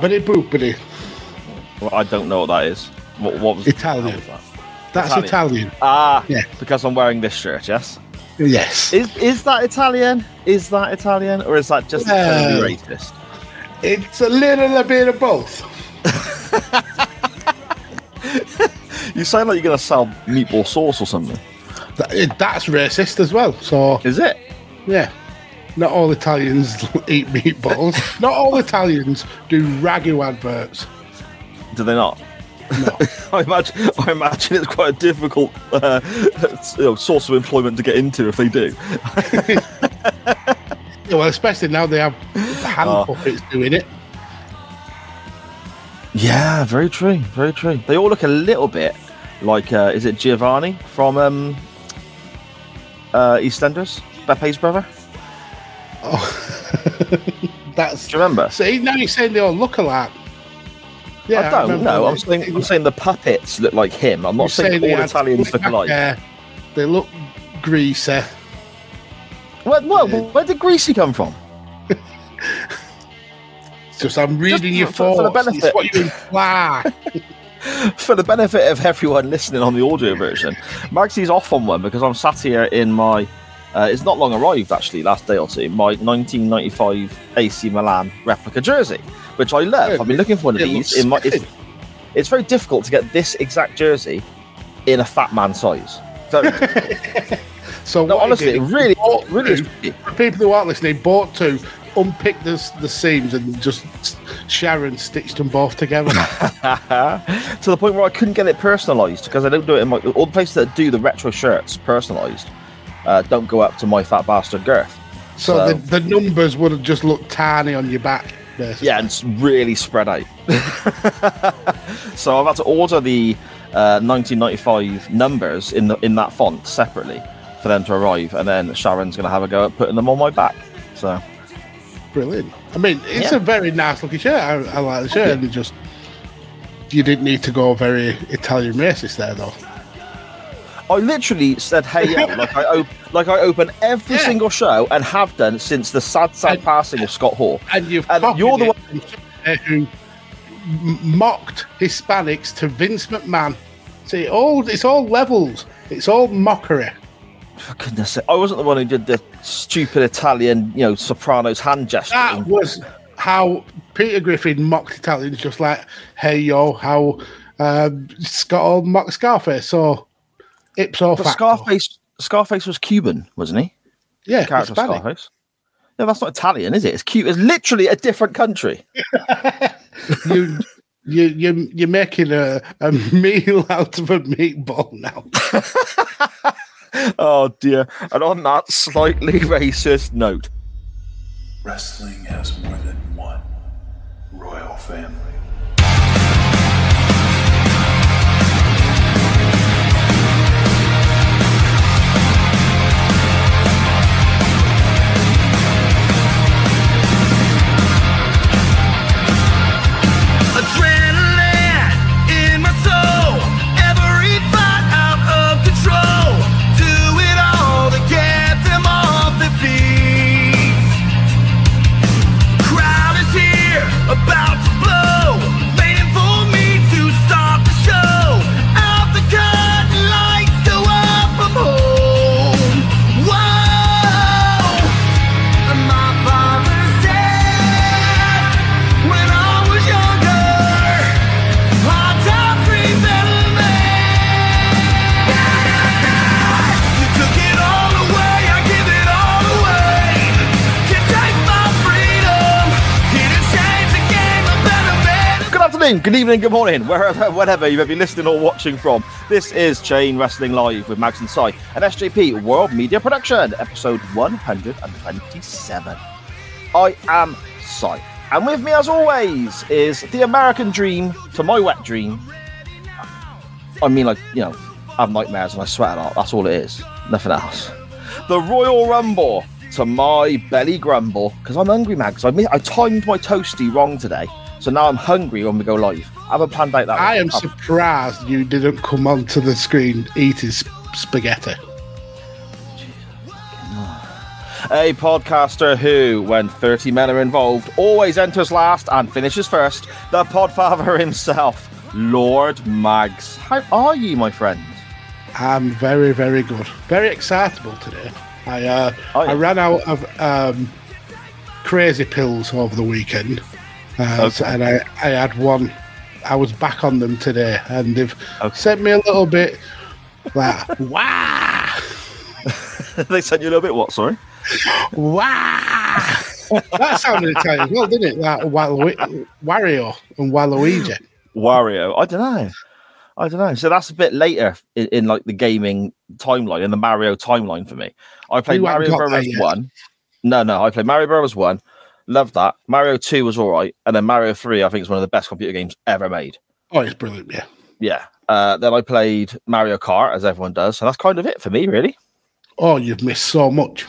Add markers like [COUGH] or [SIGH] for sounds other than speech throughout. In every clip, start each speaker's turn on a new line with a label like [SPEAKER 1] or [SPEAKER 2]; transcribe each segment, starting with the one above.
[SPEAKER 1] Bobbity boopity.
[SPEAKER 2] Well, I don't know what that is. What, what was
[SPEAKER 1] Italian.
[SPEAKER 2] was that?
[SPEAKER 1] That's
[SPEAKER 2] Italian.
[SPEAKER 1] Italian.
[SPEAKER 2] Ah,
[SPEAKER 1] Yeah.
[SPEAKER 2] because I'm wearing this shirt. Yes.
[SPEAKER 1] Yes.
[SPEAKER 2] Is is that Italian? Is that Italian, or is that just totally racist?
[SPEAKER 1] It's a little bit of both. [LAUGHS]
[SPEAKER 2] You sound like you're gonna sell meatball sauce or something.
[SPEAKER 1] That- That's racist as well. So,
[SPEAKER 2] Is it?
[SPEAKER 1] yeah. Not all Italians [LAUGHS] eat meatballs. Not all Italians do ragu adverts.
[SPEAKER 2] Do they not?
[SPEAKER 1] No. [LAUGHS]
[SPEAKER 2] I imagine. I imagine it's quite a difficult uh, [LAUGHS] you know, source of employment to get into if they do.
[SPEAKER 1] Yeah, well, especially now they have hand
[SPEAKER 2] Oh.
[SPEAKER 1] puppets doing it.
[SPEAKER 2] Yeah, very true. Very true. They all look a little bit like. Uh, is it Giovanni from um, uh, EastEnders? Beppe's brother. Oh. [LAUGHS]
[SPEAKER 1] That's
[SPEAKER 2] Do you remember?
[SPEAKER 1] see now you're saying they all look alike. Yeah,
[SPEAKER 2] I don't know. I'm saying, I'm saying the puppets look like him. I'm not saying,
[SPEAKER 1] they
[SPEAKER 2] all Italians look alike. [LAUGHS]
[SPEAKER 1] hair, They look greasy.
[SPEAKER 2] Where, where, where did Greasy come from? [LAUGHS]
[SPEAKER 1] Just I'm reading your
[SPEAKER 2] for- for the
[SPEAKER 1] thoughts. It's
[SPEAKER 2] benefit.
[SPEAKER 1] what you imply.
[SPEAKER 2] For the benefit of everyone listening on the audio version, Marksy's off on one because I'm sat here in my. Uh, it's not long arrived actually, last day or two. My 1995 AC Milan replica jersey, which I love. I've been looking for one of
[SPEAKER 1] it
[SPEAKER 2] these. In my, it's, it's very difficult to get this exact jersey in a fat man size. [LAUGHS]
[SPEAKER 1] So
[SPEAKER 2] no, honestly,
[SPEAKER 1] did,
[SPEAKER 2] really,
[SPEAKER 1] bought
[SPEAKER 2] really
[SPEAKER 1] two. For people who aren't listening, bought two, unpicked the, the seams, and just Sharon stitched them both together. [LAUGHS]
[SPEAKER 2] to the point where I couldn't get it personalised because I don't do it in my all the places that do the retro shirts personalised uh, don't go up to my fat bastard girth.
[SPEAKER 1] so
[SPEAKER 2] So-
[SPEAKER 1] the, the numbers would have just looked tiny on your back. Basically.
[SPEAKER 2] Yeah, and it's really spread out. [LAUGHS] so I've had to order the uh, 1995 numbers in the in that font separately for them to arrive, and then Sharon's going to have a go at putting them on my back. So
[SPEAKER 1] brilliant. I mean, it's
[SPEAKER 2] Yeah.
[SPEAKER 1] a very nice looking shirt. I, I like the shirt, and it just you didn't need to go very Italian racist there, though.
[SPEAKER 2] I literally said "Hey yo," [LAUGHS] like I op- like I open every
[SPEAKER 1] Yeah.
[SPEAKER 2] single show and have done since the sad, sad
[SPEAKER 1] And-
[SPEAKER 2] passing of Scott Hall.
[SPEAKER 1] And you've
[SPEAKER 2] and you're the one-
[SPEAKER 1] who mocked Hispanics to Vince McMahon. See, all it's all levels. It's all mockery.
[SPEAKER 2] For goodness sake, I wasn't the one who did the stupid Italian, you know, Sopranos hand gesture.
[SPEAKER 1] That was how Peter Griffin mocked Italians, just like, "Hey yo," how um, Scott mocked Scarface. So ipso
[SPEAKER 2] but
[SPEAKER 1] facto,
[SPEAKER 2] Scarface, Scarface was Cuban, wasn't he?
[SPEAKER 1] yeah,
[SPEAKER 2] character of Scarface. No, that's not Italian, is it? It's cute. It's literally a different country. [LAUGHS]
[SPEAKER 1] you, you, you, you're making a, a meal [LAUGHS] out of a meatball now. [LAUGHS]
[SPEAKER 2] Oh dear. And on that slightly racist note,
[SPEAKER 3] Wrestling has more than one royal family.
[SPEAKER 2] Afternoon, good evening, good morning, wherever, whenever you may be listening or watching from. This is Chain Wrestling Live with Mags and Si, an SJP World Media production, episode 127. I am Si, and with me, as always, is the American dream to my wet dream. I mean, like, you know, I have nightmares and I sweat a lot. That's all it is. Nothing else. The Royal Rumble to my belly grumble because I'm hungry. Because I, I timed my toasty wrong today. So now I'm hungry when we go live. I haven't planned out that
[SPEAKER 1] I am surprised you didn't come onto the screen eating sp- spaghetti. [SIGHS]
[SPEAKER 2] A podcaster who, when 30 men are involved, always enters last and finishes first. The podfather [LAUGHS] himself, Lord Mags. How are you, my friend?
[SPEAKER 1] I'm very, very good. Very excitable today. I uh,
[SPEAKER 2] Oh, yeah.
[SPEAKER 1] I ran out of um, crazy pills over the weekend, uh, so- and I, I had one. I was back on them today, and they've
[SPEAKER 2] Okay.
[SPEAKER 1] sent me a little bit like [LAUGHS] [LAUGHS] wow,
[SPEAKER 2] they sent you a little bit what, sorry? [LAUGHS]
[SPEAKER 1] wow. that sounded Italian, well, didn't it? Like Walu- Wario and Waluigi. [GASPS]
[SPEAKER 2] Wario. I don't know. I don't know. So that's a bit later in, in like the gaming timeline, in the Mario timeline for me. I played
[SPEAKER 1] You
[SPEAKER 2] Mario Bros. 1. No, no, I played Mario Bros. 1. Loved that. Mario 2 was all right. And then Mario 3, I think, is one of the best computer games ever made.
[SPEAKER 1] Oh, it's brilliant, yeah.
[SPEAKER 2] Yeah. Uh, then I played Mario Kart, as everyone does. And that's kind of it for me, really.
[SPEAKER 1] Oh, you've missed so much.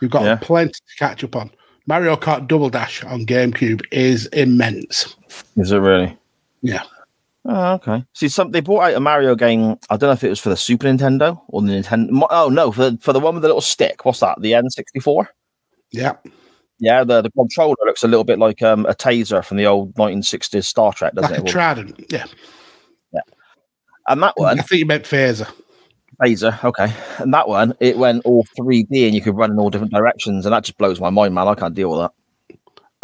[SPEAKER 1] You've got
[SPEAKER 2] Yeah.
[SPEAKER 1] plenty to catch up on. Mario Kart Double Dash on GameCube is immense.
[SPEAKER 2] Is it really?
[SPEAKER 1] Yeah.
[SPEAKER 2] Oh, okay. See, some they brought out a Mario game. I don't know if it was for the Super Nintendo or the Nintendo. Oh no, for for the one with the little stick. What's that? The N sixty four.
[SPEAKER 1] Yeah.
[SPEAKER 2] Yeah, the, the controller looks a little bit like um, a taser from the old 1960s Star Trek, doesn't
[SPEAKER 1] Like a
[SPEAKER 2] it?
[SPEAKER 1] trident. Yeah. Yeah.
[SPEAKER 2] and that one,
[SPEAKER 1] I think you meant phaser.
[SPEAKER 2] taser, okay. And that one, it went all 3D and you could run in all different directions. And that just blows my mind, man. I can't deal with that.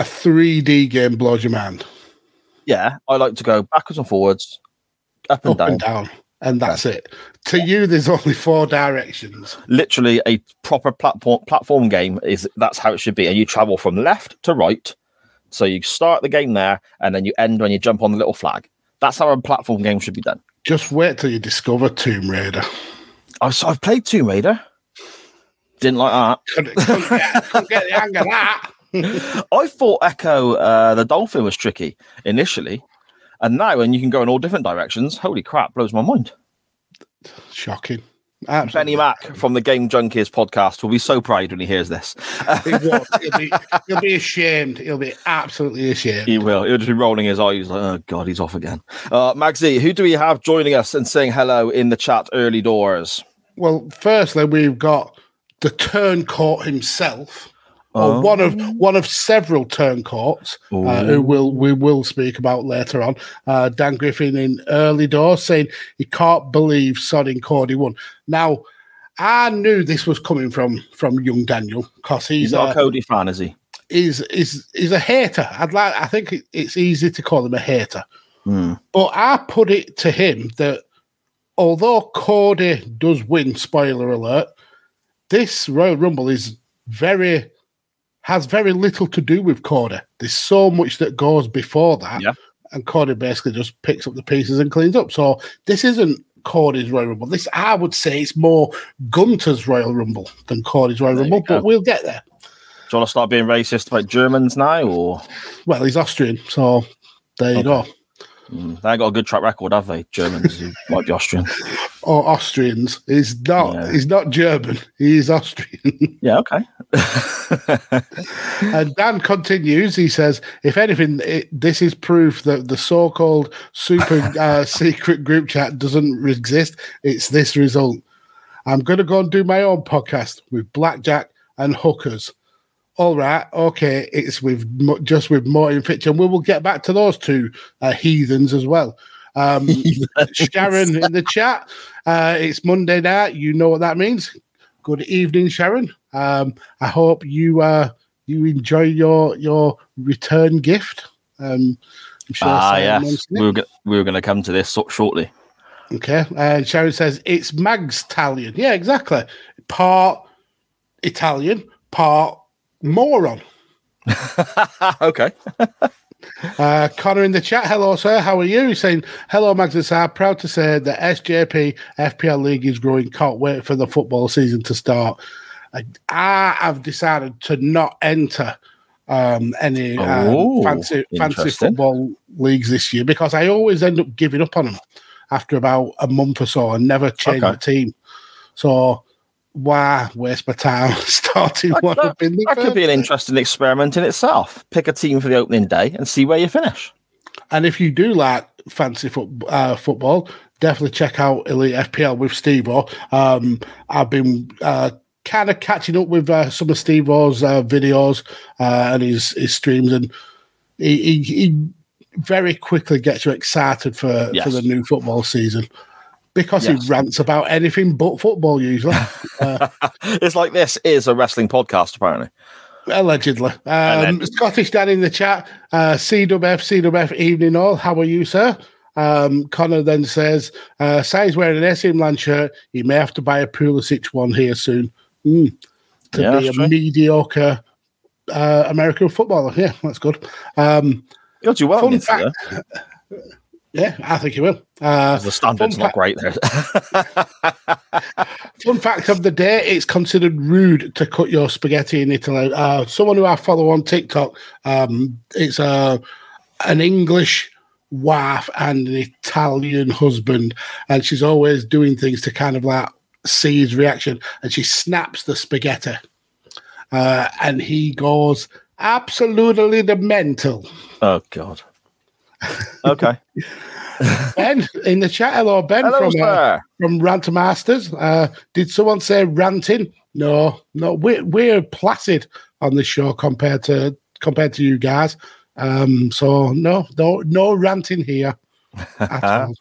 [SPEAKER 1] A 3D game blows your mind.
[SPEAKER 2] Yeah, I like to go backwards and forwards, up and
[SPEAKER 1] Up
[SPEAKER 2] down.
[SPEAKER 1] and down. And that's it. To you, there's [LAUGHS] only four directions.
[SPEAKER 2] Literally, a proper platform platform game is that's how it should be. And you travel from left to right. So you start the game there and then you end when you jump on the little flag. That's how a platform game should be done.
[SPEAKER 1] Just wait till you discover Tomb Raider.
[SPEAKER 2] I, so I've played Tomb Raider. Didn't like that.
[SPEAKER 1] Couldn't, couldn't get, couldn't get the hang of that. [LAUGHS]
[SPEAKER 2] I thought Ecco uh, the Dolphin was tricky initially, and now when you can go in all different directions, holy crap, blows my mind.
[SPEAKER 1] Shocking.
[SPEAKER 2] Benny
[SPEAKER 1] Absolutely.
[SPEAKER 2] Mac from the Game Junkies podcast will be so proud when he hears this.
[SPEAKER 1] He won't. He'll be, he'll be ashamed. He'll be absolutely ashamed.
[SPEAKER 2] he will. He'll just be rolling his eyes like, oh god, he's off again. Uh, Maxie, who do we have joining us and saying hello in the chat early doors?
[SPEAKER 1] Well, firstly, we've got the turncoat himself,
[SPEAKER 2] Oh.
[SPEAKER 1] one of one of several turncoats uh, who will we will speak about later on. Uh, Dan Griffin in early doors saying he can't believe Sodding Cody won. Now, I knew this was coming from from young Daniel because
[SPEAKER 2] He's
[SPEAKER 1] he's
[SPEAKER 2] not a Cody fan, is he?
[SPEAKER 1] is is is a hater. I'd like. I think it- it's easy to call him a hater.
[SPEAKER 2] Hmm.
[SPEAKER 1] But I put it to him that although Cody does win, spoiler alert, this Royal Rumble is very has very little to do with Cody. There's so much that goes before that.
[SPEAKER 2] Yeah.
[SPEAKER 1] And Cody basically just picks up the pieces and cleans up. So this isn't Cody's Royal Rumble. This I would say it's more Gunther's Royal Rumble than Cody's Royal
[SPEAKER 2] There
[SPEAKER 1] Rumble, but we'll get there.
[SPEAKER 2] Do you want to start being racist about Germans now, or
[SPEAKER 1] Well, he's Austrian, so there you go.
[SPEAKER 2] Mm, they ain't got a good track record, have they? Germans who [LAUGHS] might be Austrian.
[SPEAKER 1] Or Austrians. He's not.
[SPEAKER 2] Yeah.
[SPEAKER 1] He's not German. [LAUGHS] He's Austrian. [LAUGHS]
[SPEAKER 2] Yeah, okay.
[SPEAKER 1] and Dan continues. He says, "If anything, it, this is proof that the so-called super uh, secret group chat doesn't exist. It's this result. I'm going to go and do my own podcast with blackjack and hookers. All right, okay. It's with just with Morty and Fitch, and we will get back to those two uh, heathens as well." Um, [LAUGHS] Sharon in the chat. Uh, it's Monday night. You know what that means. Good evening, Sharon. Um, I hope you uh, you enjoy your your return gift. Um, I'm sure
[SPEAKER 2] ah, yes. We were, go- we were going to come to this so- shortly.
[SPEAKER 1] Okay. And Sharon says it's Mag's Italian. Yeah, exactly. Part Italian, part moron. [LAUGHS]
[SPEAKER 2] okay.
[SPEAKER 1] Uh, Connor in the chat. Hello, sir. How are you? He's saying, Hello, Mags and Sar. Proud to say the SJP FPL League is growing. Can't wait for the football season to start. I, I have decided to not enter um, any um,
[SPEAKER 2] Oh,
[SPEAKER 1] fancy fancy football leagues this year because I always end up giving up on them after about a month or so and never change
[SPEAKER 2] Okay.
[SPEAKER 1] my team. So why waste my time [LAUGHS] starting
[SPEAKER 2] That,
[SPEAKER 1] one
[SPEAKER 2] that-
[SPEAKER 1] up in the
[SPEAKER 2] that could be an interesting experiment in itself. Pick a team for the opening day and see where you finish.
[SPEAKER 1] And if you do like fancy foot, uh, football, definitely check out Elite FPL with Steve Um I've been uh, kind of catching up with uh, some of Steve O's uh, videos uh, and his, his streams, and he, he, he very quickly gets you excited for,
[SPEAKER 2] Yes.
[SPEAKER 1] for the new football season because
[SPEAKER 2] Yes.
[SPEAKER 1] he rants about anything but football usually. [LAUGHS] uh,
[SPEAKER 2] It's like this is a wrestling podcast, apparently.
[SPEAKER 1] Allegedly. Um,
[SPEAKER 2] Allegedly.
[SPEAKER 1] Scottish Dan in the chat. Uh, CWF, CWF evening all. How are you, sir? Um, Connor then says, uh, Si's wearing an AC Milan shirt. You may have to buy a Pulisic one here soon. Mm, to
[SPEAKER 2] Yeah,
[SPEAKER 1] be a
[SPEAKER 2] true.
[SPEAKER 1] mediocre uh, American footballer. Yeah, that's good. Um,
[SPEAKER 2] You'll do well.
[SPEAKER 1] Fun fact- [LAUGHS] yeah, I think he will. Uh,
[SPEAKER 2] the standard's not
[SPEAKER 1] fact-
[SPEAKER 2] great there. [LAUGHS]
[SPEAKER 1] Fun fact of the day: It's considered rude to cut your spaghetti in Italy. Uh, someone who I follow on TikTok, um, it's a an English wife and an Italian husband, and she's always doing things to kind of like see his reaction, and she snaps the spaghetti, uh, and he goes absolutely the mental.
[SPEAKER 2] oh God. Okay. [LAUGHS]
[SPEAKER 1] Ben in the chat, hello Ben
[SPEAKER 2] Hello,
[SPEAKER 1] from uh, from Rant Masters. Uh, did someone say ranting? No, no. We're we're placid on this show compared to compared to you guys. Um, so no, no, no ranting here at [LAUGHS] all.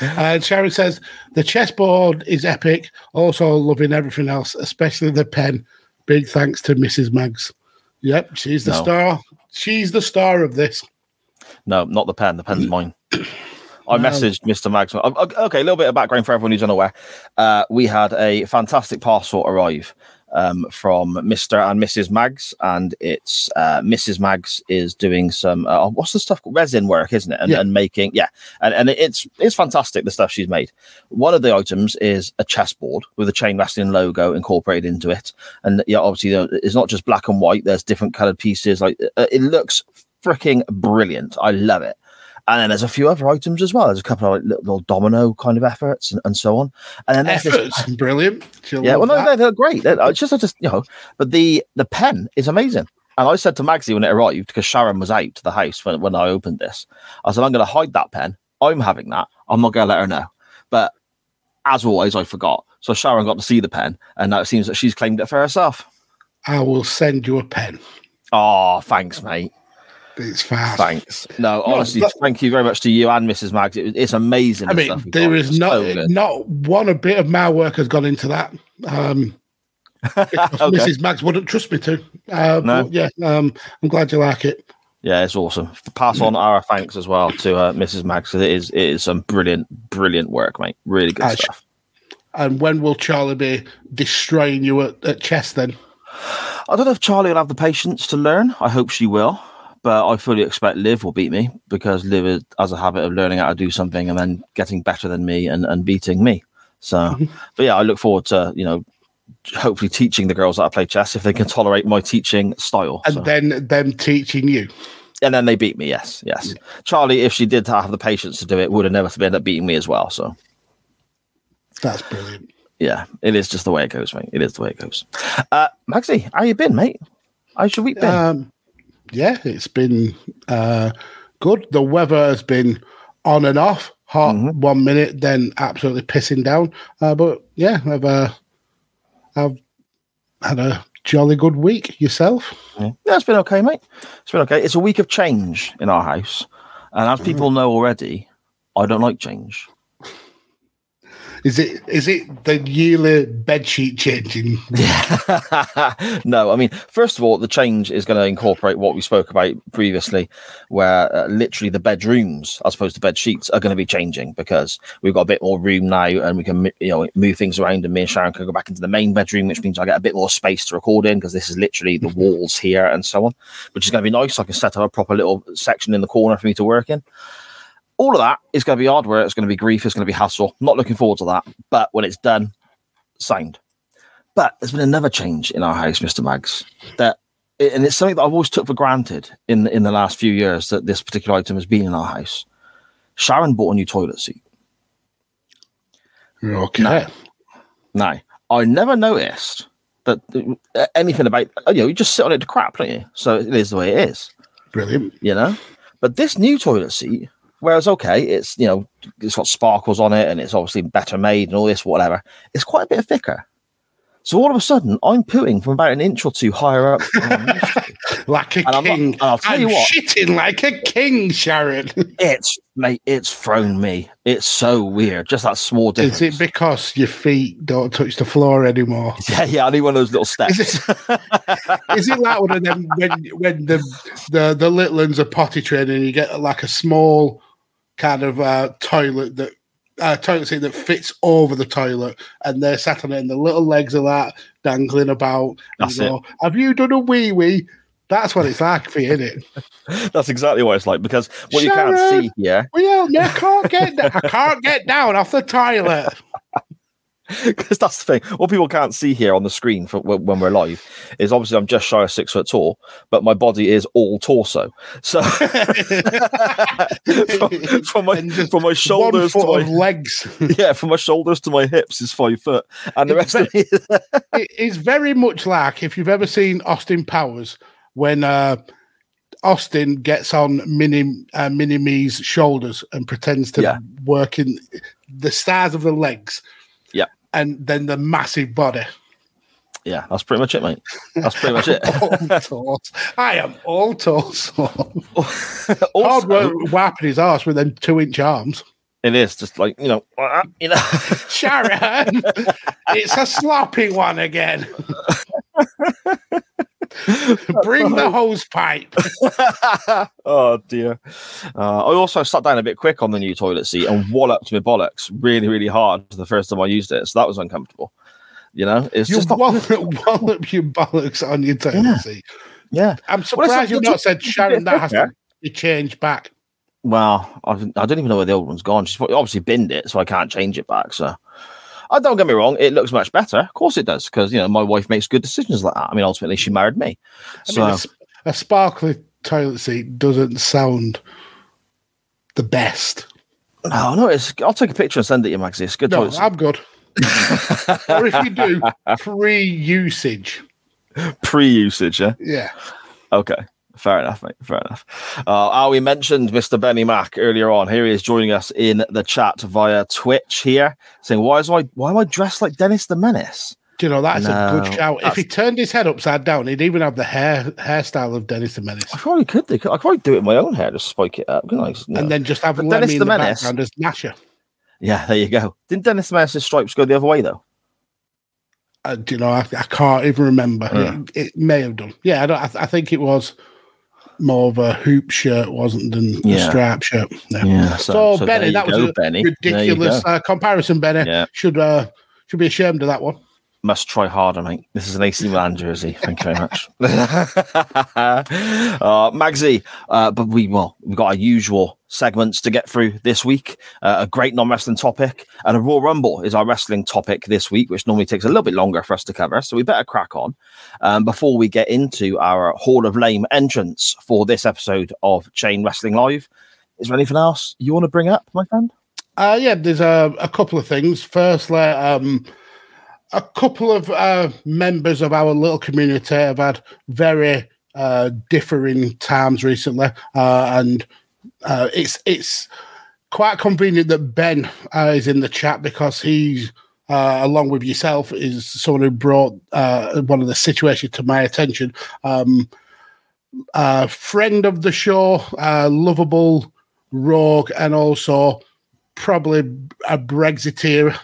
[SPEAKER 1] And Sharon says the chessboard is epic. Also loving everything else, especially the pen. Big thanks to Mrs. Mags. Yep, she's the
[SPEAKER 2] No.
[SPEAKER 1] star. She's the star of this.
[SPEAKER 2] No, not the pen. The pen's mine. I
[SPEAKER 1] No.
[SPEAKER 2] messaged Mr. O- Okay, a little bit of background for everyone who's unaware. Uh, we had a fantastic parcel arrive um, from Mr. and Mrs. Mags, and it's uh, Mrs. Mags is doing some uh, what's the stuff resin work, isn't it? And,
[SPEAKER 1] Yeah.
[SPEAKER 2] and making yeah, and, and it's it's fantastic the stuff she's made. One of the items is a chessboard with a chain wrestling logo incorporated into it, and yeah, obviously you know, it's not just black and white. There's different colored pieces. Like uh, it looks freaking brilliant. I love it. And then there's a few other items as well. There's a couple of like, little, little domino kind of efforts and, and so on. And then there's this
[SPEAKER 1] Efforts, brilliant. She'll
[SPEAKER 2] yeah, well, no, they're, they're great. They're, uh, it's just, I just, you know, but the the pen is amazing. And I said to Magsy when it arrived, because Sharon was out to the house when, when I opened this, I said, I'm going to hide that pen. I'm having that. I'm not going to let her know. But as always, I forgot. So Sharon got to see the pen, and now it seems that she's claimed it for herself.
[SPEAKER 1] I will send you a pen.
[SPEAKER 2] Oh, thanks, mate.
[SPEAKER 1] It's fast.
[SPEAKER 2] Thanks. No, honestly,
[SPEAKER 1] but-
[SPEAKER 2] thank you very much to you and Mrs. Mags. It, it's amazing.
[SPEAKER 1] I mean,
[SPEAKER 2] stuff you've
[SPEAKER 1] there
[SPEAKER 2] got.
[SPEAKER 1] is
[SPEAKER 2] It's
[SPEAKER 1] not
[SPEAKER 2] so
[SPEAKER 1] not one a bit of my work has gone into that. Um, [LAUGHS]
[SPEAKER 2] Okay.
[SPEAKER 1] Mrs. Mags wouldn't trust me to. Uh,
[SPEAKER 2] No.
[SPEAKER 1] but yeah, um, I'm glad you like it.
[SPEAKER 2] Yeah, it's awesome. Pass on our thanks as well to uh, Mrs. Mags. 'cause It is it is some brilliant, brilliant work, mate. Really good stuff.
[SPEAKER 1] And when will Charlie be destroying you at, at chess then?
[SPEAKER 2] I don't know if Charlie will have the patience to learn. I hope she will, but I fully expect Liv will beat me because Liv is, has a habit of learning how to do something and then getting better than me and, and beating me. So, [LAUGHS] but yeah, I look forward to you know hopefully teaching the girls how to play chess if they can tolerate my teaching style.
[SPEAKER 1] And
[SPEAKER 2] So-
[SPEAKER 1] then them teaching you.
[SPEAKER 2] and then they beat me. Yes, yes. Charlie, if she did have the patience to do it, would have never ended up beating me as well. So.
[SPEAKER 1] That's brilliant.
[SPEAKER 2] yeah, it is just the way it goes, mate. It is the way it goes. Uh, Maxie, how you been, mate? How's your week been?
[SPEAKER 1] Um, yeah, it's been uh, good. The weather has been on and off. Hot
[SPEAKER 2] Mhm.
[SPEAKER 1] one minute, then absolutely pissing down. Uh, but yeah, I've uh, I've had a jolly good week. Yourself?
[SPEAKER 2] yeah, it's been okay, mate. It's been okay. It's a week of change in our house, and as people know already, I don't like change.
[SPEAKER 1] Is it is it the yearly bed sheet changing? [LAUGHS]
[SPEAKER 2] no, I mean, first of all, the change is going to incorporate what we spoke about previously, where uh, literally the bedrooms, as opposed to bed sheets, are going to be changing because we've got a bit more room now, and we can you know move things around. And me and Sharon can go back into the main bedroom, which means I get a bit more space to record in because this is literally the walls here and so on, which is going to be nice. I can set up a proper little section in the corner for me to work in all of that is going to be hard work. It's going to be grief. It's going to be hassle. Not looking forward to that. But when it's done, signed. But there's been another change in our house, Mister Mags. That and it's something that I've always took for granted in in the last few years that this particular item has been in our house. Sharon bought a new toilet seat.
[SPEAKER 1] Okay.
[SPEAKER 2] No. Now, I never noticed that uh, anything about you know you just sit on it to crap, don't you? So it is the way it is,
[SPEAKER 1] Brilliant.
[SPEAKER 2] you know. But this new toilet seat, whereas okay, it's you know it's got sparkles on it and it's obviously better made and all this whatever. It's quite a bit thicker. So all of a sudden, I'm pooing from about an inch or two higher up. than I'm used to.
[SPEAKER 1] Like a
[SPEAKER 2] And
[SPEAKER 1] king.
[SPEAKER 2] and I'll tell
[SPEAKER 1] I'm
[SPEAKER 2] you what.
[SPEAKER 1] shitting like a king, Sharon. [LAUGHS]
[SPEAKER 2] it's mate, it's thrown me. It's so weird. Just that small difference.
[SPEAKER 1] Is it because your feet don't touch the floor anymore? [LAUGHS]
[SPEAKER 2] yeah, yeah. I need one of those little steps.
[SPEAKER 1] Is [LAUGHS] Is it like one of them when when the the the little ones are potty training and you get like a small kind of uh, toilet that uh, toilet seat that fits over the toilet and they're sat on it and the little legs are that dangling about and
[SPEAKER 2] That's
[SPEAKER 1] you go, Have you done a wee wee? That's what it's like for you, isn't it? [LAUGHS]
[SPEAKER 2] That's exactly what it's like because what you can't see here,
[SPEAKER 1] Well, yeah, I can't get I can't get down off the toilet. [LAUGHS]
[SPEAKER 2] because that's the thing. What people can't see here on the screen for when, we're live is obviously I'm just shy of six foot tall, but my body is all torso. So [LAUGHS] from, from my from my shoulders to my
[SPEAKER 1] legs. [LAUGHS]
[SPEAKER 2] yeah, from my shoulders to my hips is five foot, and the
[SPEAKER 1] It's
[SPEAKER 2] rest of me. Is,
[SPEAKER 1] it is very much like if you've ever seen Austin Powers when uh, Austin gets on Mini uh, Mini Me's shoulders and pretends to
[SPEAKER 2] Yeah.
[SPEAKER 1] work in the stars of the legs. And then the massive body.
[SPEAKER 2] yeah, that's pretty much it, mate. That's pretty much it. [LAUGHS]
[SPEAKER 1] I am all torso. [LAUGHS] Hard work wiping his arse with them two inch arms.
[SPEAKER 2] it is just like you know, [LAUGHS] you know.
[SPEAKER 1] Sharon, it's a sloppy one again. [LAUGHS] Bring the [LAUGHS] hose pipe. [LAUGHS]
[SPEAKER 2] oh dear. Uh, I also sat down a bit quick on the new toilet seat and walloped my bollocks really, really hard the first time I used it. So that was uncomfortable. You know, it's
[SPEAKER 1] You
[SPEAKER 2] just not,
[SPEAKER 1] wallop, wallop your bollocks on your toilet
[SPEAKER 2] Yeah.
[SPEAKER 1] seat.
[SPEAKER 2] yeah.
[SPEAKER 1] I'm surprised
[SPEAKER 2] it's-
[SPEAKER 1] you've not said, Sharon, that has to
[SPEAKER 2] thicker.
[SPEAKER 1] be changed back.
[SPEAKER 2] Well, I've, I don't even know where the old one's gone. She's obviously binned it, so I can't change it back. So, I don't get me wrong, it looks much better. Of course, it does, because you know my wife makes good decisions like that. I mean, ultimately, she married me.
[SPEAKER 1] I
[SPEAKER 2] So,
[SPEAKER 1] mean, a, a sparkly toilet seat doesn't sound the best.
[SPEAKER 2] no, no, it's. I'll take a picture and send it to you, Maxi. It's good
[SPEAKER 1] No. I'm good. [LAUGHS] or if you do, pre-usage,
[SPEAKER 2] pre-usage. Yeah.
[SPEAKER 1] Yeah.
[SPEAKER 2] Okay. Fair enough, mate. Fair enough. Uh, ah, we mentioned Mr. Benny Mac earlier on. Here he is joining us in the chat via Twitch here, saying, "Why is I why am I dressed like Dennis the Menace?"
[SPEAKER 1] Do you know, that's a good shout. If he turned his head upside down, he'd even have the hair hairstyle of Dennis the Menace.
[SPEAKER 2] I probably could. do- I could probably do it in my own hair, just spike it up. couldn't I? You.
[SPEAKER 1] And then just have
[SPEAKER 2] But
[SPEAKER 1] Lemmy
[SPEAKER 2] Dennis the
[SPEAKER 1] the
[SPEAKER 2] Menace-
[SPEAKER 1] background as Gnasher.
[SPEAKER 2] yeah, there you go. Didn't Dennis the Menace's stripes go the other way though?
[SPEAKER 1] Uh, do you know, I, I can't even remember.
[SPEAKER 2] Yeah.
[SPEAKER 1] It, it may have done. Yeah, I, don't, I, I think it was more of a hoop shirt, wasn't than a strap shirt. Yeah.
[SPEAKER 2] Yeah.
[SPEAKER 1] So,
[SPEAKER 2] there
[SPEAKER 1] Benny, that was
[SPEAKER 2] go,
[SPEAKER 1] a
[SPEAKER 2] Benny.
[SPEAKER 1] Ridiculous uh, comparison. Benny
[SPEAKER 2] Yeah.
[SPEAKER 1] should uh, should be ashamed of that one.
[SPEAKER 2] Must try harder, mate. This is an AC Milan jersey. Thank you very much. [LAUGHS] [LAUGHS] uh, Magsy, uh, but we well, we've got our usual segments to get through this week. Uh, a great non-wrestling topic, and a Royal Rumble is our wrestling topic this week, which normally takes a little bit longer for us to cover. So we better crack on um, before we get into our Hall of Lame entrance for this episode of Chain Wrestling Live. Is there anything else you want to bring up, my friend?
[SPEAKER 1] Uh, yeah, there's a, a couple of things. Firstly, um, a couple of uh, members of our little community have had very uh, differing times recently, uh, and uh, it's it's quite convenient that Ben uh, is in the chat because he's. Along with yourself, is someone who brought one of the situations to my attention. Um, friend of the show, lovable rogue, and also probably a Brexiteer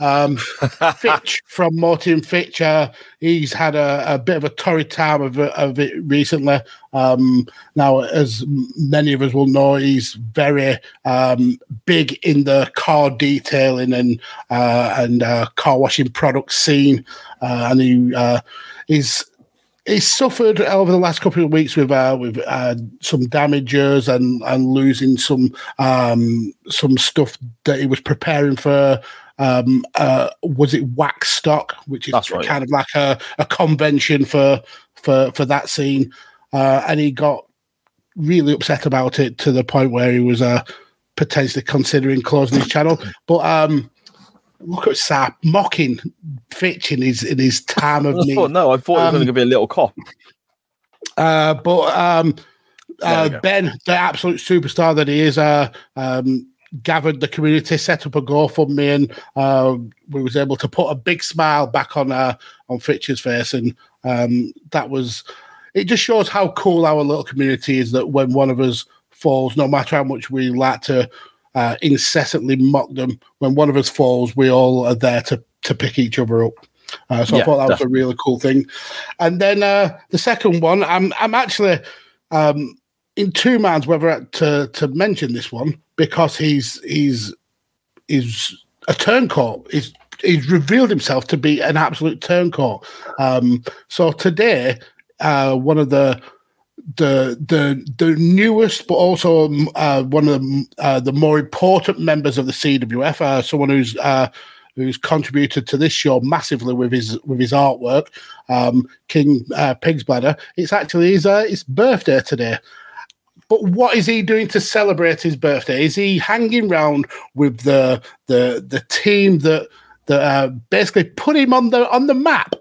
[SPEAKER 1] Um, [LAUGHS] Fitch from Morty and Fitch, uh, he's had a, a, bit of a torrid time of, of it recently. Um, now, as many of us will know, he's very um, big in the car detailing and uh, and uh, car washing product scene, uh, and he uh, is he's suffered over the last couple of weeks with uh, with uh, some damages and and losing some um, some stuff that he was preparing for. Um, uh, was it Waxstock, which is
[SPEAKER 2] right,
[SPEAKER 1] kind of like a, a convention for for for that scene, uh, and he got really upset about it to the point where he was uh, potentially considering closing his channel. [COUGHS] But um, look at Sap mocking Fitch in his in his time of [LAUGHS] need.
[SPEAKER 2] thought, no, I thought it was
[SPEAKER 1] Um,
[SPEAKER 2] going to be a little cop.
[SPEAKER 1] Uh, but um, uh. Ben, the absolute superstar that he is, uh, um, gathered the community, set up a GoFundMe, and uh, we was able to put a big smile back on uh, on Fitch's face, and um, that was. It just shows how cool our little community is. That when one of us falls, no matter how much we like to uh, incessantly mock them, when one of us falls, we all are there to to pick each other up. Uh, so I thought that was a really cool thing. And then uh, the second one, I'm I'm actually um, in two minds whether to to mention this one because he's he's he's a turncoat. He's he's revealed himself to be an absolute turncoat. Um, so today, uh, one of the the the the newest, but also um, uh, one of the uh, the more important members of the CWF, uh, someone who's uh, who's contributed to this show massively with his with his artwork, um, King uh, Pig's Bladder. It's actually his uh, his birthday today. But what is he doing to celebrate his birthday? Is he hanging round with the the the team that that uh, basically put him on the on the map?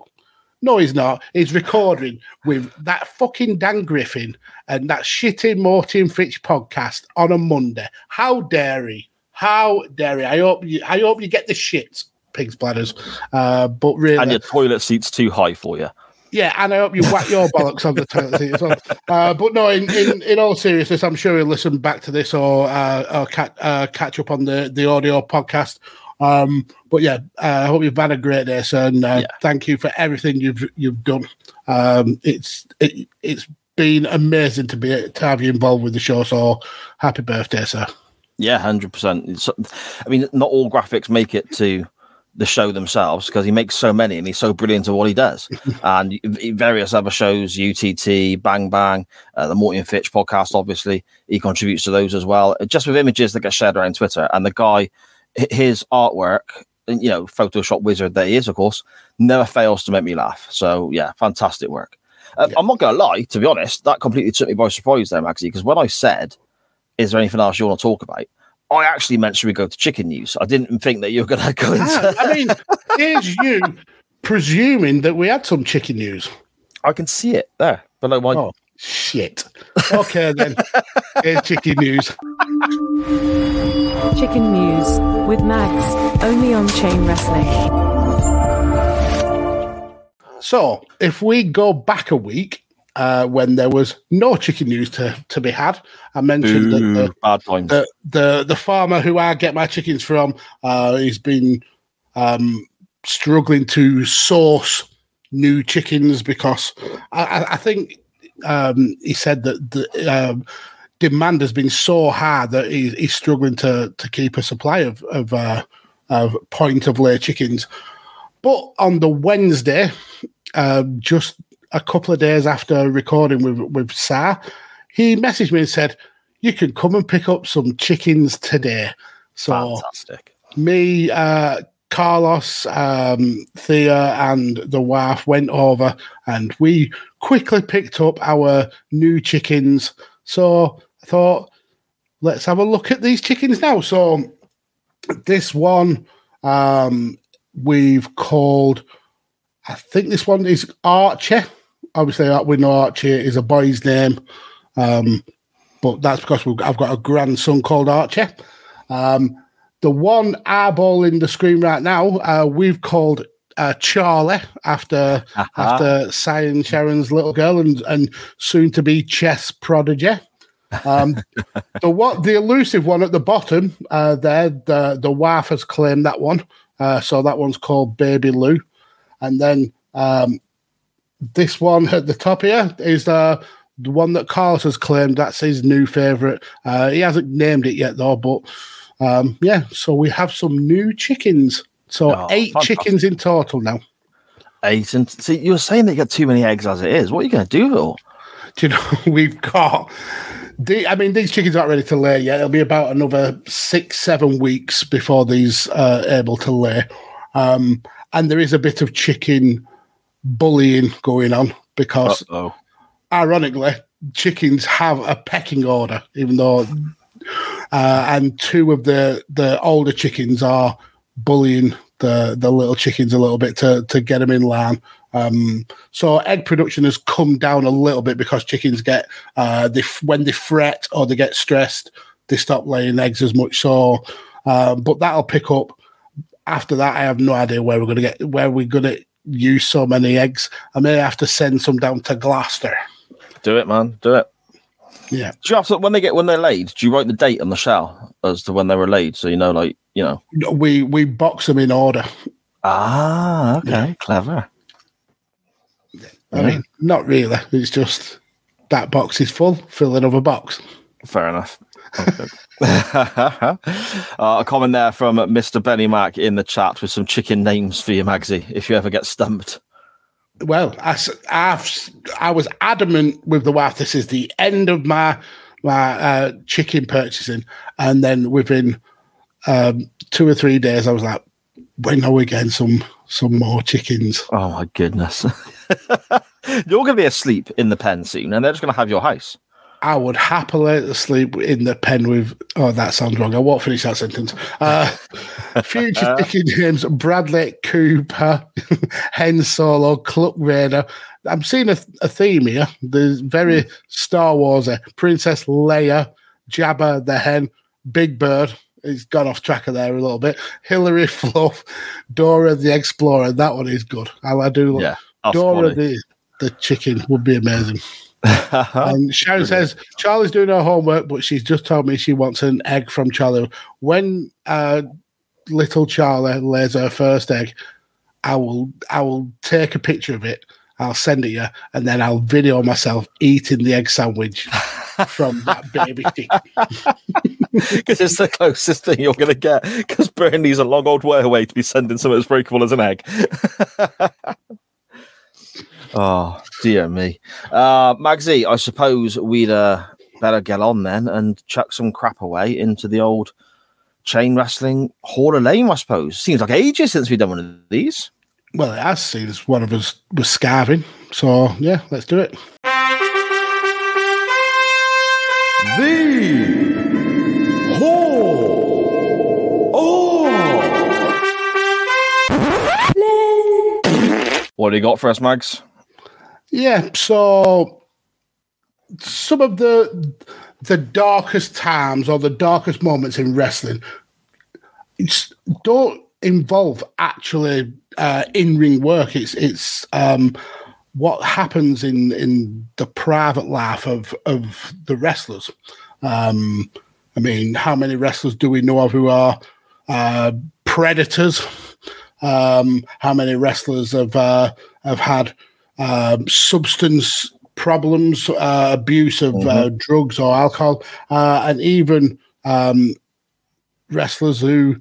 [SPEAKER 1] No, he's not. He's recording with that fucking Dan Griffin and that shitty Morty and Fitch podcast on a Monday. How dare he? How dare he? I hope you. I hope you get the shits, pigs bladders. Uh, but really,
[SPEAKER 2] And your toilet seat's too high for you.
[SPEAKER 1] Yeah, and I hope you whack your bollocks on the toilet seat as well. Uh, but no, in, in, in all seriousness, I'm sure he'll listen back to this or, uh, or catch, uh, catch up on the, the audio podcast. Um, but yeah, uh, I hope you've had a great day, sir, and uh,
[SPEAKER 2] Yeah.
[SPEAKER 1] thank you for everything you've you've done. Um, it's it, it's been amazing to be to have you involved with the show. So happy birthday, sir.
[SPEAKER 2] Yeah, hundred percent. I mean, not all graphics make it to the show themselves because he makes so many and he's so brilliant at what he does. [LAUGHS] and various other shows, UTT, Bang Bang, uh, the Morty and Fitch podcast, obviously he contributes to those as well. Just with images that get shared around Twitter, and the guy, his artwork, you know, Photoshop wizard that he is, of course, never fails to make me laugh. So yeah, fantastic work. Uh, I'm not going to lie, to be honest, that completely took me by surprise there, Maxie, because when I said, "Is there anything else you want to talk about?" I actually meant should we go to chicken news. I didn't think that you were going to go into.
[SPEAKER 1] I mean, [LAUGHS] here's you presuming that we had some chicken news.
[SPEAKER 2] I can see it there below my.
[SPEAKER 1] Oh shit! Okay then, [LAUGHS] here's chicken news.
[SPEAKER 4] Chicken News with Mags, only on Chain Wrestling.
[SPEAKER 1] So, if we go back a week, uh, when there was no chicken news to, to be had, I mentioned that the, the, the the farmer who I get my chickens from, uh, he's been um, struggling to source new chickens because I, I- think um, he said that the um, demand has been so high that he, he's struggling to to keep a supply of of, uh, of point of lay chickens. But on the Wednesday, um, just a couple of days after recording with with Sa, he messaged me and said, "You can come and pick up some chickens today." So
[SPEAKER 2] Fantastic.
[SPEAKER 1] me, uh, Carlos, um, Thea, and the wife went over, and we quickly picked up our new chickens. So I thought, let's have a look at these chickens now. So this one, um, we've called. I think this one is Archie. Obviously, uh, we know Archie is a boy's name, um, but that's because we've, I've got a grandson called Archie. Um, the one eyeball in the screen right now, uh, we've called uh, Charlie after after Si and Sharon's little girl and, and soon to be chess prodigy. Um, [LAUGHS] the what the elusive one at the bottom uh, there, the the wife has claimed that one. Uh, so that one's called Baby Lou. And then um, this one at the top here is uh, the one that Carlos has claimed that's his new favorite. Uh, he hasn't named it yet though, but um, yeah. So we have some new chickens. So
[SPEAKER 2] Oh,
[SPEAKER 1] eight
[SPEAKER 2] fantastic.
[SPEAKER 1] chickens in total now.
[SPEAKER 2] Eight and see, you were saying that you got too many eggs as it is. What are you going to do though?
[SPEAKER 1] Do you know [LAUGHS] we've got? The, I mean, these chickens aren't ready to lay yet. It'll be about another six, seven weeks before these are able to lay. Um, and there is a bit of chicken bullying going on because
[SPEAKER 2] Oh,
[SPEAKER 1] ironically, chickens have a pecking order, even though, uh, and two of the the older chickens are bullying the the little chickens a little bit to to get them in line. Um, so egg production has come down a little bit because chickens get uh, they f- when they fret or they get stressed, they stop laying eggs as much. So, um, but that'll pick up after that. I have no idea where we're going to get where we're going to use so many eggs. I may have to send some down to Gloucester.
[SPEAKER 2] do it, man. Do it.
[SPEAKER 1] Yeah.
[SPEAKER 2] Do you have to, when they get when they're laid? Do you write the date on the shell as to when they were laid, so you know, like you know?
[SPEAKER 1] we we box them in order.
[SPEAKER 2] Ah, okay, clever.
[SPEAKER 1] I mean, not really. It's just that box is full. Fill another box.
[SPEAKER 2] Fair enough. Uh, a comment there from Mr. Benny Mac in the chat with some chicken names for you, Magsy, if you ever get stumped.
[SPEAKER 1] Well, I, I've, I was adamant with the wife. This is the end of my my uh, chicken purchasing, and then within um, two or three days, I was like, "When are we getting some some more chickens?"
[SPEAKER 2] Oh my goodness. [LAUGHS] You're going to be asleep in the pen soon, and they're just going to have your house.
[SPEAKER 1] I would happily sleep in the pen with. Oh, that sounds wrong. I won't finish that sentence. Uh, [LAUGHS] future chicken names: Bradley Cooper, [LAUGHS] Hen Solo, Cluck Raider. I'm seeing a, a theme here. There's very Star Wars. Princess Leia, Jabba the Hen, Big Bird. He's gone off track of there a little bit. Hillary [LAUGHS] Fluff, Dora the Explorer. That one is good. I, I do.
[SPEAKER 2] Yeah,
[SPEAKER 1] Dora the the chicken would be amazing. And Sharon says Charlie's doing her homework, but she's just told me she wants an egg from Charlie. When uh, little Charlie lays her first egg, I will I will take a picture of it. I'll send it you, and then I'll video myself eating the egg sandwich from that baby.
[SPEAKER 2] Because [LAUGHS] [LAUGHS] it's the closest thing you're going to get. Because Burnley's a long old way away to be sending something as breakable as an egg. [LAUGHS] oh, dear me. Uh, Magsy, I suppose we'd uh, better get on then and chuck some crap away into the old chain wrestling Hall of Lame, I suppose. Seems like ages since we've done one of these.
[SPEAKER 1] Well, it has seen as one of us was starving, so yeah, let's do it.
[SPEAKER 2] What do you got for us, Mags?
[SPEAKER 1] Yeah, so some of the the darkest times or the darkest moments in wrestling don't involve actually uh, in ring work. It's it's um, what happens in in the private life of of the wrestlers. Um, I mean, how many wrestlers do we know of who are uh, predators? Um, how many wrestlers have uh, have had um, substance problems, uh, abuse of uh, drugs or alcohol, uh, and even um, wrestlers who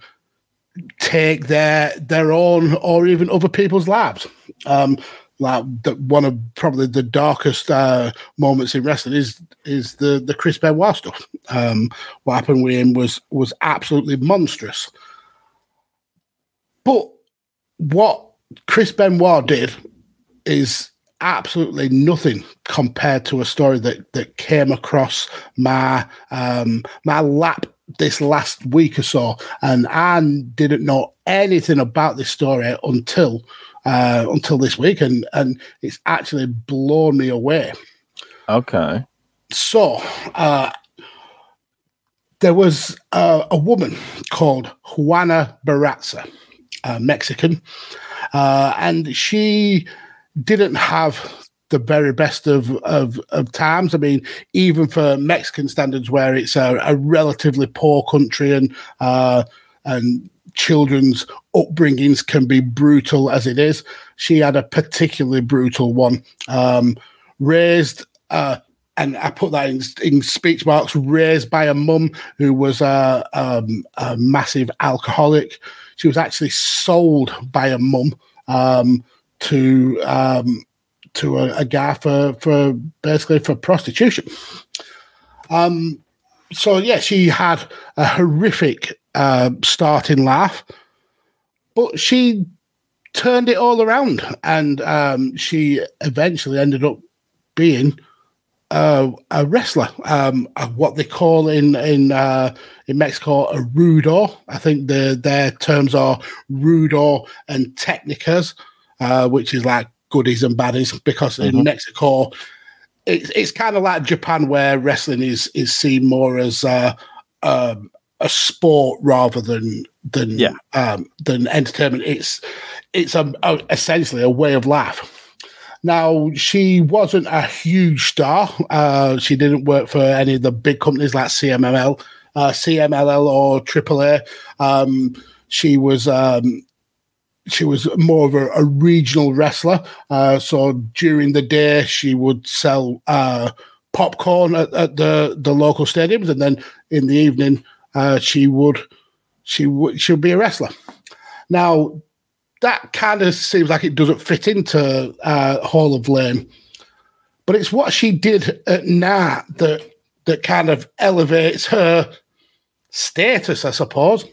[SPEAKER 1] take their their own or even other people's lives. Um, like the, one of probably the darkest uh, moments in wrestling is is the the Chris Benoit stuff. Um, what happened with him was was absolutely monstrous. But what Chris Benoit did is absolutely nothing compared to a story that that came across my um my lap this last week or so. And i didn't know anything about this story until uh until this week. And and it's actually blown me away.
[SPEAKER 2] Okay.
[SPEAKER 1] so uh there was uh, a woman called Juana Barraza, a Mexican, uh, and she didn't have the very best of, of, of times. I mean, even for Mexican standards, where it's a, a relatively poor country and uh, and children's upbringings can be brutal as it is. She had a particularly brutal one. Um, raised, uh, and I put that in, in speech marks, raised by a mum who was a, um, a massive alcoholic. She was actually sold by a mum um, to um, to a, a guy for, for basically for prostitution. Um, so yeah, she had a horrific uh, start in life, but she turned it all around, and um, she eventually ended up being uh, a wrestler, um, what they call in in uh, in Mexico a rudo. I think the their terms are rudo and technicas, uh, which is like goodies and baddies. Because in Mexico, it's it's kind of like Japan, where wrestling is is seen more as uh, um, a sport rather than than
[SPEAKER 2] Yeah.
[SPEAKER 1] um, than entertainment. It's it's a, a, essentially a way of life. Now, she wasn't a huge star. Uh, she didn't work for any of the big companies like CMLL, uh, CMLL or AAA. Um, she was um, she was more of a, a regional wrestler. Uh, so during the day, she would sell uh, popcorn at, at the the local stadiums, and then in the evening, uh, she would she would she would be a wrestler. Now, that kind of seems like it doesn't fit into uh, Hall of Lame, but it's what she did at night that that kind of elevates her status, I suppose.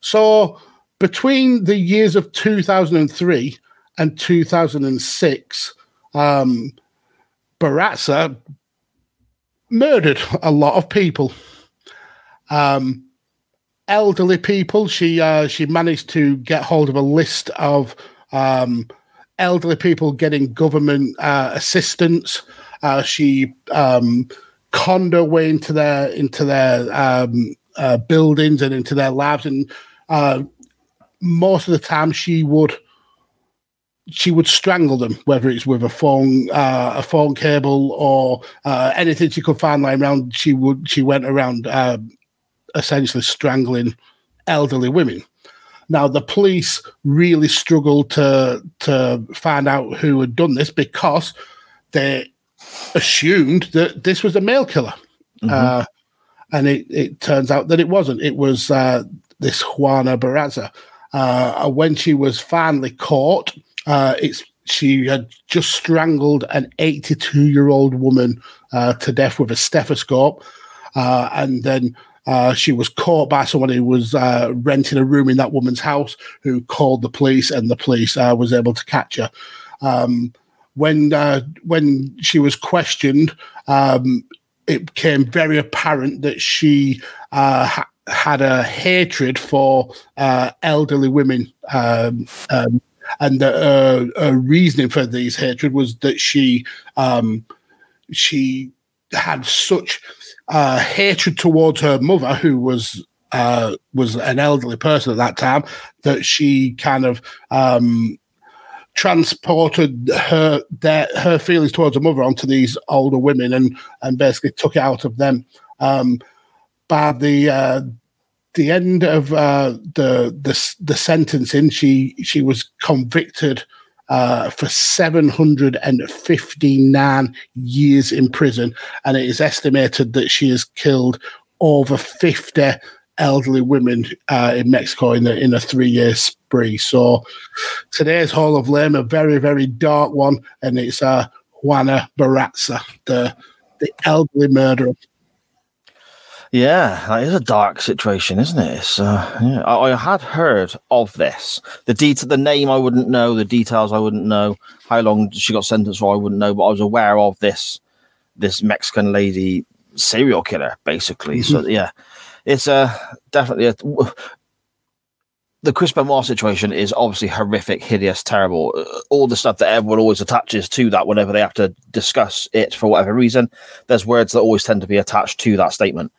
[SPEAKER 1] So between the years of 2003 and 2006, um, Barraza murdered a lot of people. Um, elderly people. She uh, she managed to get hold of a list of um, elderly people getting government uh, assistance. Uh, she um, conned her way into their into their um, uh, buildings and into their labs, and uh, most of the time she would she would strangle them, whether it's with a phone uh, a phone cable or uh, anything she could find lying around. She would she went around. Uh, essentially strangling elderly women. Now, the police really struggled to to find out who had done this because they assumed that this was a male killer, uh, and it, it turns out that it wasn't. It was uh, this Juana Barraza. Uh, when she was finally caught, uh, it's she had just strangled an 82 year old woman uh, to death with a stethoscope, uh, and then uh, she was caught by someone who was uh, renting a room in that woman's house, who called the police, and the police uh, was able to catch her. Um, when uh, when she was questioned, um, it became very apparent that she uh, ha- had a hatred for uh, elderly women, um, um, and the uh, uh, reasoning for these hatred was that she um, she had such uh, hatred towards her mother, who was uh, was an elderly person at that time, that she kind of um, transported her their her feelings towards her mother onto these older women and and basically took it out of them. Um, by the uh, the end of uh, the the the sentencing, she she was convicted uh, for 759 years in prison, and it is estimated that she has killed over 50 elderly women uh, in Mexico in a, in a three year spree. So today's Hall of Lame, a very, very dark one, and it's uh, Juana Barraza, the, the elderly murderer.
[SPEAKER 2] Yeah, that is a dark situation, isn't it? Uh, yeah. I, I had heard of this. The detail, the name I wouldn't know, the details I wouldn't know, how long she got sentenced for I wouldn't know, but I was aware of this this Mexican lady serial killer, basically. So yeah, it's uh, definitely a, the Chris Benoit situation is obviously horrific, hideous, terrible. Uh, All the stuff that everyone always attaches to that whenever they have to discuss it for whatever reason, there's words that always tend to be attached to that statement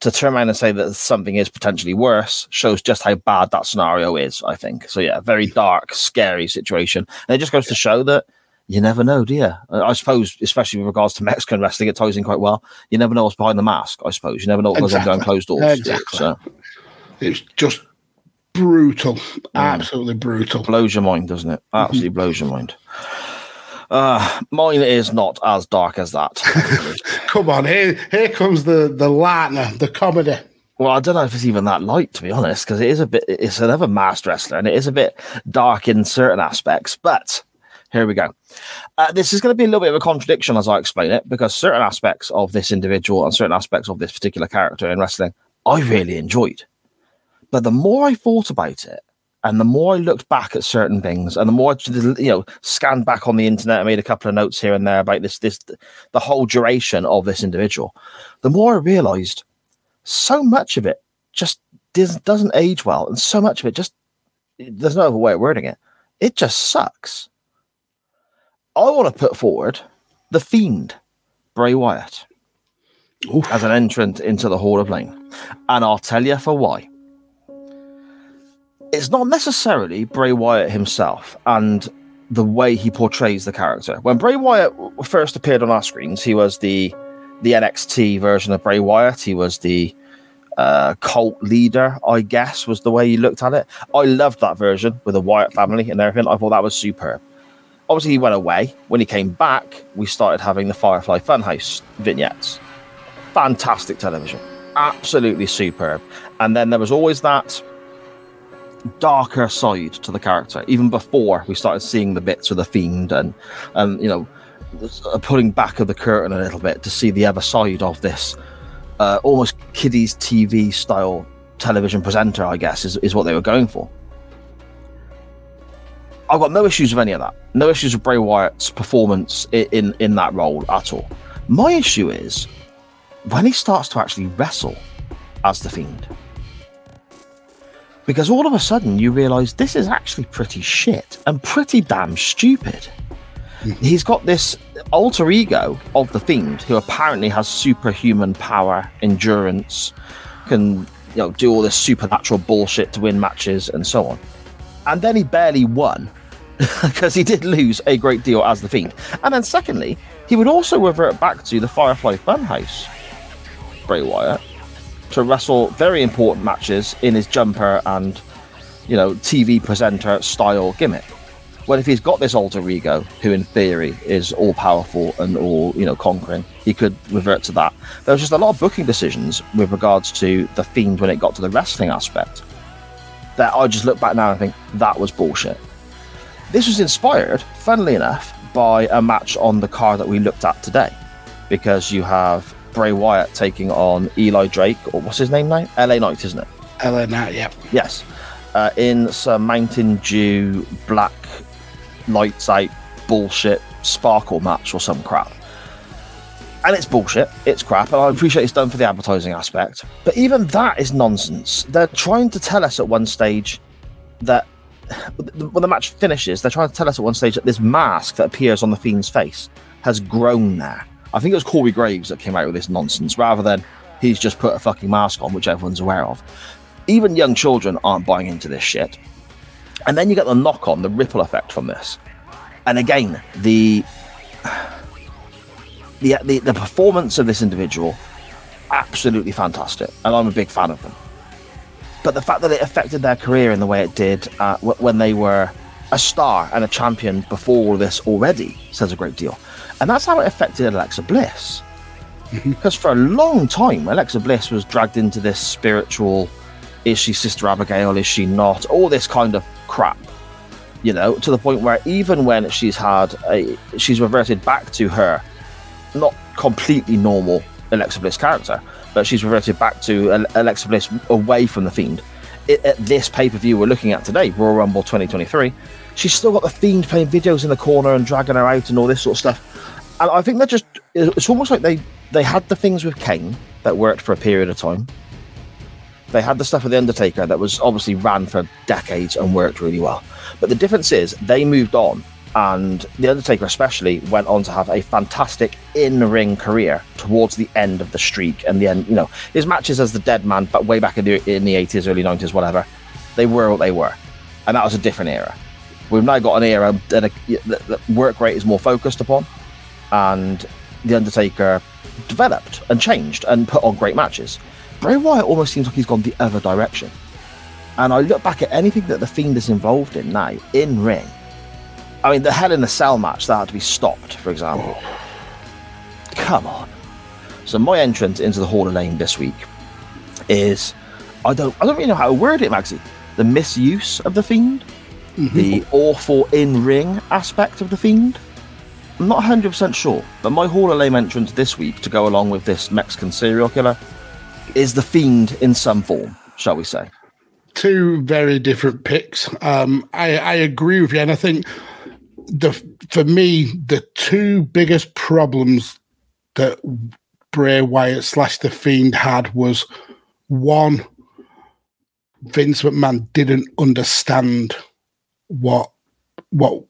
[SPEAKER 2] to turn around and say that something is potentially worse shows just how bad that scenario is, I think. So, yeah, very dark, scary situation. And it just goes to show that you never know, do you? I suppose, especially with regards to [LAUGHS] Mexican wrestling, it ties in quite well. You never know what's behind the mask, I suppose. You never know what goes on
[SPEAKER 1] Exactly.
[SPEAKER 2] behind closed doors.
[SPEAKER 1] Exactly.
[SPEAKER 2] So,
[SPEAKER 1] It's just brutal, absolutely brutal.
[SPEAKER 2] blows your mind, doesn't it? Mm-hmm. Absolutely blows your mind. Uh, mine is not as dark as that. [LAUGHS]
[SPEAKER 1] Come on, here here comes the the lightener, the comedy.
[SPEAKER 2] well, I don't know if it's even that light, to be honest, because it is a bit. It's another masked wrestler, and it is a bit dark in certain aspects. But here we go. Uh, this is going to be a little bit of a contradiction as I explain it, because certain aspects of this individual and certain aspects of this particular character in wrestling, I really enjoyed. But the more I thought about it, and the more I looked back at certain things, and the more I, you know, scanned back on the internet, I made a couple of notes here and there about this, this, the whole duration of this individual. The more I realised, so much of it just doesn't age well, and so much of it just there's no other way of wording it. It just sucks. I want to put forward the Fiend, Bray Wyatt,
[SPEAKER 1] Oof.
[SPEAKER 2] as an entrant into the Hall of Fame, and I'll tell you for why it's not necessarily Bray Wyatt himself and the way he portrays the character. When Bray Wyatt first appeared on our screens, he was the the NXT version of Bray Wyatt. He was the uh, cult leader, I guess, was the way he looked at it. I loved that version with the Wyatt family and everything. I thought that was superb. Obviously, he went away. When he came back, we started having the Firefly Funhouse vignettes. Fantastic television, absolutely superb. And then there was always that darker side to the character, even before we started seeing the bits of the fiend and and you know uh, pulling back of the curtain a little bit to see the other side of this uh, almost kiddies TV style television presenter, I guess, is, is what they were going for. I've got no issues with any of that. No issues with Bray Wyatt's performance in, in, in that role at all. My issue is when he starts to actually wrestle as the Fiend. Because all of a sudden you realize this is actually pretty shit and pretty damn stupid. Mm-hmm. He's got this alter ego of the Fiend who apparently has superhuman power, endurance, can you know do all this supernatural bullshit to win matches and so on. And then he barely won [LAUGHS] because he did lose a great deal as the Fiend. And then secondly, he would also revert back to the Firefly Funhouse, Bray Wyatt, to wrestle very important matches in his jumper and you know TV presenter style gimmick. Well, if he's got this alter ego, who in theory is all powerful and all you know conquering, he could revert to that. There was just a lot of booking decisions with regards to the Fiend when it got to the wrestling aspect that I just look back now and think that was bullshit. This was inspired, funnily enough, by a match on the card that we looked at today, because you have Bray Wyatt taking on Eli Drake, or what's his name now? LA Knight, isn't it?
[SPEAKER 1] LA Nat, yeah.
[SPEAKER 2] Yes. Uh, in some Mountain Dew black lights out bullshit sparkle match or some crap. And it's bullshit. It's crap. And I appreciate it's done for the advertising aspect. But even that is nonsense. They're trying to tell us at one stage that when the match finishes, they're trying to tell us at one stage that this mask that appears on the Fiend's face has grown there. I think it was Corey Graves that came out with this nonsense rather than he's just put a fucking mask on, which everyone's aware of. Even young children aren't buying into this shit. And then you get the knock on, the ripple effect from this. And again, the the, the the performance of this individual absolutely fantastic, and I'm a big fan of them. But the fact that it affected their career in the way it did uh, when they were a star and a champion before all this already says a great deal, and that's how it affected Alexa Bliss. [LAUGHS] Because for a long time, Alexa Bliss was dragged into this spiritual is she Sister Abigail? Is she not? All this kind of crap you know, to the point where even when she's had a, she's reverted back to her, not completely normal Alexa Bliss character, but she's reverted back to Alexa Bliss away from the Fiend. It, at this pay per view we're looking at today, Royal Rumble 2023, she's still got the Fiend playing videos in the corner and dragging her out and all this sort of stuff. And I think they're just, it's almost like they, they had the things with Kane that worked for a period of time. They had the stuff with The Undertaker that was obviously ran for decades and worked really well. But the difference is they moved on, and The Undertaker especially went on to have a fantastic in-ring career towards the end of the streak and the end. You know, his matches as the Dead Man, but way back in the in the eighties, early nineties, whatever, they were what they were, and that was a different era. We've now got an era that, that work rate is more focused upon, and The Undertaker developed and changed and put on great matches. Bray Wyatt almost seems like he's gone the other direction. And I look back at anything that the Fiend is involved in now, in ring. I mean, the Hell in a Cell match that had to be stopped, for example. Come on. So my entrance into the Hall of Fame this week is I don't I don't really know how to word it, Maxie. The misuse of the Fiend, the awful in ring aspect of the Fiend. I'm not 100% sure, but my Hall of Fame entrance this week to go along with this Mexican serial killer is the Fiend in some form, shall we say.
[SPEAKER 1] two very different picks. Um, I, I agree with you, and I think the for me the two biggest problems that Bray Wyatt slash the Fiend had was one, Vince McMahon didn't understand what what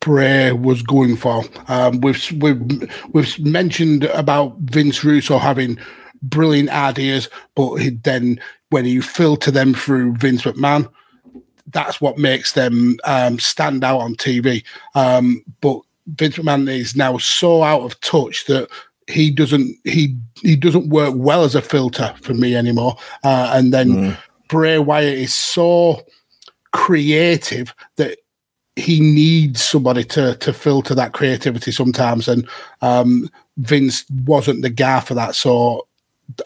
[SPEAKER 1] Bray was going for. Um, we've we've we've mentioned about Vince Russo having brilliant ideas, but he, then when you filter them through Vince McMahon, that's what makes them um, stand out on TV. Um, but Vince McMahon is now so out of touch that he doesn't he he doesn't work well as a filter for me anymore. Uh, and then Bray Wyatt is so creative that he needs somebody to to filter that creativity sometimes. And um, Vince wasn't the guy for that, so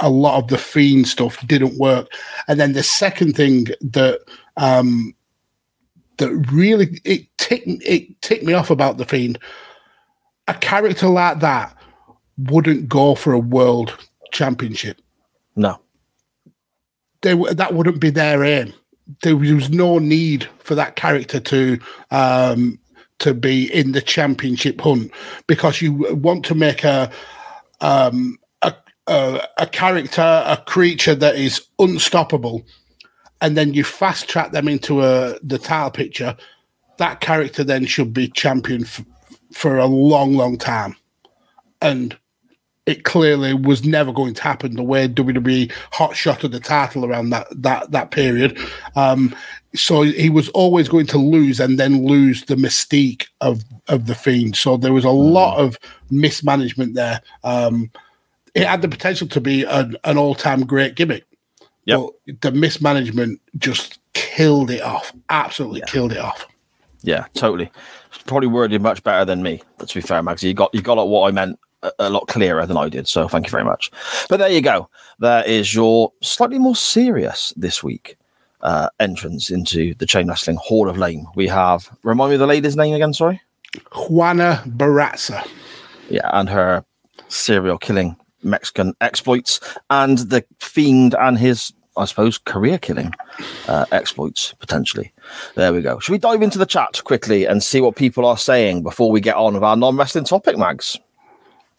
[SPEAKER 1] a lot of the fiend stuff didn't work. And then the second thing that um, that really it ticked it ticked me off about the fiend, a character like that wouldn't go for a world championship.
[SPEAKER 2] No.
[SPEAKER 1] They that wouldn't be their aim. There was no need for that character to um, to be in the championship hunt because you want to make a um, a, a a character, a creature that is unstoppable, and then you fast track them into a the title picture. That character then should be champion f- for a long, long time, and it clearly was never going to happen the way WWE hot shot of the title around that that that period. Um, so he was always going to lose and then lose the mystique of of the fiend. So there was a lot of mismanagement there. Um, it had the potential to be an, an all time great gimmick.
[SPEAKER 2] Yep.
[SPEAKER 1] But the mismanagement just killed it off. Absolutely killed it off.
[SPEAKER 2] Yeah, totally. Probably worded much better than me. To be fair, Magsy, you got you got what I meant a, a lot clearer than I did. So thank you very much. But there you go. That is your slightly more serious this week uh, entrance into the Chain Wrestling Hall of Fame. We have remind me of the lady's name again. Sorry.
[SPEAKER 1] Juana Barraza.
[SPEAKER 2] Yeah, and her serial killing Mexican exploits, and the fiend and his, I suppose, career killing uh, exploits potentially. There we go. Should we dive into the chat quickly and see what people are saying before we get on with our non-wrestling topic, Mags?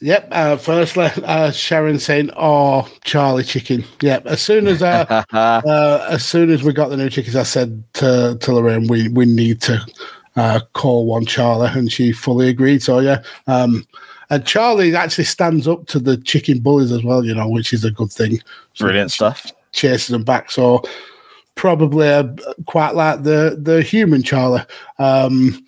[SPEAKER 1] Yep. Uh, firstly, uh, Sharon saying, "Oh, Charlie chicken." Yep. As soon as uh, [LAUGHS] uh, as soon as we got the new chickens, I said to to Lorraine, "We we need to uh, call one Charlie," and she fully agreed. So yeah. Um, and Charlie actually stands up to the chicken bullies as well, you know, which is a good thing. So
[SPEAKER 2] Brilliant stuff.
[SPEAKER 1] chases them back. So probably uh, quite like the the human Charlie. Um,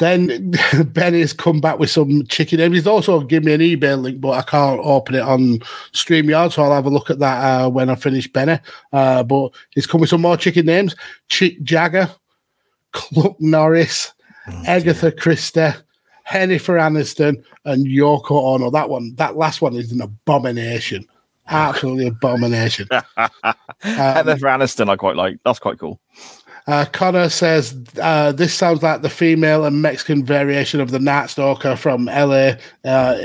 [SPEAKER 1] then [LAUGHS] Benny has come back with some chicken names. He's also given me an eBay link, but I can't open it on StreamYard, so I'll have a look at that uh, when I finish Benny. Uh, but he's come with some more chicken names: Chick Jagger, Cluck Norris, Agatha Christie, Jennifer Aniston, and Yoko Ono. That one, that last one is an abomination. [LAUGHS] Absolutely abomination. [LAUGHS]
[SPEAKER 2] Heather Aniston, I quite like. That's quite cool.
[SPEAKER 1] Uh, Connor says uh, this sounds like the female and Mexican variation of the Night Stalker from LA uh,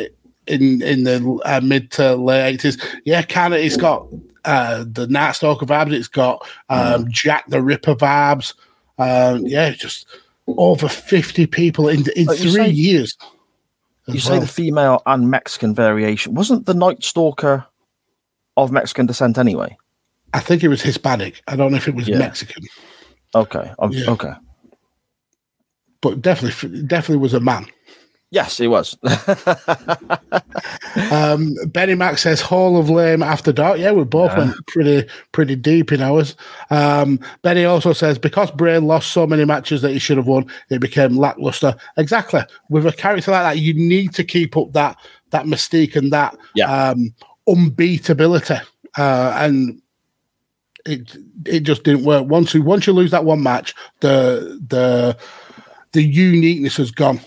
[SPEAKER 1] in in the uh, mid to late eighties. Yeah, kind of. It's got uh, the Night Stalker vibes. It's got um, Jack the Ripper vibes. Um, yeah, just over fifty people in in three
[SPEAKER 2] say-
[SPEAKER 1] years.
[SPEAKER 2] You say
[SPEAKER 1] well.
[SPEAKER 2] the female and Mexican variation. Wasn't the Night Stalker of Mexican descent anyway?
[SPEAKER 1] I think it was Hispanic. I don't know if it was
[SPEAKER 2] Yeah.
[SPEAKER 1] Mexican,
[SPEAKER 2] Okay. um,
[SPEAKER 1] Yeah.
[SPEAKER 2] Okay.
[SPEAKER 1] but definitely definitely was a man.
[SPEAKER 2] Yes, he was. [LAUGHS]
[SPEAKER 1] Um, Benny Mac says Hall of Lame after dark. Yeah, we both went pretty pretty deep in ours. Um, Benny also says because Bray lost so many matches that he should have won, it became lackluster. Exactly. With a character like that, you need to keep up that that mystique and that
[SPEAKER 2] Yeah.
[SPEAKER 1] um, unbeatability. Uh, and it it just didn't work. Once you once you lose that one match, the the the uniqueness has gone.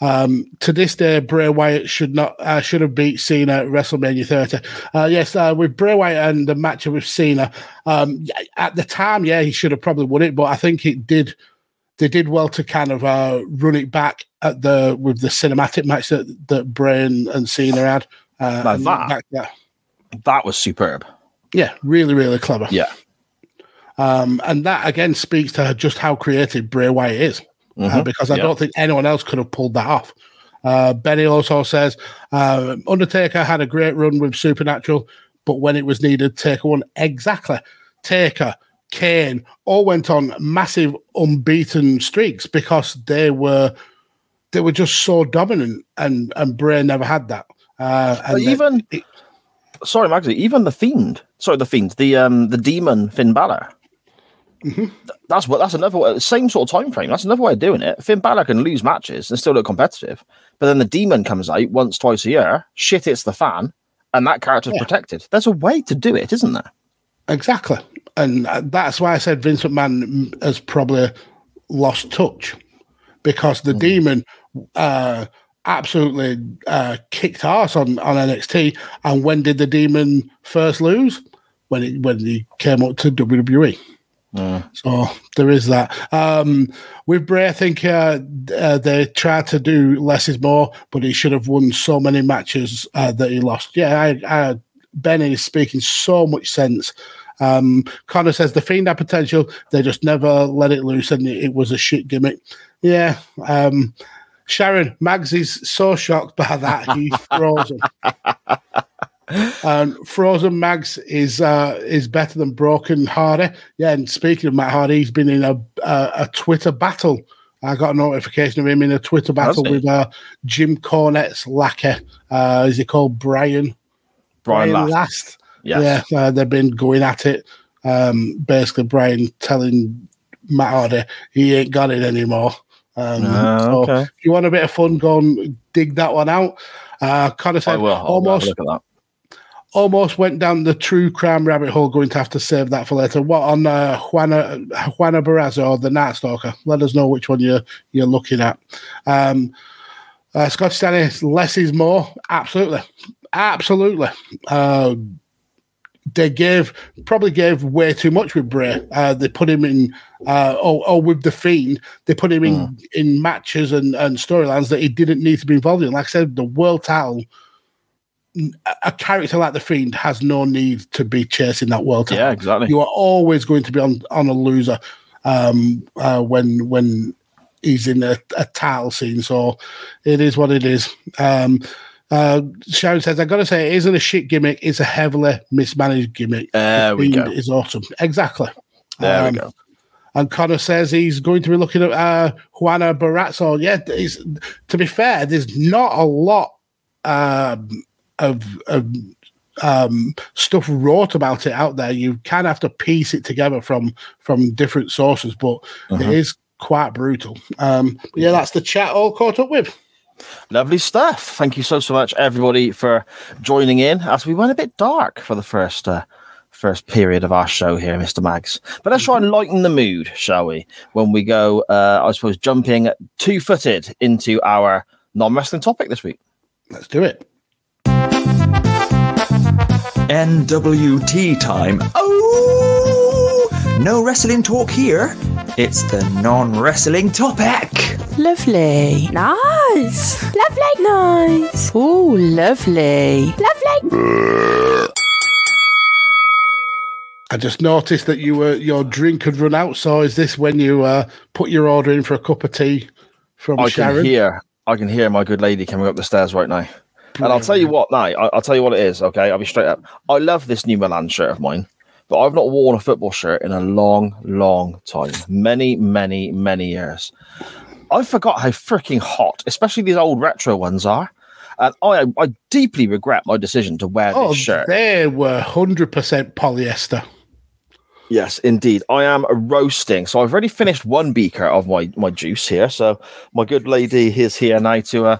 [SPEAKER 1] Um, to this day, Bray Wyatt should not uh, should have beat Cena at WrestleMania 30. Uh, yes, uh, with Bray Wyatt and the match with Cena, um, at the time, yeah, he should have probably won it, but I think it did. They did well to kind of uh, run it back at the with the cinematic match that that Bray and, and Cena had. Uh,
[SPEAKER 2] that-
[SPEAKER 1] back there.
[SPEAKER 2] That was superb.
[SPEAKER 1] Yeah, really, really clever.
[SPEAKER 2] Yeah.
[SPEAKER 1] Um, and that again speaks to just how creative Bray Wyatt is, uh,
[SPEAKER 2] Mhm.
[SPEAKER 1] because I
[SPEAKER 2] Yeah.
[SPEAKER 1] don't think anyone else could have pulled that off. Uh, Benny also says uh, Undertaker had a great run with Supernatural, but when it was needed, Taker won exactly. Taker, Kane, all went on massive unbeaten streaks because they were they were just so dominant, and and Bray never had that. Uh, and
[SPEAKER 2] even sorry, Maxie, even the fiend, sorry, the fiend, the um, the demon Finn Balor.
[SPEAKER 1] Mhm.
[SPEAKER 2] That's what. That's another way, same sort of time frame. That's another way of doing it. Finn Balor can lose matches and still look competitive, but then the demon comes out once, twice a year. Shit it's the fan, and that character's
[SPEAKER 1] Yeah.
[SPEAKER 2] protected. There's a way to do it, isn't there?
[SPEAKER 1] Exactly. And uh, that's why I said Vince McMahon has probably lost touch because the demon uh, absolutely uh, kicked ass on, on NXT. And when did the demon first lose? When he, when he came up to WWE. So there is that. Um, with Bray, I think uh, uh, they tried to do less is more, but he should have won so many matches uh, that he lost. Yeah, I, I, Ben is speaking so much sense. Um, Connor says the Fiend had potential, they just never let it loose, and it, it was a shit gimmick. Yeah. Um, Sharon Mags is so shocked by that he's [LAUGHS] frozen. Um, Frozen Mags is uh, is better than Broken Hardy. Yeah, and speaking of Matt Hardy, he's been in a a, a Twitter battle. I got a notification of him in a Twitter battle with uh, Jim Cornette's lackey. Uh, is he called Brian?
[SPEAKER 2] Brian Last.
[SPEAKER 1] Last.
[SPEAKER 2] Yes.
[SPEAKER 1] Yeah, uh, they've been going at it. Um, basically, Brian telling Matt Hardy he ain't got it anymore. Um,
[SPEAKER 2] Ah,
[SPEAKER 1] so
[SPEAKER 2] okay.
[SPEAKER 1] if you want a bit of fun, go and dig that one out. Uh, Connor
[SPEAKER 2] I
[SPEAKER 1] said almost
[SPEAKER 2] look at that.
[SPEAKER 1] almost went down the true crime rabbit hole. Going to have to save that for later. What on uh, Juana Juana Barraza or the Night Stalker? Let us know which one you're you're looking at. Um, uh, Scott Stanley, less is more. Absolutely, absolutely. Uh, they gave probably gave way too much with Bray. Uh, they put him in, uh, or, or with the Fiend, they put him in in matches and, and storylines that he didn't need to be involved in. Like I said, the world title a- a character like the Fiend has no need to be chasing that world title.
[SPEAKER 2] Yeah, exactly.
[SPEAKER 1] You are always going to be on, on a loser um, uh, when when he's in a, a title scene. So it is what it is. Um, uh, Sharon says, "I've got to say, it isn't a shit gimmick. It's a heavily mismanaged gimmick.
[SPEAKER 2] There
[SPEAKER 1] The
[SPEAKER 2] we go.
[SPEAKER 1] is awesome. Exactly.
[SPEAKER 2] There
[SPEAKER 1] Um,
[SPEAKER 2] we go.
[SPEAKER 1] And Connor says he's going to be looking at uh, Juana Barraza. Yeah, to be fair, there's not a lot um, of, of um, stuff wrote about it out there. You kind of have to piece it together from from different sources, but it is quite brutal. Um, yeah, that's the chat all caught up with.
[SPEAKER 2] Lovely stuff. Thank you so so much, everybody, for joining in as we went a bit dark for the first uh, first period of our show here, Mr. Mags. But let's try and lighten the mood, shall we? When we go, uh, I suppose, jumping two footed into our non wrestling topic this week.
[SPEAKER 1] Let's do it.
[SPEAKER 5] NWT time. Oh! No wrestling talk here. It's the non wrestling topic.
[SPEAKER 6] Lovely.
[SPEAKER 7] Nice.
[SPEAKER 6] Lovely. Nice. Oh, lovely.
[SPEAKER 7] Lovely.
[SPEAKER 1] I just noticed that you were your drink had run out. So is this when you uh, put your order in for a cup of tea from
[SPEAKER 2] I
[SPEAKER 1] Sharon?
[SPEAKER 2] can hear, I can hear my good lady coming up the stairs right now. And I'll tell you what, now I'll tell you what it is. Okay, I'll be straight up. I love this New Milan shirt of mine, but I've not worn a football shirt in a long, long time. Many, many, many years. I forgot how freaking hot, especially these old retro ones are. And I, I deeply regret my decision to wear
[SPEAKER 1] Oh,
[SPEAKER 2] this shirt.
[SPEAKER 1] they were hundred percent polyester.
[SPEAKER 2] Yes, indeed. I am roasting. So I've already finished one beaker of my, my juice here. So my good lady is here now to uh,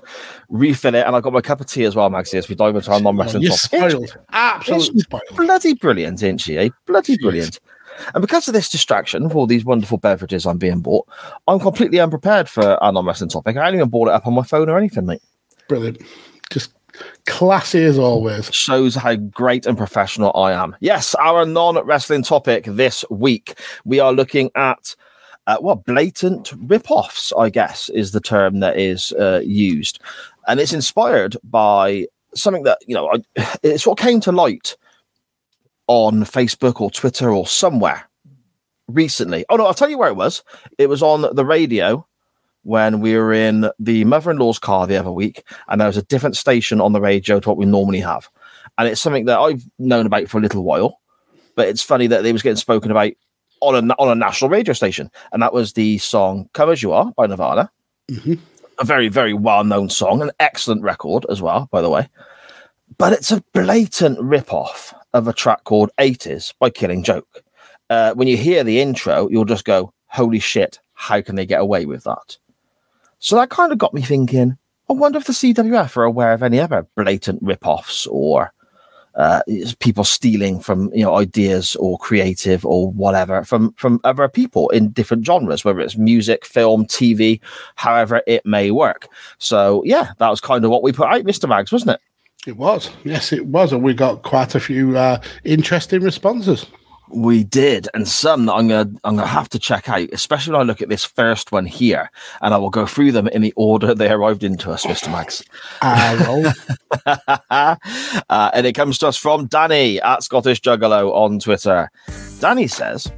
[SPEAKER 2] refill it. And I've got my cup of tea as well, Maxi, as we dive into our non wrestling topic.
[SPEAKER 1] spoiled, absolutely spoiled.
[SPEAKER 2] bloody brilliant, isn't she? Eh? Bloody brilliant. And because of this distraction of all these wonderful beverages I'm being bought, I'm completely unprepared for a non wrestling topic. I haven't even brought it up on my phone or anything, mate.
[SPEAKER 1] Brilliant. Just classy as always.
[SPEAKER 2] Shows how great and professional I am. Yes, our non wrestling topic this week, we are looking at. Uh, what blatant rip-offs, I guess, is the term that is uh, used, and it's inspired by something that you know. I, [SIGHS] it's what came to light on Facebook or Twitter or somewhere recently. Oh no, I'll tell you where it was. It was on the radio when we were in the mother-in-law's car the other week, and there was a different station on the radio to what we normally have. And it's something that I've known about for a little while, but it's funny that it was getting spoken about on a on a national radio station, and that was the song "Come as You Are" by Nirvana. A very very well known song, an excellent record as well, by the way. But it's a blatant rip-off of a track called 80s by Killing Joke. Uh, when you hear the intro, you'll just go, holy shit, how can they get away with that? So that kind of got me thinking, I wonder if the CWF are aware of any other blatant rip-offs or uh, people stealing from you know ideas or creative or whatever from from other people in different genres, whether it's music, film, TV, however it may work. So yeah, that was kind of what we put out, Mister Mags, wasn't it?
[SPEAKER 1] It was. Yes, it was. And we got quite a few uh, interesting responses.
[SPEAKER 2] We did, and some that I'm gonna I'm gonna have to check out, especially when I look at this first one here, and I will go through them in the order they arrived into us, Mister Max.
[SPEAKER 1] Uh, [LAUGHS]
[SPEAKER 2] uh, and it comes to us from Danny at Scottish Juggalo on Twitter. Danny says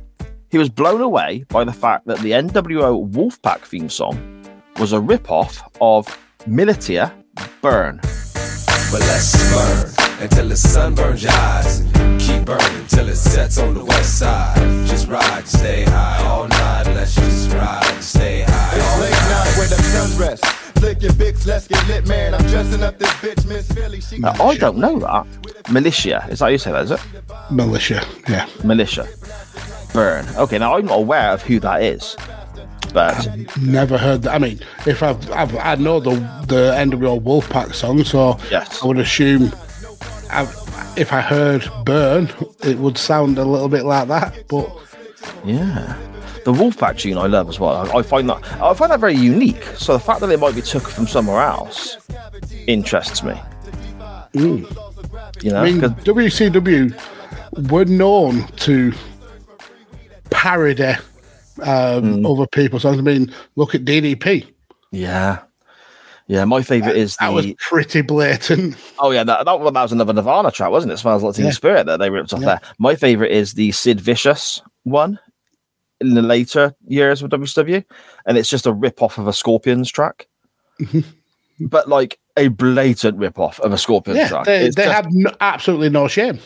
[SPEAKER 2] he was blown away by the fact that the NWO Wolfpack theme song was a rip-off of Militia Burn.
[SPEAKER 8] But let's burn until the sun burns your eyes. Keep burning till it sets on the west side. Just ride, stay high all night. Let's just ride, stay high.
[SPEAKER 9] It's late night where the sun rests. Flicking bics, let's get lit, man. I'm dressing up this bitch, Miss Philly. She
[SPEAKER 2] Now, I don't know that. Militia, is that how you say that, is it?
[SPEAKER 1] militia. Yeah.
[SPEAKER 2] Militia. Burn. Okay, now I'm not aware of who that is. But I've
[SPEAKER 1] Never heard that. I mean, if I've, I've I know the the NWO Wolfpack song, so
[SPEAKER 2] Yes.
[SPEAKER 1] I would assume I, if I heard "Burn," it would sound a little bit like that. But
[SPEAKER 2] Yeah. The Wolfpack tune I love as well. I, find that I find that very unique. So the fact that it might be took from somewhere else interests me. You know,
[SPEAKER 1] I mean, WCW were known to parody um, other people's songs. I mean, look at DDP.
[SPEAKER 2] yeah, yeah. My favorite is
[SPEAKER 1] That was pretty blatant. [LAUGHS]
[SPEAKER 2] oh yeah that, that, that was another Nirvana track, wasn't it? Smells like Teen
[SPEAKER 1] Yeah.
[SPEAKER 2] Spirit that they ripped off
[SPEAKER 1] Yeah.
[SPEAKER 2] there. My favorite is the Sid Vicious one in the later years of WCW, and it's just a rip off of a Scorpions track, mm-hmm. but like a blatant rip off of a Scorpions
[SPEAKER 1] Yeah,
[SPEAKER 2] track.
[SPEAKER 1] they,
[SPEAKER 2] It's
[SPEAKER 1] they
[SPEAKER 2] just-
[SPEAKER 1] have no, absolutely no shame.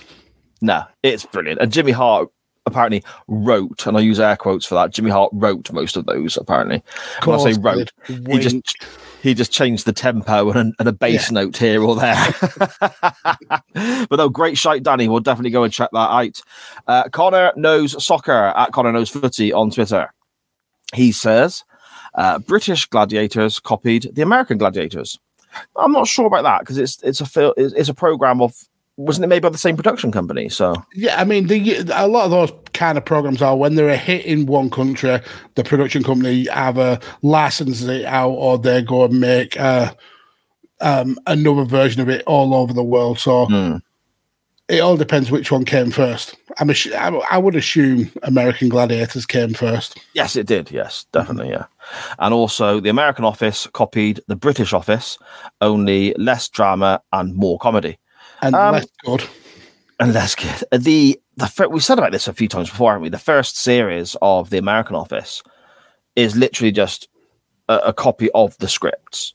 [SPEAKER 2] No, it's brilliant. And Jimmy Hart apparently wrote, and I use air quotes for that. Jimmy Hart wrote most of those. Apparently, when I say wrote, he just. He just changed the tempo and, and a bass note here or there. [LAUGHS] but no, great shite, Danny. We'll definitely go and check that out. Uh, Connor knows soccer at Connor knows footy on Twitter. He says uh, British gladiators copied the American gladiators. I'm not sure about that because it's it's a it's, it's a program of wasn't it made by the same production company? So
[SPEAKER 1] Yeah, I mean, the, a lot of those kind of programs are when they're a hit in one country, the production company either licenses it out or they go and make uh, um, another version of it all over the world. So
[SPEAKER 2] Hmm.
[SPEAKER 1] it all depends which one came first. I'm I would assume American Gladiators came first.
[SPEAKER 2] Yes, it did. Yes, definitely. Yeah. And also, the American Office copied the British Office, only less drama and more comedy.
[SPEAKER 1] And
[SPEAKER 2] Um,
[SPEAKER 1] less good.
[SPEAKER 2] And less good. The the fir- we said about this a few times before, haven't we? The first series of the American Office is literally just a, a copy of the scripts.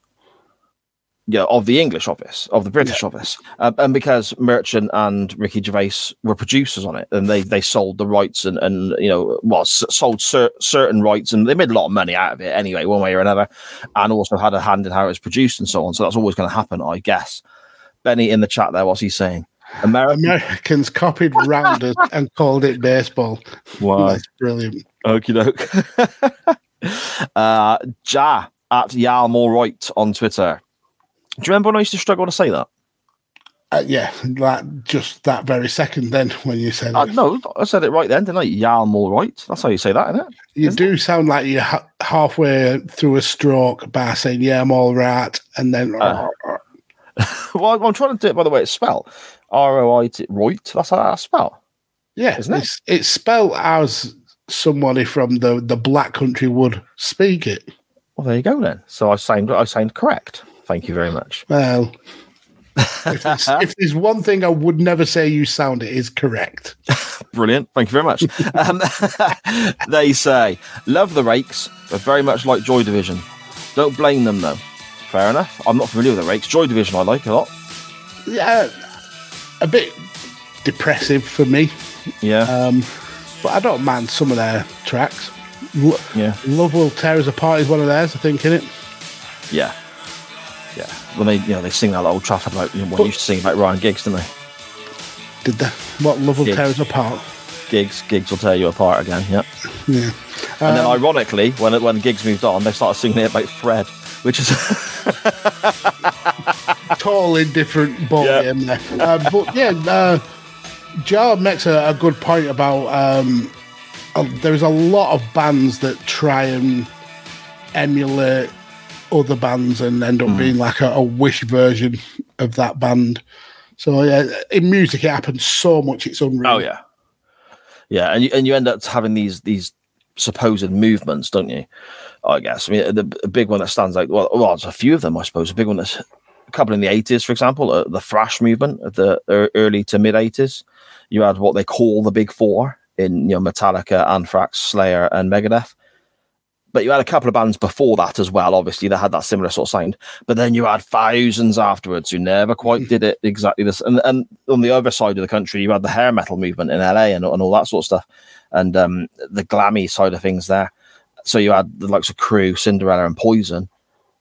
[SPEAKER 2] Yeah, of the English office, of the British office, um, and because Merchant and Ricky Gervais were producers on it, and they they sold the rights and and you know well s- sold cer- certain rights, and they made a lot of money out of it anyway, one way or another, and also had a hand in how it was produced and so on. So that's always going to happen, I guess. Benny in the chat there, what's he saying? American,
[SPEAKER 1] Americans copied Rounders [LAUGHS] and called it baseball.
[SPEAKER 2] why?
[SPEAKER 1] That's brilliant.
[SPEAKER 2] Okie doke. [LAUGHS] uh, ja at Yalmore Right on Twitter. Do you remember when I used to struggle to say that?
[SPEAKER 1] Uh, yeah, that just that very second. Then when you said
[SPEAKER 2] Uh,
[SPEAKER 1] it,
[SPEAKER 2] no, I said it right then, didn't I? Yalm all right. That's how you say that, isn't it?
[SPEAKER 1] you do sound like you're ha- halfway through a stroke by saying, "Yeah, I'm all right," and then
[SPEAKER 2] Uh, [LAUGHS] Well, I'm trying to do it by the way it's spelled. R O I T. Right. That's how that's spelled.
[SPEAKER 1] yeah,
[SPEAKER 2] isn't it?
[SPEAKER 1] it's it's spelled as somebody from the the Black Country would speak it.
[SPEAKER 2] Well, there you go then. So I sound I sound correct. Thank you very much.
[SPEAKER 1] Well, if, [LAUGHS] there's, if there's one thing I would never say you sound, it is correct. [LAUGHS]
[SPEAKER 2] Brilliant. Thank you very much. um, they say, love the rakes, but very much like Joy Division. Don't blame them though. Fair enough. I'm not familiar with the rakes. Joy Division I like a lot.
[SPEAKER 1] Yeah, a bit depressive for me,
[SPEAKER 2] Yeah.
[SPEAKER 1] um, but I don't mind some of their tracks. Lo-
[SPEAKER 2] yeah.
[SPEAKER 1] Love will tear us apart is one of theirs, I think, in it.
[SPEAKER 2] Yeah. Yeah. When they you know they sing that old Trafford like you know, what used to sing about Ryan Giggs, didn't they?
[SPEAKER 1] Did they? What love will
[SPEAKER 2] Giggs.
[SPEAKER 1] tear us apart?
[SPEAKER 2] Giggs, Giggs will tear you apart again. Yeah.
[SPEAKER 1] Yeah.
[SPEAKER 2] And then
[SPEAKER 1] Um,
[SPEAKER 2] ironically, when when Giggs moved on, they started singing it about Fred, which is [LAUGHS]
[SPEAKER 1] totally different ball game there. Uh, but yeah, uh, Jar makes a, a good point about um, uh, there's a lot of bands that try and emulate other bands and end up being like a, a wish version of that band. So yeah, in music it happens so much it's unreal.
[SPEAKER 2] Oh yeah, yeah, and you and you end up having these these supposed movements, don't you? I guess. I mean, the, big one that stands out. Well, well, there's a few of them, I suppose. A big one that's a couple in the eighties, for example, uh, the thrash movement of the early to mid eighties. You had what they call the big four in you know Metallica, Anthrax, Slayer, and Megadeth. But you had a couple of bands before that as well, obviously, that had that similar sort of sound. But then you had thousands afterwards who never quite did it exactly this. And, and on the other side of the country, you had the hair metal movement in LA and, and all that sort of stuff, and um, the glammy side of things there. So you had the likes of Crew, Cinderella, and Poison.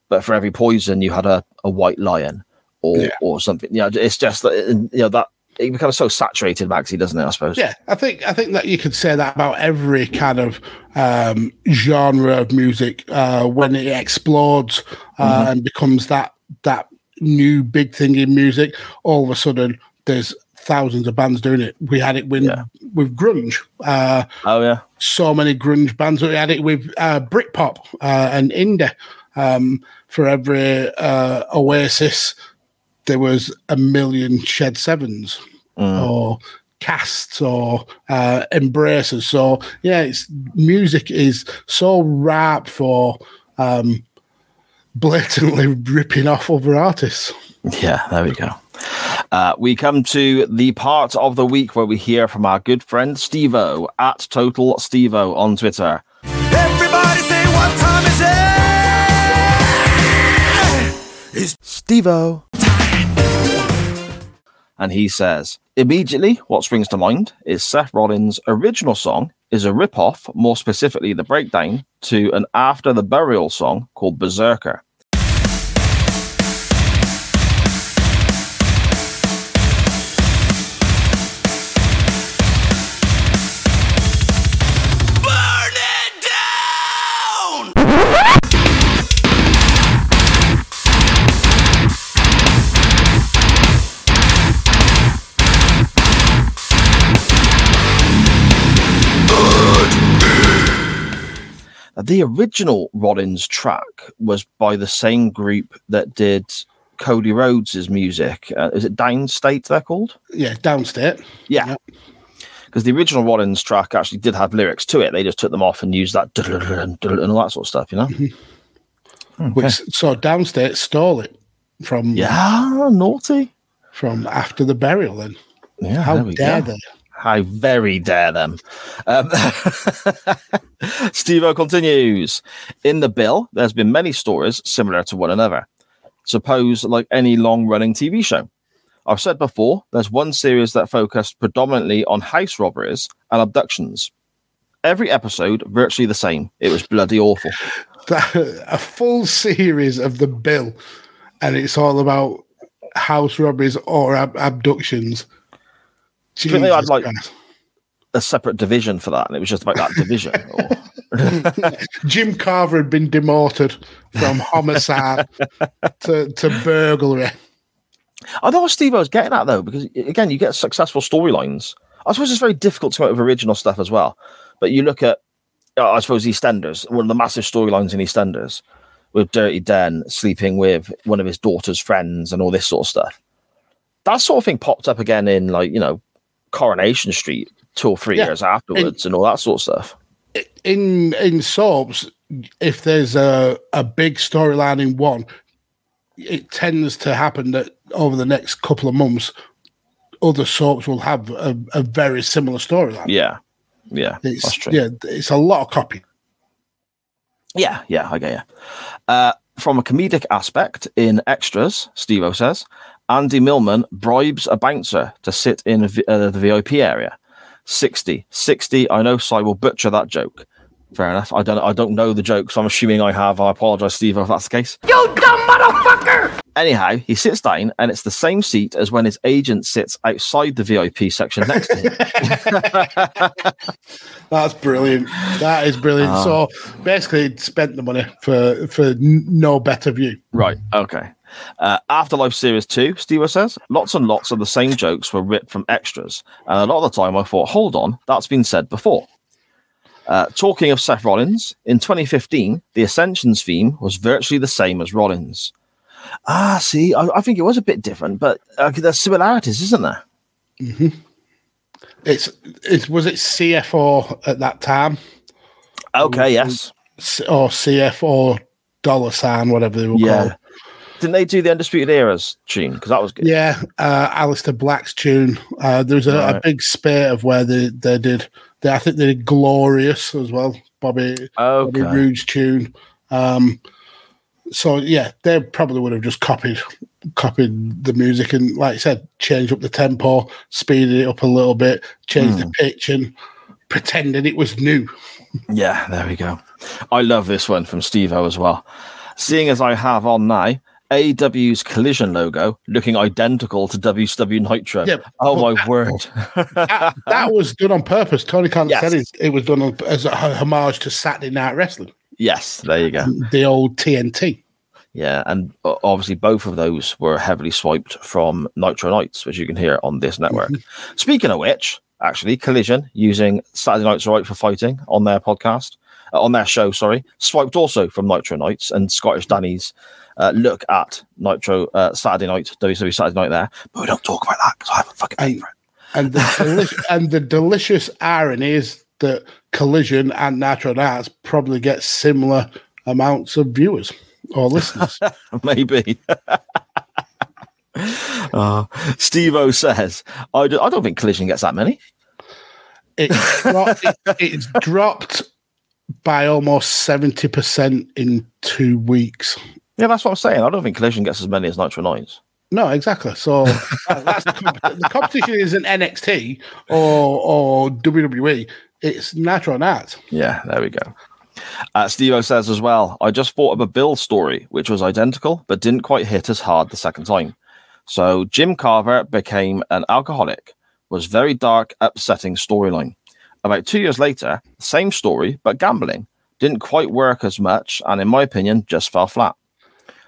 [SPEAKER 2] But for every Poison, you had a, a white lion or
[SPEAKER 1] Yeah.
[SPEAKER 2] or something. You know, it's just that you know that it becomes so saturated, Maxi, doesn't it? I suppose.
[SPEAKER 1] Yeah, I think I think that you could say that about every kind of um, genre of music uh, when it explodes uh,
[SPEAKER 2] Mhm.
[SPEAKER 1] and becomes that that new big thing in music. All of a sudden, there's thousands of bands doing it. We had it with with grunge. Uh,
[SPEAKER 2] oh yeah,
[SPEAKER 1] so many grunge bands. We had it with uh, Britpop uh, and indie. Um, for every uh, Oasis, there was a million Shed Sevens or casts or uh, embraces. So yeah, it's music is so ripe for um, blatantly [LAUGHS] ripping off other artists.
[SPEAKER 2] Yeah, there we go. Uh, we come to the part of the week where we hear from our good friend Stevo at Total Stevo on Twitter.
[SPEAKER 8] Everybody say what time is it? It's
[SPEAKER 2] Stevo. And he says, immediately what springs to mind is Seth Rollins' original song is a rip-off, more specifically the breakdown, to an After the Burial song called Berserker. The original Rollins track was by the same group that did Cody Rhodes' music. Uh, is it Downstait they're called?
[SPEAKER 1] Yeah, Downstait.
[SPEAKER 2] Yeah. Because the original Rollins track actually did have lyrics to it. They just took them off and used that [LAUGHS] and all that sort of stuff, you know?
[SPEAKER 1] Which so Downstait stole it from
[SPEAKER 2] Yeah, naughty.
[SPEAKER 1] from after the burial. Then
[SPEAKER 2] Yeah,
[SPEAKER 1] how dare
[SPEAKER 2] go.
[SPEAKER 1] they?
[SPEAKER 2] How very dare them. Um, [LAUGHS] Steve continues. In the bill, there's been many stories similar to one another. Suppose like any long running TV show. I've said before, there's one series that focused predominantly on house robberies and abductions. Every episode virtually the same. It was bloody awful.
[SPEAKER 1] a full series of the bill, and it's all about house robberies or ab- abductions.
[SPEAKER 2] Do you think they had like a separate division for that, and it was just about that division? [LAUGHS]
[SPEAKER 1] Jim Carver had been demoted from homicide [LAUGHS] to, to burglary.
[SPEAKER 2] I know what Steve was getting at though, because again, you get successful storylines. I suppose it's very difficult to come up with original stuff as well. But you look at, uh, I suppose, EastEnders, one of the massive storylines in EastEnders, with Dirty Den sleeping with one of his daughter's friends and all this sort of stuff. That sort of thing popped up again in like you know Coronation Street two or three
[SPEAKER 1] Yeah.
[SPEAKER 2] years afterwards and all that sort of stuff.
[SPEAKER 1] in in soaps, if there's a a big storyline in one, it tends to happen that over the next couple of months, other soaps will have a, a very similar storyline.
[SPEAKER 2] Yeah, yeah,
[SPEAKER 1] It's,
[SPEAKER 2] that's true.
[SPEAKER 1] yeah, it's a lot of copy.
[SPEAKER 2] Yeah, yeah, I get you. Uh, from a comedic aspect, in extras, Steve says, Andy Millman bribes a bouncer to sit in v- uh, the VIP area. 60. 60. I know Si will butcher that joke. Fair enough. I don't I don't know the joke, so I'm assuming I have. I apologize, Steve, if that's the case.
[SPEAKER 10] You dumb motherfucker!
[SPEAKER 2] Anyhow, he sits down and it's the same seat as when his agent sits outside the VIP section next to him. [LAUGHS] [LAUGHS]
[SPEAKER 1] That's brilliant. That is brilliant.
[SPEAKER 2] Ah.
[SPEAKER 1] So basically, it spent the money for for no better view.
[SPEAKER 2] Right. Okay. Uh, Afterlife Series 2, Steve says, lots and lots of the same jokes were ripped from extras. And a lot of the time I thought, hold on, that's been said before. Uh, talking of Seth Rollins, in 2015, the Ascensions theme was virtually the same as Rollins. Ah, see, I, I think it was a bit different, but uh, there's similarities, isn't there?
[SPEAKER 1] It's it was it CFO at that time
[SPEAKER 2] Okay, yes.
[SPEAKER 1] Or CFO dollar sign whatever they were
[SPEAKER 2] Yeah.
[SPEAKER 1] called.
[SPEAKER 2] Didn't they do the Undisputed Eras tune? Because that was good.
[SPEAKER 1] Yeah, uh, Aleister Black's tune. Uh, there was a, a big spate of where they, they did. They, I think they did Glorious as well. Bobby, Bobby
[SPEAKER 2] Okay.
[SPEAKER 1] Roode's tune. Um, so yeah, they probably would have just copied copied the music and, like I said, changed up the tempo, speeded it up a little bit, changed
[SPEAKER 2] Hmm.
[SPEAKER 1] the pitch, and pretended it was new.
[SPEAKER 2] Yeah, there we go. I love this one from Steve O as well. Seeing as I have on now AEW's collision logo looking identical to WCW Nitro.
[SPEAKER 1] Yeah,
[SPEAKER 2] oh
[SPEAKER 1] but
[SPEAKER 2] my
[SPEAKER 1] that-
[SPEAKER 2] word.
[SPEAKER 1] that, that [LAUGHS] was done on purpose. Tony Khan
[SPEAKER 2] Yes.
[SPEAKER 1] said it, it was done on, as a homage to Saturday Night Wrestling,
[SPEAKER 2] yes, there you go.
[SPEAKER 1] the old TNT.
[SPEAKER 2] Yeah, and obviously both of those were heavily swiped from Nitro Nights, which you can hear on this network. Speaking of which, actually, Collision using Saturday Night's Right for Fighting on their podcast, uh, on their show, sorry, swiped also from Nitro Nights and Scottish Danny's uh, look at Nitro uh, Saturday Night, WWE Saturday Night there. But we don't talk about that because I haven't fucking paid for it.
[SPEAKER 1] And the [LAUGHS] deli- and the delicious irony is that Collision and Nitro Nights probably get similar amounts of viewers or listeners. [LAUGHS]
[SPEAKER 2] Maybe. [LAUGHS] uh, Steve O says, I, do, I don't think Collision gets that many.
[SPEAKER 1] It's dropped, it, it's dropped by almost seventy percent in two weeks.
[SPEAKER 2] Yeah, that's what I'm saying. I don't think Collision gets as many as Nitro Nights.
[SPEAKER 1] No, exactly. So that- that's the, comp- the competition isn't NXT or or WWE. It's Nitro Nights.
[SPEAKER 2] Yeah, there we go. Uh, Steve says as well, I just thought of a Bill story, which was identical, but didn't quite hit as hard the second time. So Jim Carver became an alcoholic, was very dark, upsetting storyline. About two years later, same story, but gambling. Didn't quite work as much, and in my opinion, just fell flat.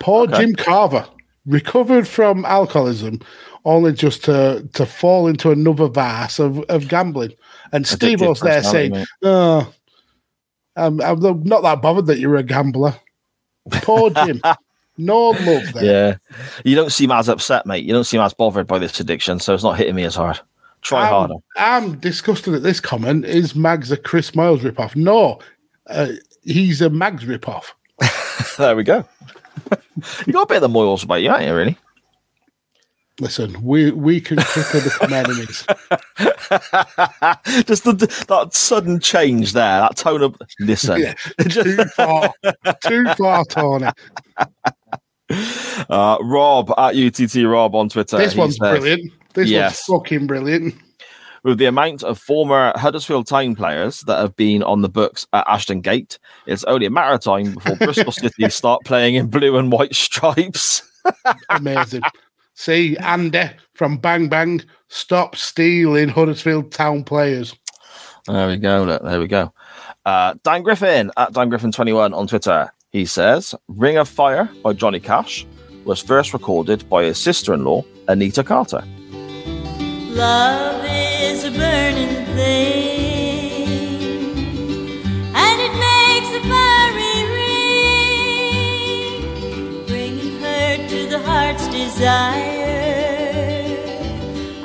[SPEAKER 1] Poor
[SPEAKER 2] Okay.
[SPEAKER 1] Jim Carver recovered from alcoholism, only just to to fall into another vase of, of gambling. And Steve was there saying,
[SPEAKER 2] mate.
[SPEAKER 1] "Oh, I'm, I'm not that bothered that you're a gambler." Poor [LAUGHS] Jim. no love there.
[SPEAKER 2] Yeah. You don't seem as upset, mate. You don't seem as bothered by this addiction, so it's not hitting me as hard. Try
[SPEAKER 1] I'm,
[SPEAKER 2] harder.
[SPEAKER 1] I'm disgusted at this comment. Is Mags a Chris Moyles ripoff? No, uh, he's a Mags ripoff. [LAUGHS]
[SPEAKER 2] there we go. [LAUGHS] you got a bit of the Moyles about you, ain't you, really?
[SPEAKER 1] Listen, we we can quickly [LAUGHS] become enemies. [LAUGHS]
[SPEAKER 2] Just the, that sudden change there, that tone of listen.
[SPEAKER 1] Yeah, too far, too far, Tony.
[SPEAKER 2] Uh, Rob at UTT Rob on Twitter.
[SPEAKER 1] This one's brilliant. This
[SPEAKER 2] Yes.
[SPEAKER 1] one's fucking brilliant.
[SPEAKER 2] With the amount of former Huddersfield Town players that have been on the books at Ashton Gate, it's only a matter of time before Bristol [LAUGHS] City start playing in blue and white stripes. [LAUGHS]
[SPEAKER 1] Amazing. See, Andy from Bang Bang, stop stealing Huddersfield Town players.
[SPEAKER 2] There we go. Look, there we go. Uh, Dan Griffin at Dan Griffin 21 on Twitter. He says, Ring of Fire by Johnny Cash. was first recorded by his sister in law, Anita Carter.
[SPEAKER 11] Love is a burning thing, and it makes a fiery ring, bringing her to the heart's desire.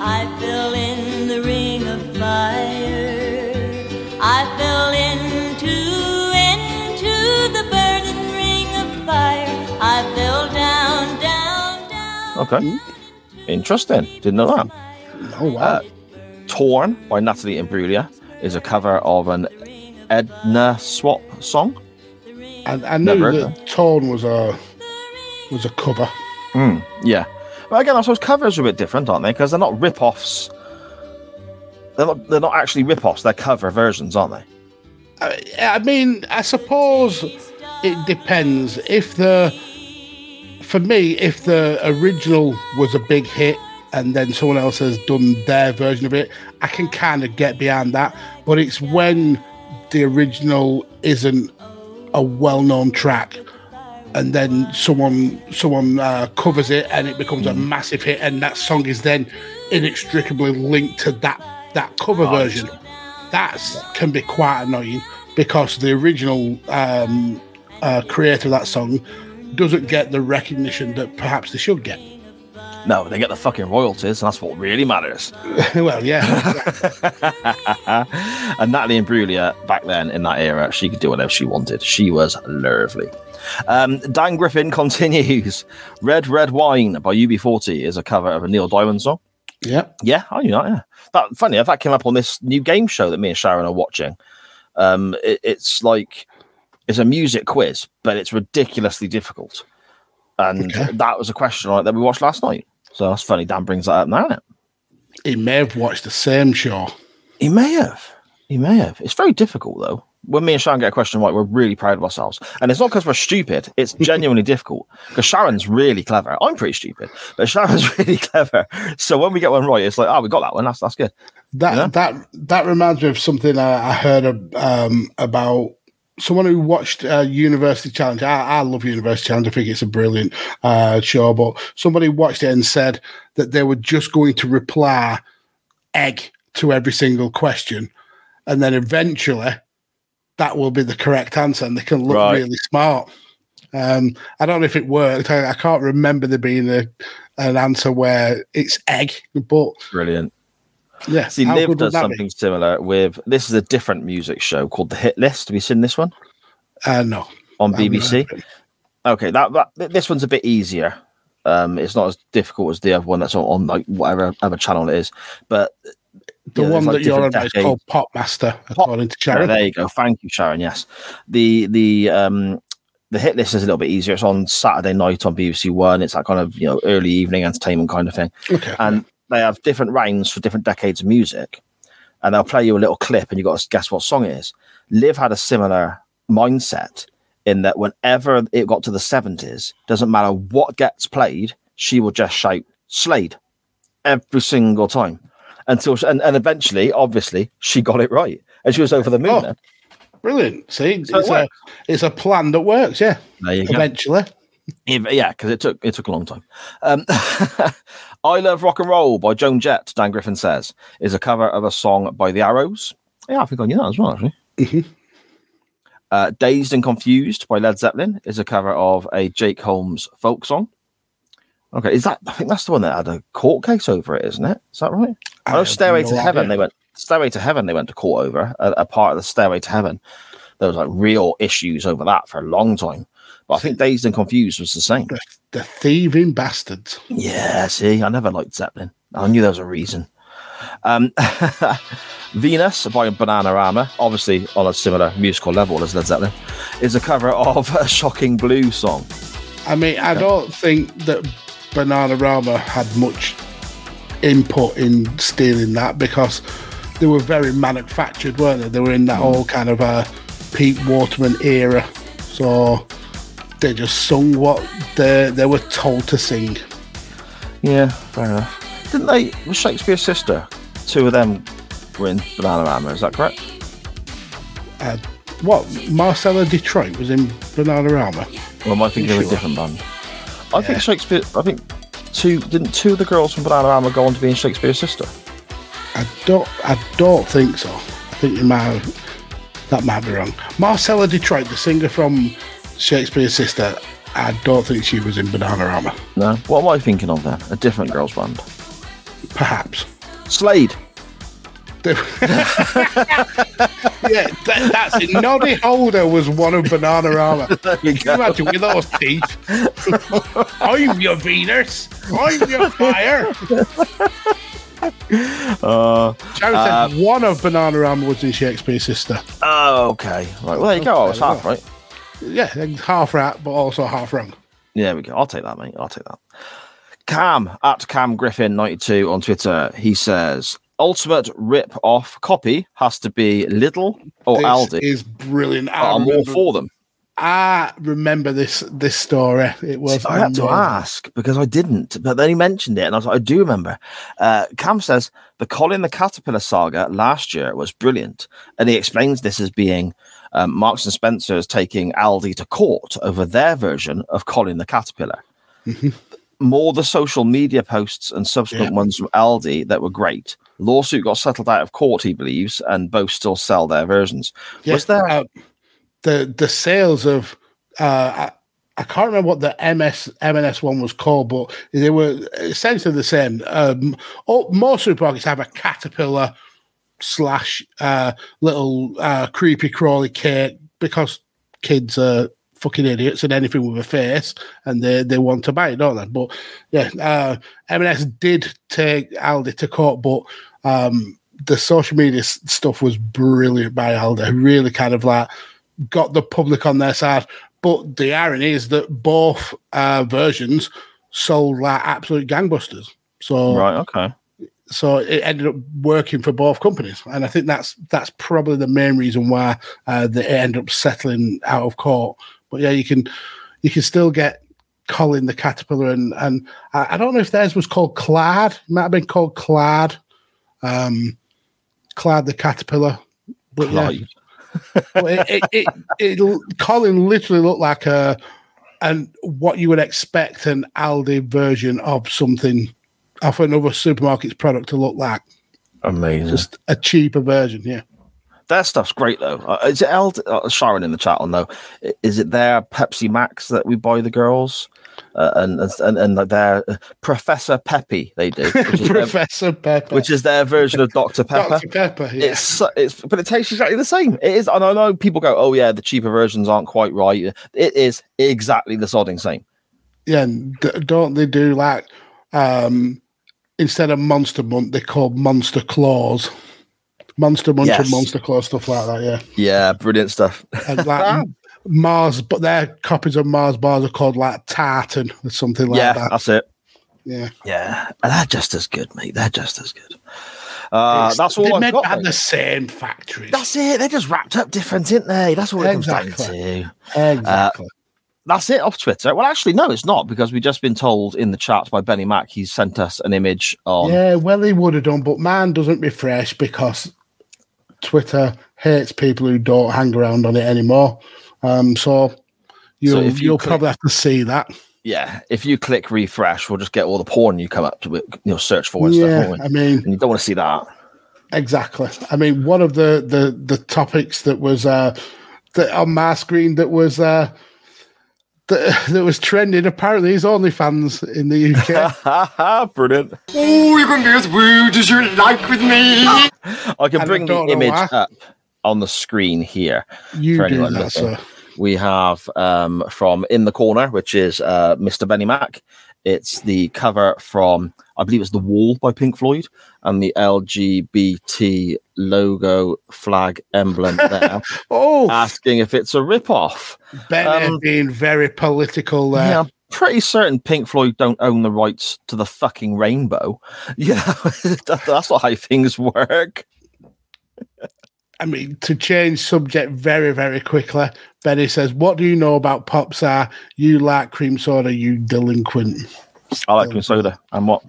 [SPEAKER 11] I fell in the ring of fire. I fell into into the burning ring of fire. I fell down, down, down.
[SPEAKER 2] Okay. Interesting. Didn't know that.
[SPEAKER 1] Oh wow.
[SPEAKER 2] Uh, Torn by Natalie Imbruglia is a cover of an Ednaswap song.
[SPEAKER 1] I, I knew
[SPEAKER 2] Never
[SPEAKER 1] that Tone was a was a cover.
[SPEAKER 2] Mm, yeah. But again, I suppose covers are a bit different, aren't they? Because they're not rip-offs. They're not, they're not actually rip-offs. They're cover versions, aren't they?
[SPEAKER 1] I, I mean, I suppose it depends. If the, for me, if the original was a big hit and then someone else has done their version of it, I can kind of get behind that. But it's when the original isn't a well-known track and then someone someone uh, covers it and it becomes a massive hit and that song is then inextricably linked to that that cover version. That can be quite annoying because the original um, uh, creator of that song doesn't get the recognition that perhaps they should get
[SPEAKER 2] No, they get the fucking royalties, and that's what really matters. [LAUGHS]
[SPEAKER 1] well yeah [LAUGHS]
[SPEAKER 2] and Natalie and Imbruglia, back then in that era, she could do whatever she wanted. She was lovely. Um, Dan Griffin [LAUGHS] continues. Red Red Wine by UB40 is a cover of a Neil Diamond song.
[SPEAKER 1] yeah
[SPEAKER 2] Yeah, I knew that. Yeah, that funny. That came up on this new game show that me and Sharon are watching. Um, it, it's like it's a music quiz, but it's ridiculously difficult. And
[SPEAKER 1] Okay.
[SPEAKER 2] that was a question like, that we watched last night. So that's funny. Dan brings that up now. Isn't it?
[SPEAKER 1] he may have watched the same show
[SPEAKER 2] He may have. He may have. It's very difficult though. When me and Sharon get a question right, we're really proud of ourselves, and it's not because we're stupid. It's [LAUGHS] genuinely difficult because Sharon's really clever. I'm pretty stupid, but Sharon's [LAUGHS] really clever. So when we get one right, it's like, oh, we got that one. That's that's good.
[SPEAKER 1] That
[SPEAKER 2] Yeah.
[SPEAKER 1] that that reminds me of something I, I heard um, about someone who watched uh, University Challenge. I, I love University Challenge. I think it's a brilliant uh, show. But somebody watched it and said that they were just going to reply egg to every single question, and then eventually that will be the correct answer, and they can look
[SPEAKER 2] Right.
[SPEAKER 1] really smart. Um, I don't know if it worked. I, I can't remember there being a, an answer where it's egg, but
[SPEAKER 2] Brilliant.
[SPEAKER 1] Yeah.
[SPEAKER 2] See, Liv does
[SPEAKER 1] that be?
[SPEAKER 2] something similar with this is a different music show called The Hit List. Have you seen this one
[SPEAKER 1] Uh, no.
[SPEAKER 2] on BBC?
[SPEAKER 1] heard of it.
[SPEAKER 2] Okay, that, that this one's a bit easier. Um, it's not as difficult as the other one that's on, on like whatever other channel it is, but
[SPEAKER 1] The
[SPEAKER 2] yeah,
[SPEAKER 1] one
[SPEAKER 2] like,
[SPEAKER 1] that you're on is called Popmaster, according to
[SPEAKER 2] Yeah,
[SPEAKER 1] Sharon.
[SPEAKER 2] there you go. Thank you, Sharon. Yes, the the um the hit list is a little bit easier. It's on Saturday night on BBC One. It's that kind of you know early evening entertainment kind of thing.
[SPEAKER 1] Okay.
[SPEAKER 2] And they have different rounds for different decades of music, and they'll play you a little clip, and you got to guess what song it is. Liv had a similar mindset in that whenever it got to the seventies, doesn't matter what gets played, she will just shout "Slade" every single time until she, and, and eventually, obviously, she got it right, and she was over the moon.
[SPEAKER 1] Oh,
[SPEAKER 2] then.
[SPEAKER 1] Brilliant. See,
[SPEAKER 2] So it
[SPEAKER 1] it's, a, it's a plan that works, yeah.
[SPEAKER 2] There you go.
[SPEAKER 1] Eventually.
[SPEAKER 2] Yeah, because it took it took a long time. Um, [LAUGHS] I love rock and roll by Joan Jett. Dan Griffin says is a cover of a song by the Arrows. Yeah, I think I knew that as well. Actually,
[SPEAKER 1] Mhm.
[SPEAKER 2] uh, Dazed and Confused by Led Zeppelin is a cover of a Jake Holmes folk song. Okay, is that? I think that's the one that had a court case over it, isn't it? Is that right? I know Stairway
[SPEAKER 1] no
[SPEAKER 2] to Heaven. They went Stairway to Heaven. They went to court over a, a part of the Stairway to Heaven. There was like real issues over that for a long time. But I think Dazed and Confused was the same.
[SPEAKER 1] The, thieving bastards.
[SPEAKER 2] Yeah, see, I never liked Zeppelin. I knew there was a reason. Um, [LAUGHS] Venus by Bananarama, obviously on a similar musical level as Led Zeppelin, is a cover of a shocking blue song.
[SPEAKER 1] I mean, I don't think that Bananarama had much input in stealing that because they were very manufactured, weren't they? They were in that whole kind of uh, Pete Waterman era. So they just sung what they, they were told to sing.
[SPEAKER 2] Yeah, fair enough. Didn't they? Was Shakespears Sister? Two of them were in Bananarama. Is that correct?
[SPEAKER 1] Uh, what? Marcella Detroit was in Bananarama.
[SPEAKER 2] Or am I thinking of a different band? I think Shakespeare. I think two didn't two of the girls from Banana Bananarama go on to be in Shakespears Sister.
[SPEAKER 1] I don't. I don't think so. I think you might. Have, that might be wrong. Marcella Detroit, the singer from Shakespears Sister. I don't think she was in Banana Bananarama.
[SPEAKER 2] No. What am I thinking of then? A different girls band.
[SPEAKER 1] Perhaps.
[SPEAKER 2] Slade. [LAUGHS]
[SPEAKER 1] yeah, that, that's it. Noddy Holder was one of Bananarama. [LAUGHS]
[SPEAKER 2] There you
[SPEAKER 1] Can you imagine with those teeth? [LAUGHS] I'm your Venus. I'm your fire.
[SPEAKER 2] Uh,
[SPEAKER 1] Sharon
[SPEAKER 2] uh,
[SPEAKER 1] said one of Bananarama was in Shakespears Sister.
[SPEAKER 2] oh, okay. Right. Well, there you go. I was half right.
[SPEAKER 1] Yeah, half right, but also half wrong.
[SPEAKER 2] Yeah, we go. I'll take that, mate. I'll take that. Cam at Cam Griffin ninety two on Twitter. He says ultimate rip off copy has to be Lidl or
[SPEAKER 1] This
[SPEAKER 2] Aldi.
[SPEAKER 1] is brilliant.
[SPEAKER 2] I'm all for them.
[SPEAKER 1] I remember this this story. It was.
[SPEAKER 2] I had to ask because I didn't, but then he mentioned it, and I was like, I do remember. Uh, Cam says the Colin the Caterpillar saga last year was brilliant, and he explains this as being um, Marks and Spencer is taking Aldi to court over their version of Colin the Caterpillar. More the social media posts and subsequent
[SPEAKER 1] Yeah.
[SPEAKER 2] ones from Aldi that were great. Lawsuit got settled out of court, he believes, and both still sell their versions.
[SPEAKER 1] Yeah,
[SPEAKER 2] Was there?
[SPEAKER 1] uh, the the sales of? Uh, I, I can't remember what the MS M&S one was called, but they were essentially the same. Um, all, most supermarkets have a caterpillar slash uh, little uh, creepy crawly cake because kids are fucking idiots and anything with a face and they, they want to buy it, don't they? But yeah, uh, M&S did take Aldi to court, but um, the social media stuff was brilliant by Aldi. Really kind of like got the public on their side. But the irony is that both uh, versions sold like absolute gangbusters. So
[SPEAKER 2] Right. Okay.
[SPEAKER 1] So it ended up working for both companies, and I think that's that's probably the main reason why uh, they ended up settling out of court. But yeah, you can you can still get Colin the caterpillar, and and I, I don't know if theirs was called Clad. It might have been called Clad, um, Clad the caterpillar. But yeah, well, it, it, it, it, Colin literally looked like a and what you would expect an Aldi version of something of another supermarket's product to look like.
[SPEAKER 2] Amazing.
[SPEAKER 1] Just a cheaper version, yeah.
[SPEAKER 2] Their stuff's great though. Uh, is it Eld- uh, Sharon in the chat know? I- Is it their Pepsi Max that we buy the girls? Uh, and and and like their uh, Professor Peppy they do, which is, [LAUGHS] their,
[SPEAKER 1] Professor Pepper.
[SPEAKER 2] which is their version of Dr [LAUGHS] Pepper.
[SPEAKER 1] Dr. Pepper, yeah.
[SPEAKER 2] It's it's but it tastes exactly the same. It is, and I know people go, "Oh yeah, the cheaper versions aren't quite right." It is exactly the sodding same.
[SPEAKER 1] yeah, and d- don't they do like um instead of Monster Munch, they called Monster Claws. Monster Munch
[SPEAKER 2] Yes.
[SPEAKER 1] and Monster Claw, stuff like that, yeah.
[SPEAKER 2] Yeah, brilliant stuff.
[SPEAKER 1] And like [LAUGHS] Mars, but their copies of Mars bars are called like Tartan or something like
[SPEAKER 2] yeah,
[SPEAKER 1] that.
[SPEAKER 2] Yeah, that's it.
[SPEAKER 1] Yeah.
[SPEAKER 2] Yeah, and they're just as good, mate. They're just as good. Uh, that's all
[SPEAKER 1] they
[SPEAKER 2] I've
[SPEAKER 1] made
[SPEAKER 2] got.
[SPEAKER 1] at the same factories.
[SPEAKER 2] That's it. They're just wrapped up different, aren't they? That's what it comes down
[SPEAKER 1] Exactly.
[SPEAKER 2] to. Uh,
[SPEAKER 1] Exactly.
[SPEAKER 2] That's it off Twitter. Well, actually, no, it's not because we've just been told in the chat by Benny Mack he's sent us an image on.
[SPEAKER 1] yeah, well, he would have done, but man doesn't refresh because Twitter hates people who don't hang around on it anymore. Um, so you'll,
[SPEAKER 2] if you
[SPEAKER 1] you will
[SPEAKER 2] click-
[SPEAKER 1] probably have to see that.
[SPEAKER 2] Yeah, if you click refresh, we'll just get all the porn you come up to, you know, search for and stuff.
[SPEAKER 1] Yeah. I mean,
[SPEAKER 2] and you don't want to see that.
[SPEAKER 1] Exactly. I mean, one of the the the topics that was uh that on my screen that was uh that, [LAUGHS] that was trending apparently is OnlyFans in the UK. [LAUGHS]
[SPEAKER 2] Brilliant.
[SPEAKER 10] Oh, you can be as rude as you like with me. [LAUGHS]
[SPEAKER 2] I can
[SPEAKER 1] And
[SPEAKER 2] bring
[SPEAKER 1] I
[SPEAKER 2] the image
[SPEAKER 1] why.
[SPEAKER 2] up on the screen here.
[SPEAKER 1] You
[SPEAKER 2] for
[SPEAKER 1] do
[SPEAKER 2] anyone
[SPEAKER 1] that,
[SPEAKER 2] listening.
[SPEAKER 1] sir.
[SPEAKER 2] We have um, from In the Corner, which is uh, Mr. Benny Mac. It's the cover from, I believe it's The Wall by Pink Floyd, and the LGBT logo flag emblem there, [LAUGHS]
[SPEAKER 1] Oh,
[SPEAKER 2] asking if it's a rip-off.
[SPEAKER 1] Ben
[SPEAKER 2] Um,
[SPEAKER 1] being very political there.
[SPEAKER 2] Yeah, I'm pretty certain Pink Floyd don't own the rights to the fucking rainbow. [LAUGHS] Yeah, [LAUGHS] that, that's not how things work.
[SPEAKER 1] I mean, to change subject very, very quickly, Benny says, What do you know about Pops are? You like cream soda, you delinquent.
[SPEAKER 2] I like cream soda. And what?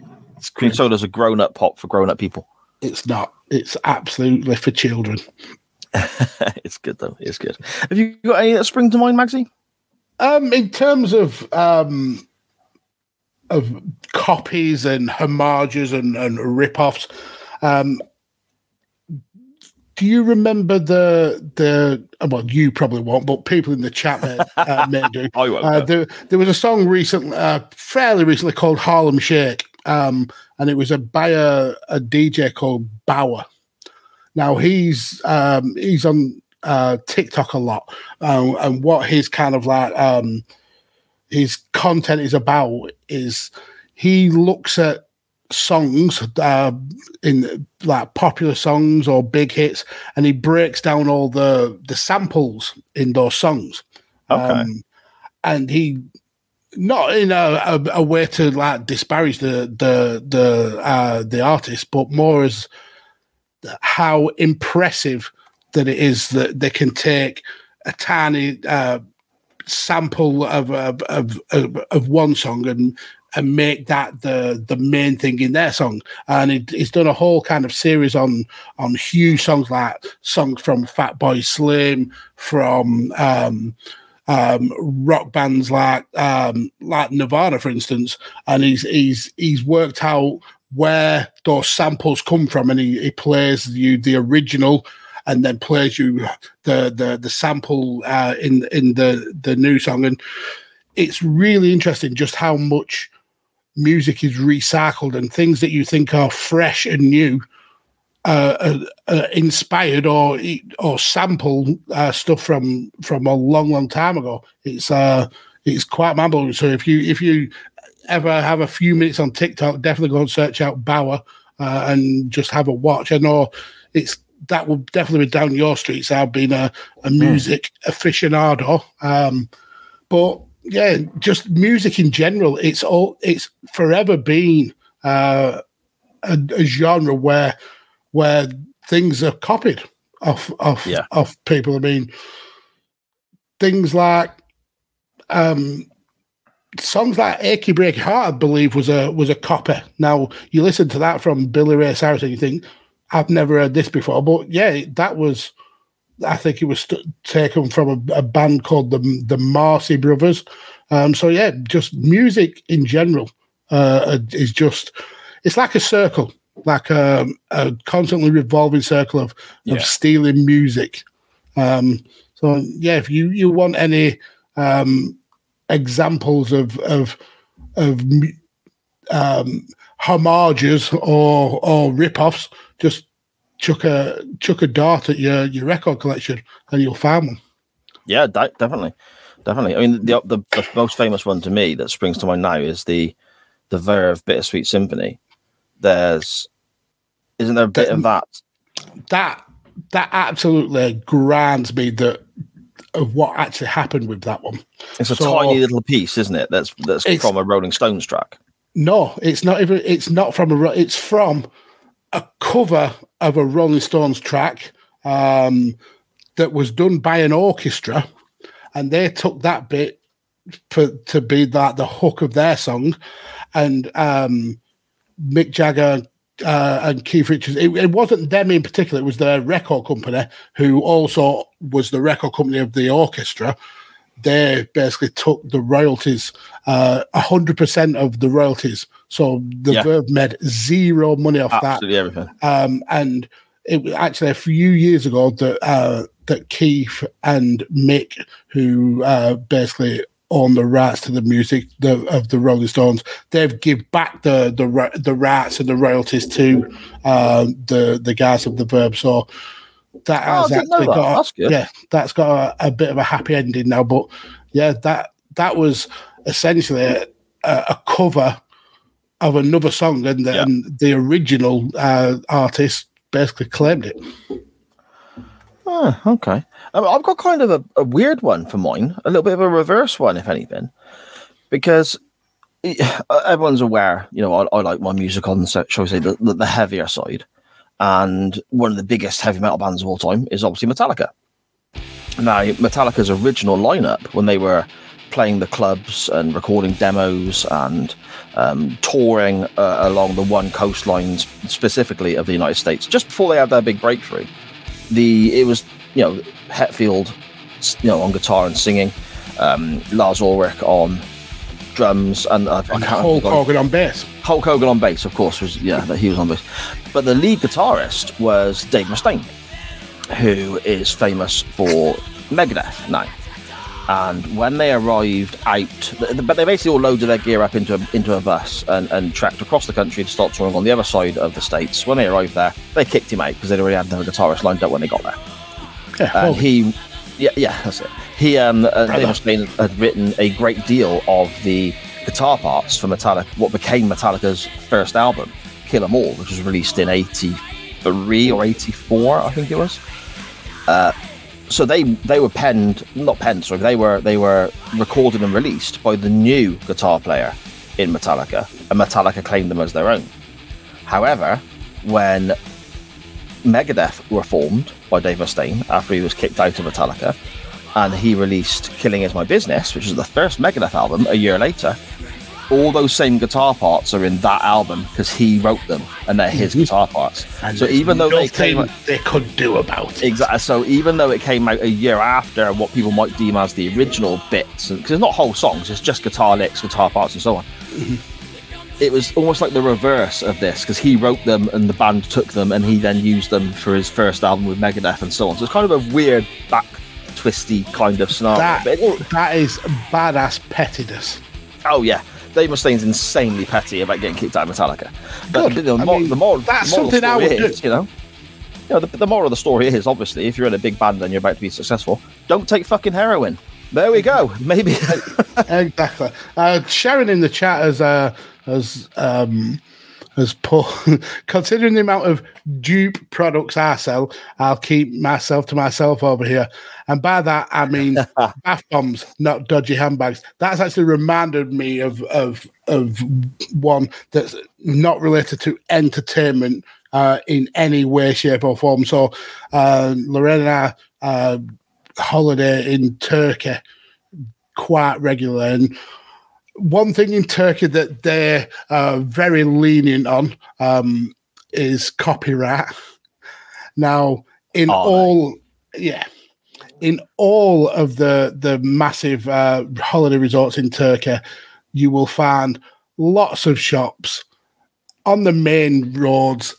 [SPEAKER 2] Cream soda's a grown-up pop for grown-up people.
[SPEAKER 1] It's not. It's absolutely for children. [LAUGHS]
[SPEAKER 2] it's good though. It's good. Have you got any that spring to mind, Maxie?
[SPEAKER 1] Um, in terms of um, of copies and homages and, and rip-offs. Um, do you remember the the well you probably won't but people in the chat may, uh, may [LAUGHS] do
[SPEAKER 2] I won't,
[SPEAKER 1] uh, there, there was a song recently uh, fairly recently called harlem shake um, and it was a by a, a dj called Baauer now he's um, he's on uh, tiktok a lot um, and what his kind of like um, his content is about is he looks at songs uh, in like popular songs or big hits and he breaks down all the the samples in those songs
[SPEAKER 2] Okay.
[SPEAKER 1] Um, and he not in a, a, a way to like disparage the the the uh the artist but more as how impressive that it is that they can take a tiny uh sample of of, of of one song and and make that the the main thing in their song. And it, it's done a whole kind of series on on huge songs like songs from Fatboy Slim, from um, um, rock bands like um, like Nirvana, for instance. And he's he's he's worked out where those samples come from, and he, he plays you the original and then plays you the the the sample uh, in in the the new song, and it's really interesting just how much music is recycled and things that you think are fresh and new. Uh, uh, uh, inspired or or sample uh, stuff from from a long long time ago. It's uh it's quite mind So if you if you ever have a few minutes on TikTok, definitely go and search out Baauer uh, and just have a watch. I know it's that will definitely be down your streets. I've been a, a music aficionado, um, but yeah, just music in general. It's all it's forever been uh, a, a genre where where things are copied off off
[SPEAKER 2] Yeah.
[SPEAKER 1] off people. I mean, things like um, songs like "Achy Breaky Heart," I believe, was a was a copy. Now you listen to that from Billy Ray Cyrus, and you think, "I've never heard this before," but yeah, that was. I think it was st- taken from a, a band called the the Marcy Brothers. Um, so yeah, just music in general uh, is just it's like a circle, like a, a constantly revolving circle of
[SPEAKER 2] Yeah.
[SPEAKER 1] of stealing music. Um, so yeah, if you you want any um, examples of of of um, homages or or rip-offs, just chuck a chuck a dart at your your record collection and you'll find one.
[SPEAKER 2] Yeah, de- definitely, definitely. I mean, the, the the most famous one to me that springs to mind now is the the Verve Bittersweet Symphony. There's isn't there a bit of that?
[SPEAKER 1] That that absolutely grinds me that of what actually happened with that one.
[SPEAKER 2] It's a
[SPEAKER 1] So-
[SPEAKER 2] tiny little piece, isn't it? That's that's from a Rolling Stones track.
[SPEAKER 1] No, it's not even. It's not from a. It's from a cover of a Rolling Stones track um, that was done by an orchestra, and they took that bit for to be that the hook of their song, and um, Mick Jagger. Uh, and Keith Richards. It, it wasn't them in particular. It was their record company, who also was the record company of the orchestra. They basically took the royalties, uh, hundred percent of the royalties. So the
[SPEAKER 2] Yeah.
[SPEAKER 1] Verve made zero money off that
[SPEAKER 2] Absolutely everything.
[SPEAKER 1] um, and it was actually a few years ago that uh, that Keith and Mick, who uh, basically own the rights to the music the, of the Rolling Stones, they've give back the the the rights and the royalties to uh, the the guys of the Verve. So that
[SPEAKER 2] oh,
[SPEAKER 1] has
[SPEAKER 2] didn't
[SPEAKER 1] actually
[SPEAKER 2] that.
[SPEAKER 1] got
[SPEAKER 2] That's good.
[SPEAKER 1] yeah, that's got a, a bit of a happy ending now. But yeah, that that was essentially a, a cover of another song, and the, and the original uh, artist basically claimed it.
[SPEAKER 2] Oh, okay. Um, I've got kind of a, a weird one for mine, a little bit of a reverse one, if anything, because eh, [SIGHS] everyone's aware, you know, I, I like my music on, shall we say, the, the, the heavier side. And one of the biggest heavy metal bands of all time is obviously Metallica. Now, Metallica's original lineup, when they were playing the clubs and recording demos and um, touring uh, along the one coastline specifically of the United States, just before they had their big breakthrough, the it was you know Hetfield, you know, on guitar and singing, um, Lars Ulrich on drums, and uh, I
[SPEAKER 1] And
[SPEAKER 2] can't
[SPEAKER 1] Hulk Hogan on bass.
[SPEAKER 2] Hulk Hogan on bass, of course, was yeah, that he was on bass. But the lead guitarist was Dave Mustaine, who is famous for Megadeth now. And when they arrived out, but they basically all loaded their gear up into a, into a bus and, and trekked across the country to start touring on the other side of the states. When they arrived there, they kicked him out because they'd already had another guitarist lined up when they got there.
[SPEAKER 1] Yeah,
[SPEAKER 2] And he, yeah, yeah, that's it. He, um, uh. Dave Mustaine had written a great deal of the guitar parts for Metallica, what became Metallica's first album, Kill 'Em All, which was released in '83 or '84, I think it was. Uh, so they they were penned, not penned, sorry, they were they were recorded and released by the new guitar player in Metallica, and Metallica claimed them as their own. However, when Megadeth were formed by Dave Mustaine after he was kicked out of Metallica, and he released "Killing Is My Business," which is the first Megadeth album. A year later, all those same guitar parts are in that album because he wrote them, and they're his mm-hmm. guitar parts.
[SPEAKER 1] And
[SPEAKER 2] so even though they came,
[SPEAKER 1] they could do about it.
[SPEAKER 2] Exactly. So even though it came out a year after what people might deem as the original bits, because it's not whole songs, it's just guitar licks, guitar parts, and so on. Mm-hmm. It was almost like the reverse of this because he wrote them and the band took them and he then used them for his first album with Megadeth and so on. So it's kind of a weird back twisty kind of scenario.
[SPEAKER 1] That,
[SPEAKER 2] it-
[SPEAKER 1] that is badass pettiness.
[SPEAKER 2] oh yeah, Dave Mustaine's insanely petty about getting kicked out of Metallica. But
[SPEAKER 1] Good.
[SPEAKER 2] the,
[SPEAKER 1] I
[SPEAKER 2] mor-
[SPEAKER 1] mean,
[SPEAKER 2] the moral,
[SPEAKER 1] that's
[SPEAKER 2] the moral
[SPEAKER 1] something I would
[SPEAKER 2] is,
[SPEAKER 1] do.
[SPEAKER 2] You know, you know, the, the moral of the story is obviously if you're in a big band and you're about to be successful, don't take fucking heroin. There we go. Maybe [LAUGHS]
[SPEAKER 1] exactly. Uh, Sharon in the chat has uh, has um, has put [LAUGHS] considering the amount of dupe products I sell, I'll keep myself to myself over here. And by that I mean [LAUGHS] bath bombs, not dodgy handbags. That's actually reminded me of of of one that's not related to entertainment uh, in any way, shape, or form. So uh, Lorraine and I uh, holiday in Turkey quite regular. And one thing in Turkey that they're uh, very lenient on um, is copyright. Now, in all, yeah, in all of the the massive uh, holiday resorts in Turkey, you will find lots of shops on the main roads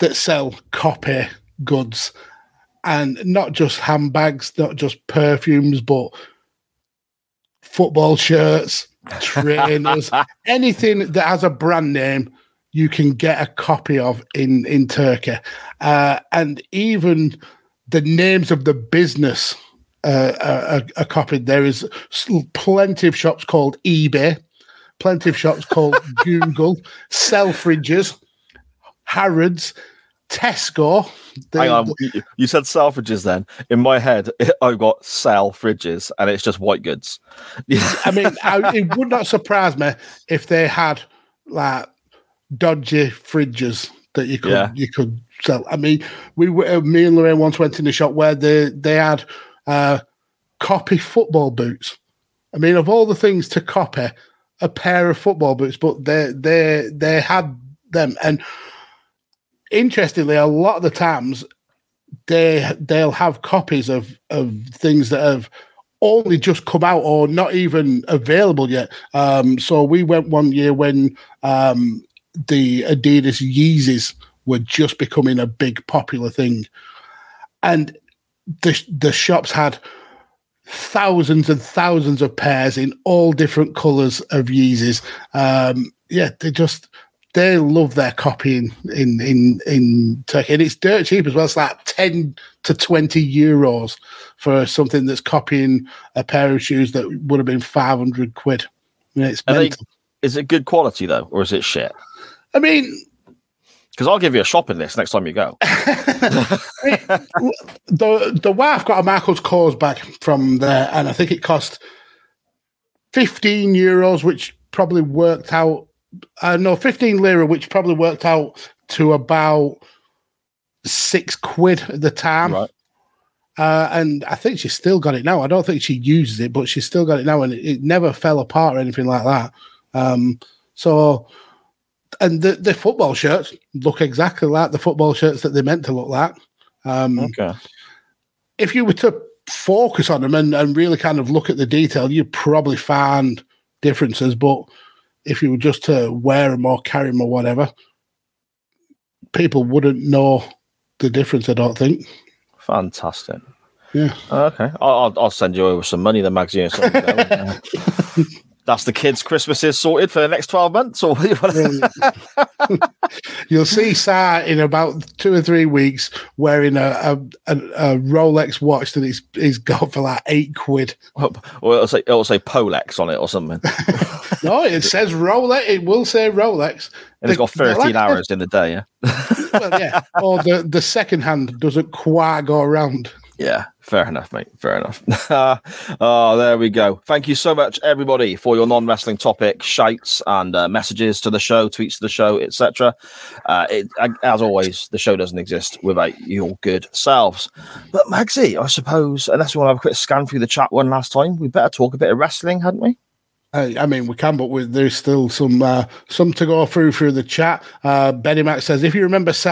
[SPEAKER 1] that sell copy goods and not just handbags, not just perfumes, but football shirts, trainers, anything that has a brand name, you can get a copy of in in Turkey, uh, and even the names of the business uh, are, are copied. There is plenty of shops called eBay, plenty of shops called [LAUGHS] Google, Selfridges, Harrods, Tesco. the-
[SPEAKER 2] hang on. You, you said Selfridges then. In my head, [LAUGHS] I've got sell fridges and it's just white goods.
[SPEAKER 1] I mean, [LAUGHS] I, it would not surprise me if they had like dodgy fridges that you could
[SPEAKER 2] Yeah.
[SPEAKER 1] you could sell. I mean, we were uh, me and Lorraine once went in the shop where they they had uh, copy football boots. I mean, of all the things to copy, a pair of football boots, but they they they had them. And interestingly, a lot of the times they they'll have copies of of things that have only just come out or not even available yet. Um, so we went one year when um, the Adidas Yeezys were just becoming a big popular thing, and the the shops had thousands and thousands of pairs in all different colors of Yeezys. Um, yeah, they just they love their copying in in in Turkey, and it's dirt cheap as well. It's like ten to twenty euros for something that's copying a pair of shoes that would have been five hundred quid. I mean, it's
[SPEAKER 2] they, is it good quality though, or is it shit?
[SPEAKER 1] I mean,
[SPEAKER 2] Because I'll give you a shopping list next time you go. [LAUGHS]
[SPEAKER 1] the the wife got a Michael's Kors bag from there, and I think it cost fifteen euros, which probably worked out. Uh, no, fifteen lira, which probably worked out to about six quid at the time.
[SPEAKER 2] Right.
[SPEAKER 1] Uh, and I think she's still got it now. I don't think she uses it, but she's still got it now, and it, it never fell apart or anything like that. Um, so, and the, the football shirts look exactly like the football shirts that they're meant to look like. Um,
[SPEAKER 2] Okay.
[SPEAKER 1] if you were to focus on them and, and really kind of look at the detail, you'd probably find differences, but if you were just to wear them or carry them or whatever, people wouldn't know the difference. I don't think.
[SPEAKER 2] Fantastic.
[SPEAKER 1] Yeah.
[SPEAKER 2] Okay. I'll, I'll- send you over some money, then, Maggie. Or something. [LAUGHS] [LAUGHS] That's the kids' Christmases sorted for the next 12 months, or [LAUGHS] [LAUGHS]
[SPEAKER 1] You'll see Si in about two or three weeks wearing a a, a, a Rolex watch that he's he's got for like eight quid.
[SPEAKER 2] or it'll say, it'll say Polex on it or something. [LAUGHS]
[SPEAKER 1] No, it says Rolex. It will say Rolex.
[SPEAKER 2] And it's got
[SPEAKER 1] The- the
[SPEAKER 2] 13
[SPEAKER 1] like-
[SPEAKER 2] hours in the day, yeah?
[SPEAKER 1] Well, yeah. Or the the second hand doesn't quite go around.
[SPEAKER 2] Yeah, fair enough, mate. Fair enough. oh, [LAUGHS] there we go. Thank you so much, everybody, for your non-wrestling topic shouts and uh, messages to the show, tweets to the show, etc. Uh, as always, the show doesn't exist without your good selves. But Magsy, I suppose, unless we want to have a quick scan through the chat one last time, we better talk a bit of wrestling, hadn't we?
[SPEAKER 1] I, I mean, we can, but we, there's still some uh, some to go through through the chat. Uh, Benny Mac says, if you remember, Si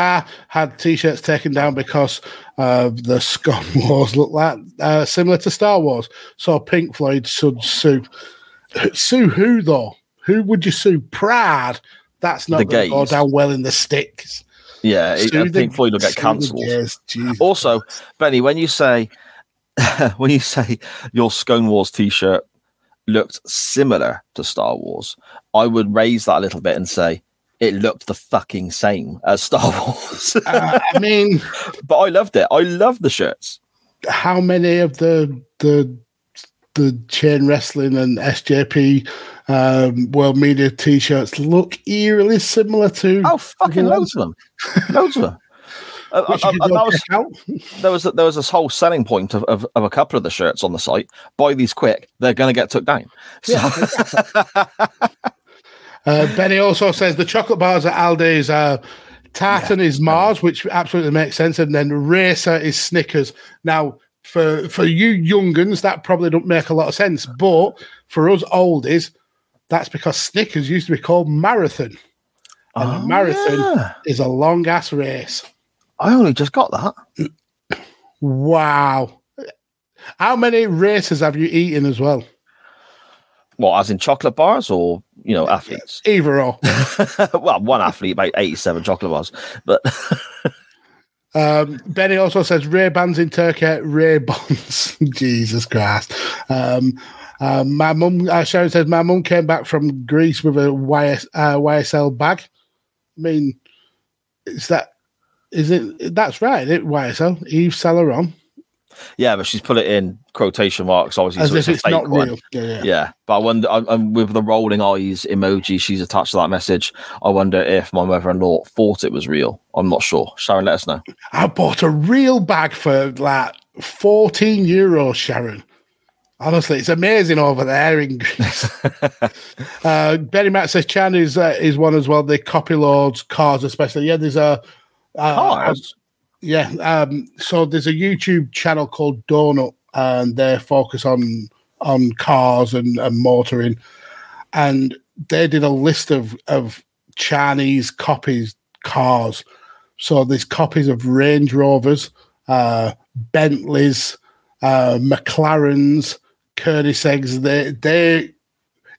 [SPEAKER 1] had t-shirts taken down because uh, the [LAUGHS] Scum Wars look like uh, similar to Star Wars. So Pink Floyd should sue. Sue who though? Who would you sue? Pride. That's not going to go down well in the sticks.
[SPEAKER 2] Yeah, it, I
[SPEAKER 1] the-
[SPEAKER 2] think Floyd will get cancelled. Also, Benny, when you say [LAUGHS] when you say your Scone Wars t-shirt looked similar to Star Wars, I would raise that a little bit and say it looked the fucking same as Star [LAUGHS] Wars.
[SPEAKER 1] Uh, I mean,
[SPEAKER 2] but I loved it. I love the shirts.
[SPEAKER 1] how many of the the the chain wrestling and SJP um, World Media T-shirts look eerily similar to?
[SPEAKER 2] Oh, fucking loads of them, [LAUGHS] loads of them. Uh, uh, uh,
[SPEAKER 1] can go
[SPEAKER 2] that was- [LAUGHS] there was there was this whole selling point of, of, of a couple of the shirts on the site. Buy these quick; they're going to get took down. So, [LAUGHS]
[SPEAKER 1] Uh, Benny also says the chocolate bars at Aldi's uh, Tartan is Mars, which absolutely makes sense, and then Racer is Snickers. Now, for for you younguns, that probably don't make a lot of sense, but for us oldies, that's because Snickers used to be called Marathon, and a
[SPEAKER 2] Oh,
[SPEAKER 1] marathon
[SPEAKER 2] yeah.
[SPEAKER 1] is a long ass race.
[SPEAKER 2] I only just got that.
[SPEAKER 1] Wow. How many races have you eaten as well?
[SPEAKER 2] What, as in chocolate bars or you know athletes?
[SPEAKER 1] Either or. [LAUGHS]
[SPEAKER 2] well, one athlete about eighty-seven chocolate bars, but [LAUGHS]
[SPEAKER 1] Um, Benny also says Ray Bans in Turkey, Ray Bonds. [LAUGHS] Jesus Christ. Um, uh, my mum, uh, Sharon says, my mum came back from Greece with a YS, uh, YSL bag. I mean, is that, is it, that's right, it why is it YSL, Yves Saint
[SPEAKER 2] yeah, but she's put it in quotation marks, obviously,
[SPEAKER 1] As
[SPEAKER 2] so
[SPEAKER 1] if
[SPEAKER 2] a
[SPEAKER 1] it's not
[SPEAKER 2] one.
[SPEAKER 1] real. Yeah, yeah.
[SPEAKER 2] Yeah, but I wonder, I'm with the rolling eyes emoji she's attached to that message. I wonder if my mother-in-law thought it was real. I'm not sure. Sharon, let us know.
[SPEAKER 1] I bought a real bag for like 14 euros, Sharon. Honestly, it's amazing over there in Greece. [LAUGHS] uh, Benny Mac says Chan is uh, is one as well. The copy loads, cars especially. Yeah, there's a uh,
[SPEAKER 2] Cars?
[SPEAKER 1] yeah, um, so there's a YouTube channel called Donut, and they focus on on cars and, and motoring. And they did a list of of Chinese copies cars. So there's copies of Range Rovers, uh, Bentleys, uh, McLarens, Koenigseggs. They they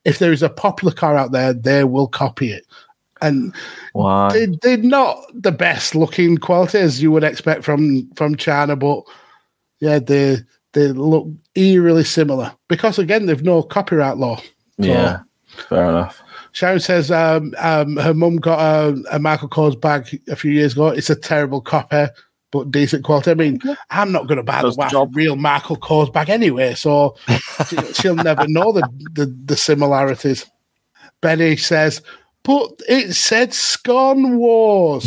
[SPEAKER 1] if there is a popular car out there, they will copy it. And
[SPEAKER 2] Why?
[SPEAKER 1] they, they're not the best looking quality as you would expect from from China, but yeah, they they look eerily similar because again they've no copyright law. So,
[SPEAKER 2] Yeah, fair enough.
[SPEAKER 1] Sharon says um, um, her mum got a, a Michael Kors bag a few years ago. It's a terrible copy, but decent quality. I mean, I'm not going to buy
[SPEAKER 2] Does
[SPEAKER 1] the
[SPEAKER 2] the
[SPEAKER 1] a real Michael Kors bag anyway, so [LAUGHS] she, she'll never know the, the, the similarities. Benny says, but it said Scone Wars.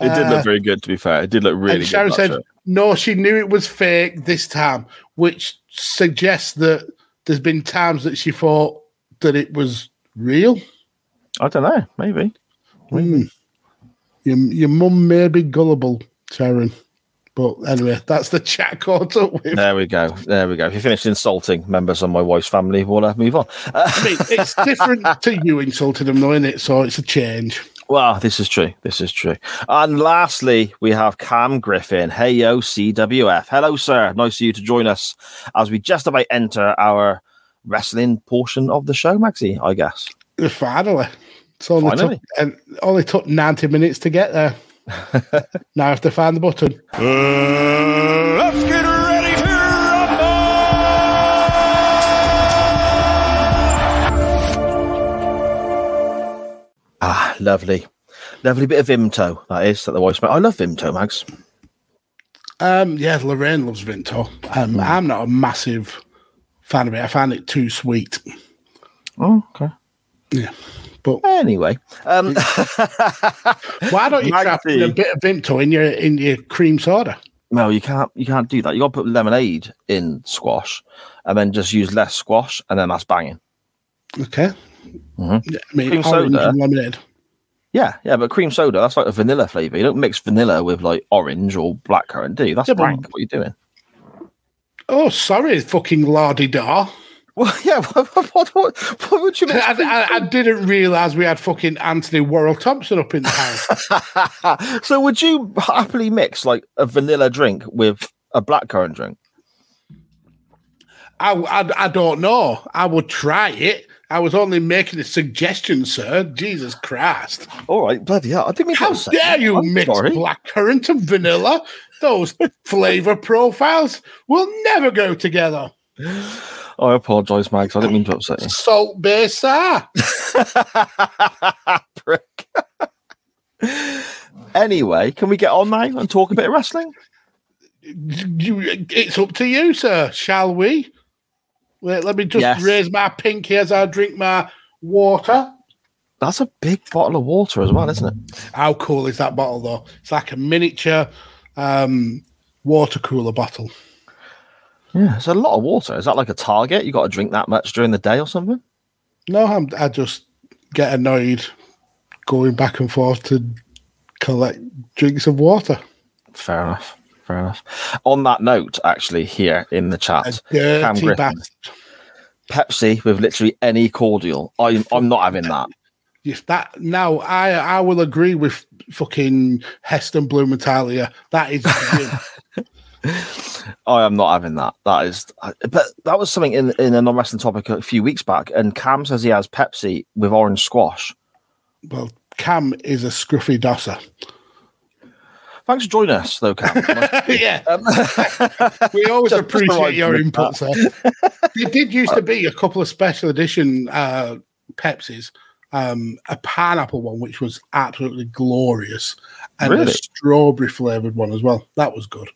[SPEAKER 2] It did
[SPEAKER 1] Uh,
[SPEAKER 2] look very good, to be fair. It did look really
[SPEAKER 1] and Sharon
[SPEAKER 2] good.
[SPEAKER 1] said,
[SPEAKER 2] that
[SPEAKER 1] no, she knew it was fake this time, which suggests that there's been times that she thought that it was real.
[SPEAKER 2] I don't know. Maybe.
[SPEAKER 1] Hmm. Your, your mum may be gullible, Sharon. But anyway, that's the chat caught up with.
[SPEAKER 2] There we go. There we go. If you finished insulting members of my wife's family, we'll uh, move on. Uh,
[SPEAKER 1] I mean, it's different [LAUGHS] to you insulting them, though, isn't it? So it's a change.
[SPEAKER 2] Well, this is true. This is true. And lastly, we have Cam Griffin. Hey, yo, CWF. Hello, sir. Nice of you to join us as we just about enter our wrestling portion of the show, Maxie, I guess.
[SPEAKER 1] Finally. It's only
[SPEAKER 2] Finally.
[SPEAKER 1] took, and only took 90 minutes to get there. Now I have to find the button.
[SPEAKER 10] let's get ready to
[SPEAKER 2] Ah, lovely. Lovely bit of Vimto, that is, that the voice. I love Vimto, Mags.
[SPEAKER 1] Um, yeah, Lorraine loves Vimto. Um, I'm not a massive fan of it. I find it too sweet.
[SPEAKER 2] Oh, okay.
[SPEAKER 1] Yeah. But
[SPEAKER 2] anyway, um, [LAUGHS]
[SPEAKER 1] why don't you
[SPEAKER 2] Magdy.
[SPEAKER 1] a bit of Vimto in your in your cream soda?
[SPEAKER 2] No, you can't. You can't do that. You got to put lemonade in squash, and then just use less squash, and then that's banging.
[SPEAKER 1] Okay.
[SPEAKER 2] Mhm.
[SPEAKER 1] Yeah, I mean,
[SPEAKER 2] Cream soda.
[SPEAKER 1] lemonade.
[SPEAKER 2] Yeah, yeah, but cream soda that's like a vanilla flavor. You don't mix vanilla with like orange or blackcurrant, do you? That's
[SPEAKER 1] Yeah,
[SPEAKER 2] rank. What are you doing?
[SPEAKER 1] Oh, sorry, fucking lardy dar.
[SPEAKER 2] Well, [LAUGHS] yeah. [LAUGHS] What, what, what, what would you?
[SPEAKER 1] I, I, I didn't realise we had fucking Antony Worrall Thompson up in the house. [LAUGHS]
[SPEAKER 2] so, would you happily mix like a vanilla drink with a blackcurrant drink?
[SPEAKER 1] I, I, I don't know. I would try it. I was only making a suggestion, sir. Jesus Christ.
[SPEAKER 2] All right, bloody hell! I didn't mean
[SPEAKER 1] How dare you
[SPEAKER 2] I'm
[SPEAKER 1] mix
[SPEAKER 2] sorry.
[SPEAKER 1] blackcurrant and vanilla? Those flavour profiles will never go together.
[SPEAKER 2] I apologise, Mags. I didn't mean to upset you.
[SPEAKER 1] Salt Bae Sar. [LAUGHS]
[SPEAKER 2] Prick. anyway, can we get on now and talk a bit of wrestling?
[SPEAKER 1] You, it's up to you, sir. Shall we? Let, let me just
[SPEAKER 2] Yes.
[SPEAKER 1] raise my pinky as I drink my water.
[SPEAKER 2] That's a big bottle of water as well, isn't it?
[SPEAKER 1] How cool is that bottle, though? It's like a miniature um, water cooler bottle.
[SPEAKER 2] Yeah, it's a lot of water. Is that like a target? You got to drink that much during the day or something?
[SPEAKER 1] No, I'm, I just get annoyed going back and forth to collect drinks of water.
[SPEAKER 2] Fair enough. Fair enough. On that note, actually, here in the chat, Cam Griffin. Pepsi with literally any cordial. I'm I'm not having that.
[SPEAKER 1] If that now, I I will agree with fucking Heston Blumenthaler. That is. [LAUGHS]
[SPEAKER 2] I am not having that. That is, but that was something in in a non wrestling topic a few weeks back. And Cam says he has Pepsi with orange squash.
[SPEAKER 1] well. Cam is a scruffy dosser.
[SPEAKER 2] Thanks for joining us, though, Cam. [LAUGHS]
[SPEAKER 1] yeah,
[SPEAKER 2] Um, [LAUGHS]
[SPEAKER 1] we always
[SPEAKER 2] Just-
[SPEAKER 1] appreciate
[SPEAKER 2] right
[SPEAKER 1] your input, sir. There did used to be a couple of special edition uh, Pepsis. Um, a pineapple one, which was absolutely glorious, and a strawberry flavored one as well. That was good.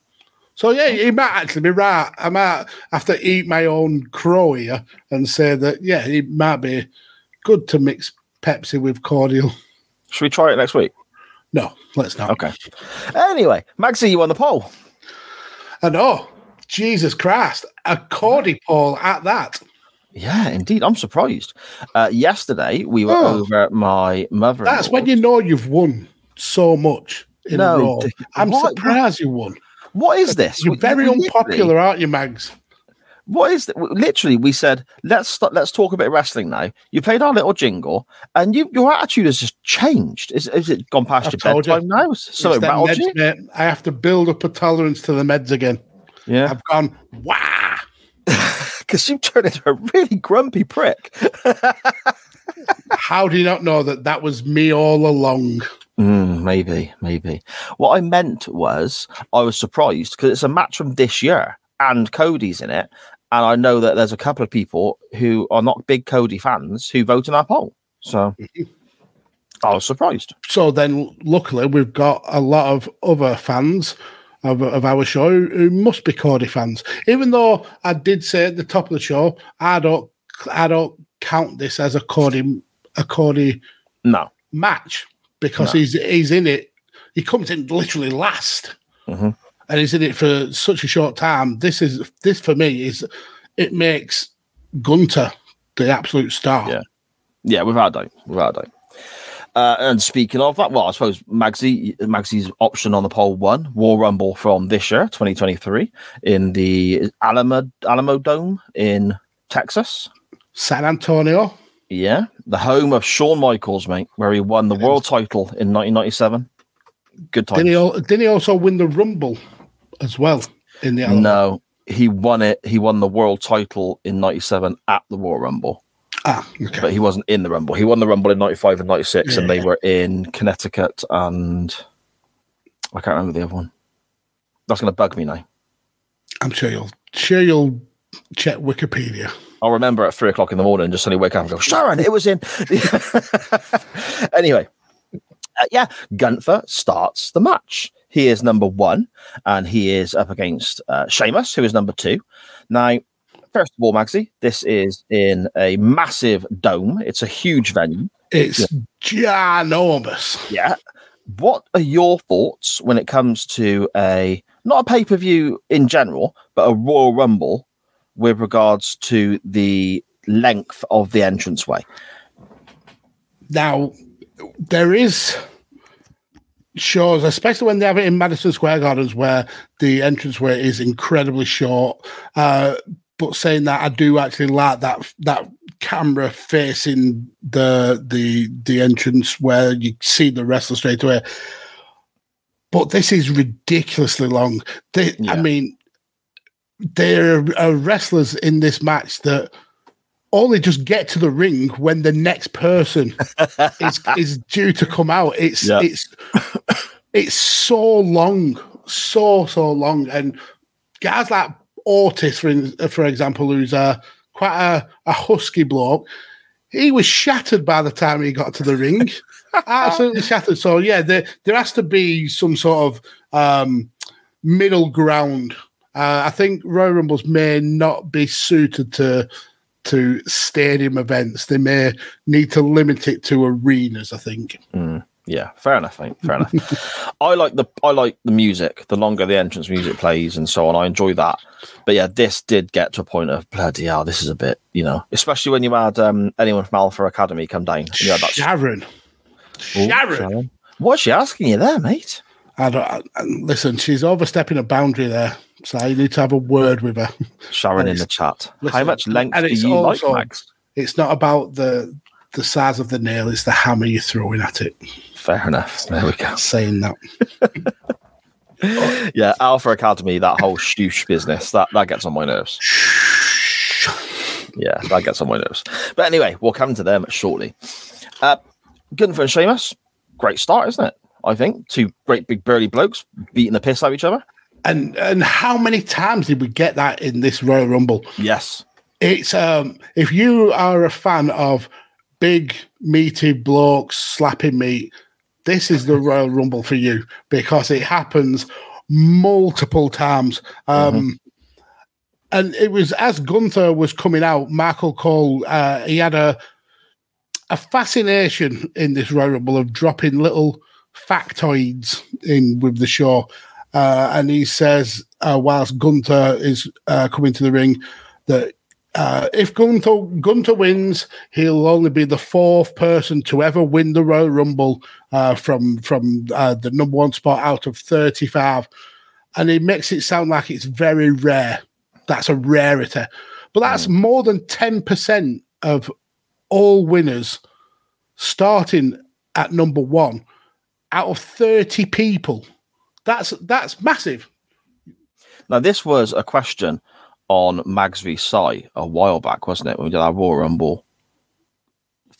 [SPEAKER 1] So yeah, he might actually be right. I might have to eat my own crow here and say that yeah, it might be good to mix Pepsi with cordial.
[SPEAKER 2] Should we try it next week?
[SPEAKER 1] No, let's not.
[SPEAKER 2] Okay. Anyway, Magsy, you on the poll?
[SPEAKER 1] And oh, Jesus Christ, a cordy poll at that.
[SPEAKER 2] Yeah, indeed. I'm surprised. Uh, yesterday, we were
[SPEAKER 1] Oh.
[SPEAKER 2] over at my mother.
[SPEAKER 1] That's when you know you've won so much in
[SPEAKER 2] No,
[SPEAKER 1] a row. I'm
[SPEAKER 2] what-
[SPEAKER 1] surprised you won.
[SPEAKER 2] What is this?
[SPEAKER 1] You're very unpopular, aren't you, Mags?
[SPEAKER 2] What is th- literally? We said let's start, let's talk a bit of wrestling now. You played our little jingle, and you your attitude has just changed. Is, is it gone past
[SPEAKER 1] I
[SPEAKER 2] your
[SPEAKER 1] told you.
[SPEAKER 2] bedtime now? So it
[SPEAKER 1] meds,
[SPEAKER 2] you?
[SPEAKER 1] mate. I have to build up a tolerance to the meds again.
[SPEAKER 2] Yeah,
[SPEAKER 1] I've gone, wow.
[SPEAKER 2] because [LAUGHS] you turned into a really grumpy prick. [LAUGHS]
[SPEAKER 1] How do you not know that that was me all along?
[SPEAKER 2] Mm, maybe, maybe. What I meant was I was surprised because it's a match from this year and Cody's in it. And I know that there's a couple of people who are not big Cody fans who vote in our poll. So [LAUGHS] I was surprised.
[SPEAKER 1] So then, luckily, we've got a lot of other fans of, of our show who, who must be Cody fans. Even though I did say at the top of the show, I don't, I don't count this as a Cody, a Cody
[SPEAKER 2] No.
[SPEAKER 1] match because
[SPEAKER 2] No.
[SPEAKER 1] he's he's in it. He comes in literally last,
[SPEAKER 2] Mhm.
[SPEAKER 1] and he's in it for such a short time. This is this for me is it makes Gunther the absolute star.
[SPEAKER 2] Yeah. Yeah, without a doubt. Without a doubt. Uh, and speaking of that, well, I suppose Magsy, Magsy's option on the poll one Royal Rumble from this year, 2023, in the Alamo, Alamodome in Texas.
[SPEAKER 1] San Antonio.
[SPEAKER 2] Yeah, the home of Shawn Michaels, mate, where he won the world title in 1997. Good time.
[SPEAKER 1] Did he, al- did he also win the Rumble as well in the Alamo?
[SPEAKER 2] No, he won it. He won the world title in '97 at the Royal Rumble,
[SPEAKER 1] Ah, okay.
[SPEAKER 2] but he wasn't in the Rumble. He won the Rumble in '95 and '96, and they were in Connecticut and I can't remember the other one. That's going to bug me now.
[SPEAKER 1] I'm sure you'll sure you'll check Wikipedia.
[SPEAKER 2] I'll remember at three o'clock in the morning and just suddenly wake up and go, Sharon, it was in. [LAUGHS] anyway, uh, yeah, Gunther starts the match. He is number one and he is up against uh, Sheamus, who is number two. Now, first of all, Magsy, this is in a massive dome. It's a huge venue.
[SPEAKER 1] It's ginormous.
[SPEAKER 2] Yeah. What are your thoughts when it comes to a not a pay per view in general, but a Royal Rumble with regards to the length of the entranceway?
[SPEAKER 1] Now, there is shows, especially when they have it in Madison Square Gardens, where the entranceway is incredibly short. Uh, but saying that, I do actually like that that camera facing the the the entrance where you see the wrestler straight away. But this is ridiculously long. They, I mean, there are wrestlers in this match that only just get to the ring when the next person [LAUGHS] is is due to come out. It's
[SPEAKER 2] Yeah.
[SPEAKER 1] it's it's so long, so so long, and guys like Otis, for for example, who's a quite a, a husky bloke, he was shattered by the time he got to the ring. [LAUGHS] Absolutely shattered. So yeah, there there has to be some sort of um, middle ground. Uh, I think Royal Rumbles may not be suited to to stadium events. They may need to limit it to arenas. I think.
[SPEAKER 2] Mm, yeah, fair enough, mate. Fair enough. [LAUGHS] I like the I like the music. The longer the entrance music plays and so on, I enjoy that. But yeah, this did get to a point of bloody hell. This is a bit, you know, especially when you had um, anyone from Alpha Academy come down. You had that
[SPEAKER 1] Sharon.
[SPEAKER 2] Ooh,
[SPEAKER 1] Sharon.
[SPEAKER 2] What's she asking you there, mate?
[SPEAKER 1] I don't I- listen. She's overstepping a boundary there, so you need to have a word with her.
[SPEAKER 2] Sharon in the chat. How much length do you
[SPEAKER 1] also-
[SPEAKER 2] like, Mags?
[SPEAKER 1] It's not about the the size of the nail; it's the hammer you're throwing at it.
[SPEAKER 2] Fair enough. There we go.
[SPEAKER 1] Saying that. [LAUGHS]
[SPEAKER 2] Yeah, Alpha Academy, that whole shoosh business, that, that gets on my nerves. Yeah, that gets on my nerves. But anyway, we'll come to them shortly. Uh, Gunther and Sheamus, great start, isn't it? I think two great big burly blokes beating the piss out of each other.
[SPEAKER 1] And and how many times did we get that in this Royal Rumble?
[SPEAKER 2] Yes,
[SPEAKER 1] It's um if you are a fan of big meaty blokes slapping meat, this is the Royal Rumble for you because it happens multiple times. Um and it was as Gunther was coming out, Michael Cole uh, he had a a fascination in this Royal Rumble of dropping little factoids in with the show. Uh, and he says, uh, whilst Gunther is uh, coming to the ring, that uh, if Gunther, Gunther wins, he'll only be the fourth person to ever win the Royal Rumble uh, from from uh, the number one spot out of 35. And he makes it sound like it's very rare. That's a rarity. But that's more than 10% of all winners starting at number one out of 30 people. That's that's massive.
[SPEAKER 2] Now, this was a question on Mags v Si a while back, wasn't it? When we did our Royal Rumble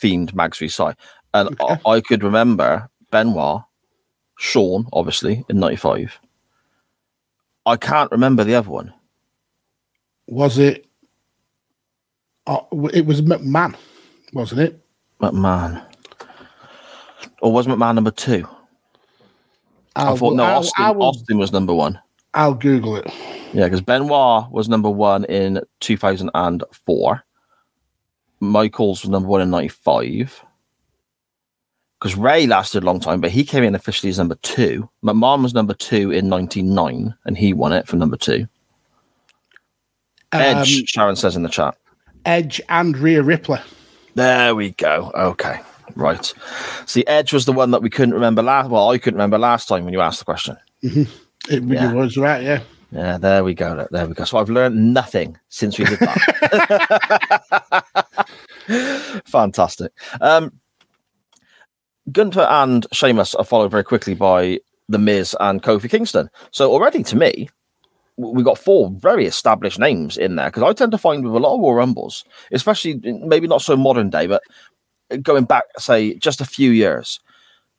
[SPEAKER 2] themed Mags v Si. And I, I could remember Benoit, Shawn, obviously, in 95. I can't remember the other one.
[SPEAKER 1] Was it? Uh, it was McMahon, wasn't it?
[SPEAKER 2] McMahon. Or was McMahon number two? I
[SPEAKER 1] I'll-
[SPEAKER 2] thought, no,
[SPEAKER 1] I'll-
[SPEAKER 2] Austin,
[SPEAKER 1] I will-
[SPEAKER 2] Austin was number one.
[SPEAKER 1] I'll Google it.
[SPEAKER 2] Yeah, because Benoit was number one in 2004. Michaels was number one in 95. Because Ray lasted a long time, but he came in officially as number two. McMahon was number two in 99, and he won it for number two. Edge,
[SPEAKER 1] Um,
[SPEAKER 2] Sharon says in the chat.
[SPEAKER 1] Edge and Rhea Ripley.
[SPEAKER 2] There we go. Okay, right. See, Edge was the one that we couldn't remember last. Well, I couldn't remember last time when you asked the question.
[SPEAKER 1] It
[SPEAKER 2] Yeah.
[SPEAKER 1] was right, yeah.
[SPEAKER 2] Yeah, there we go. There we go. So I've learned nothing since we did that. [LAUGHS] Fantastic. Um, Gunther and Sheamus are followed very quickly by The Miz and Kofi Kingston. So already to me, we got four very established names in there because I tend to find with a lot of Royal Rumbles, especially maybe not so modern day, but going back, say, just a few years,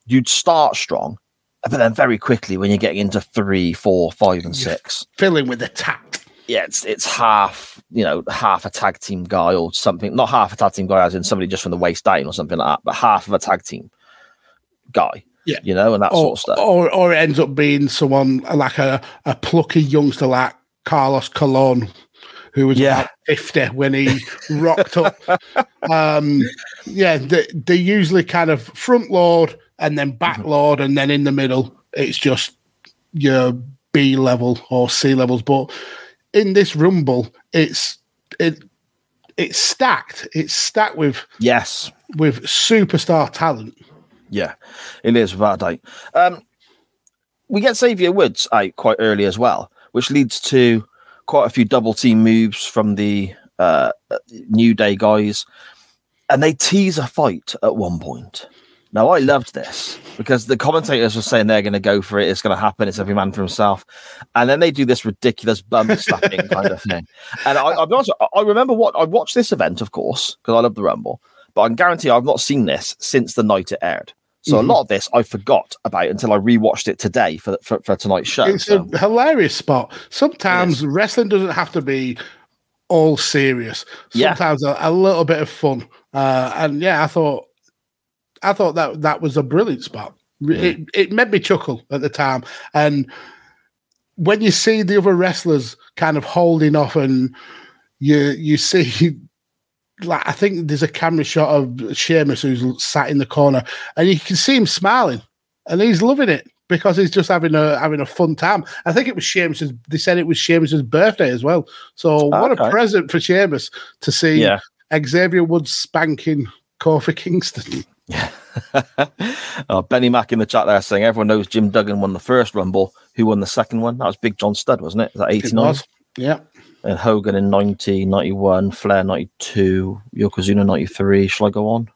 [SPEAKER 2] you'd start strong, but then very quickly when you're getting into three, four, five, and six,
[SPEAKER 1] Filling with the tact.
[SPEAKER 2] yeah, it's it's half, you know, half a tag team guy or something. Not half a tag team guy, as in somebody just from the waist down or something like that, but half of a tag team guy.
[SPEAKER 1] Yeah.
[SPEAKER 2] you know, and that
[SPEAKER 1] or,
[SPEAKER 2] sort of stuff.
[SPEAKER 1] Or, or it ends up being someone like a, a plucky youngster like Carlos Colon, who was
[SPEAKER 2] Yeah.
[SPEAKER 1] about 50 when he rocked up. [LAUGHS] Um, yeah, they, they usually kind of front load and then back
[SPEAKER 2] Mm-hmm.
[SPEAKER 1] load, and then in the middle, it's just your B level or C levels. But in this Rumble, it's it it's stacked. It's stacked with
[SPEAKER 2] Yes,
[SPEAKER 1] with superstar talent.
[SPEAKER 2] yeah, it is without a doubt. Um, we get Xavier Woods out quite early as well, which leads to quite a few double team moves from the uh, New Day guys, and they tease a fight at one point. Now, I loved this because the commentators were saying they're going to go for it, it's going to happen, it's every man for himself. And then they do this ridiculous bump [LAUGHS] slapping kind of thing. And I, I'll be honest, I- I remember what I watched this event, of course, because I love the Rumble, but I can guarantee I've not seen this since the night it aired. So
[SPEAKER 1] Mhm.
[SPEAKER 2] a lot of this I forgot about until I rewatched it today for for, for tonight's show.
[SPEAKER 1] It's
[SPEAKER 2] So,
[SPEAKER 1] a hilarious spot. Sometimes wrestling doesn't have to be all serious.
[SPEAKER 2] Yeah.
[SPEAKER 1] Sometimes a, a little bit of fun. Uh, and yeah, I thought I thought that that was a brilliant spot. It it made me chuckle at the time. And when you see the other wrestlers kind of holding off and you you see like I think there's a camera shot of Sheamus who's sat in the corner and you can see him smiling and he's loving it because he's just having a having a fun time. I think it was Sheamus's. They said it was Sheamus's birthday as well. So what
[SPEAKER 2] Okay.
[SPEAKER 1] a present for Sheamus to see
[SPEAKER 2] Yeah.
[SPEAKER 1] Xavier Woods spanking Kofi Kingston.
[SPEAKER 2] uh, [LAUGHS] Benny Mac in the chat there saying everyone knows Jim Duggan won the first Rumble. Who won the second one? That was Big John Studd, wasn't it? Was that
[SPEAKER 1] It
[SPEAKER 2] 89?
[SPEAKER 1] Yeah.
[SPEAKER 2] And Hogan in 90, 91, Flair 92, Yokozuna 93. Shall I go on?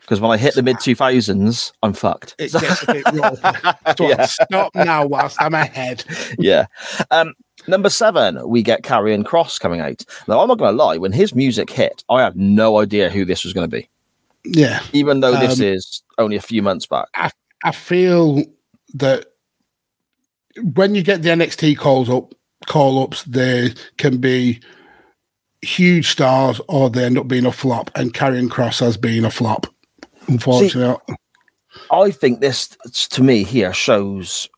[SPEAKER 2] Because when I hit the mid 2000s, I'm fucked.
[SPEAKER 1] It gets a bit rough. [LAUGHS]
[SPEAKER 2] Yeah.
[SPEAKER 1] stop now whilst I'm ahead.
[SPEAKER 2] yeah. Um, number seven, we get Karrion Kross coming out. Now, I'm not going to lie, when his music hit, I had no idea who this was going to be,
[SPEAKER 1] Yeah.
[SPEAKER 2] even though this
[SPEAKER 1] Um,
[SPEAKER 2] is only a few months back.
[SPEAKER 1] I, I feel that when you get the NXT calls up, call ups, they can be huge stars or they end up being a flop. And Karrion Kross has been a flop, unfortunately.
[SPEAKER 2] I think this, to me, here shows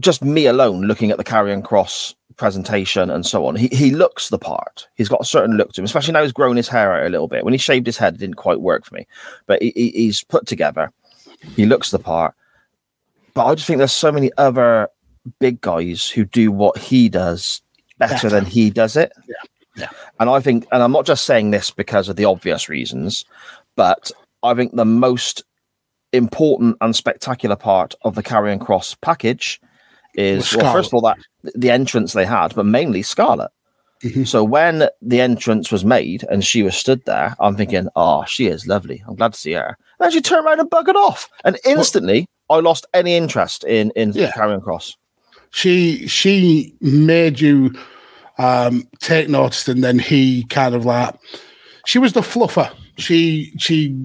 [SPEAKER 2] just me alone looking at the Karrion Kross presentation and so on. He, he looks the part. He's got a certain look to him, especially now he's grown his hair out a little bit. When he shaved his head, it didn't quite work for me, but he- he's put together. He looks the part. But I just think there's so many other big guys who do what he does better,
[SPEAKER 1] Better.
[SPEAKER 2] than he does it.
[SPEAKER 1] Yeah. Yeah.
[SPEAKER 2] And I think, and I'm not just saying this because of the obvious reasons, but I think the most important and spectacular part of the Karrion Kross package is
[SPEAKER 1] Was
[SPEAKER 2] well, first of all, that the entrance they had, but mainly Scarlett.
[SPEAKER 1] Mhm.
[SPEAKER 2] So when the entrance was made and she was stood there, I'm thinking, oh, she is lovely. I'm glad to see her. And then she turned around and buggered off. And instantly, I lost any interest in in
[SPEAKER 1] Yeah.
[SPEAKER 2] Karrion Kross.
[SPEAKER 1] She she made you um take notice and then he kind of like she was the fluffer she she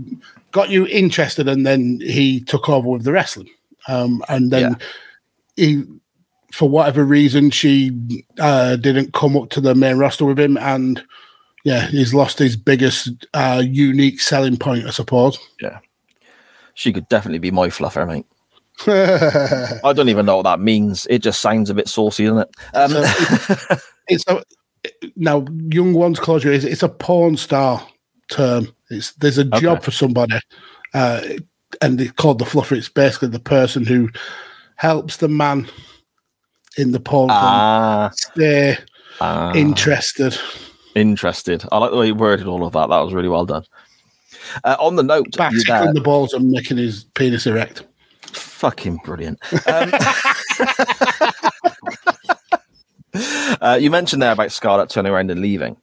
[SPEAKER 1] got you interested and then he took over with the wrestling um and then he for whatever reason she uh didn't come up to the main roster with him and yeah he's lost his biggest uh unique selling point i suppose
[SPEAKER 2] Yeah. She could definitely be my fluffer, mate. [LAUGHS] I don't even know what that means. It just sounds a bit saucy, doesn't it? Um,
[SPEAKER 1] So [LAUGHS] it's a now young ones closure is it's a porn star term. It's there's a job
[SPEAKER 2] Okay.
[SPEAKER 1] for somebody, uh, and it's called the fluffer. It's basically the person who helps the man in the porn
[SPEAKER 2] ah,
[SPEAKER 1] stay
[SPEAKER 2] ah.
[SPEAKER 1] interested.
[SPEAKER 2] Interested. I like the way you worded all of that. That was really well done. Uh, on the note,
[SPEAKER 1] Back
[SPEAKER 2] you there,
[SPEAKER 1] tickling the balls and making his penis erect.
[SPEAKER 2] Fucking brilliant. Um, [LAUGHS] Uh, you mentioned there about Scarlett turning around and leaving.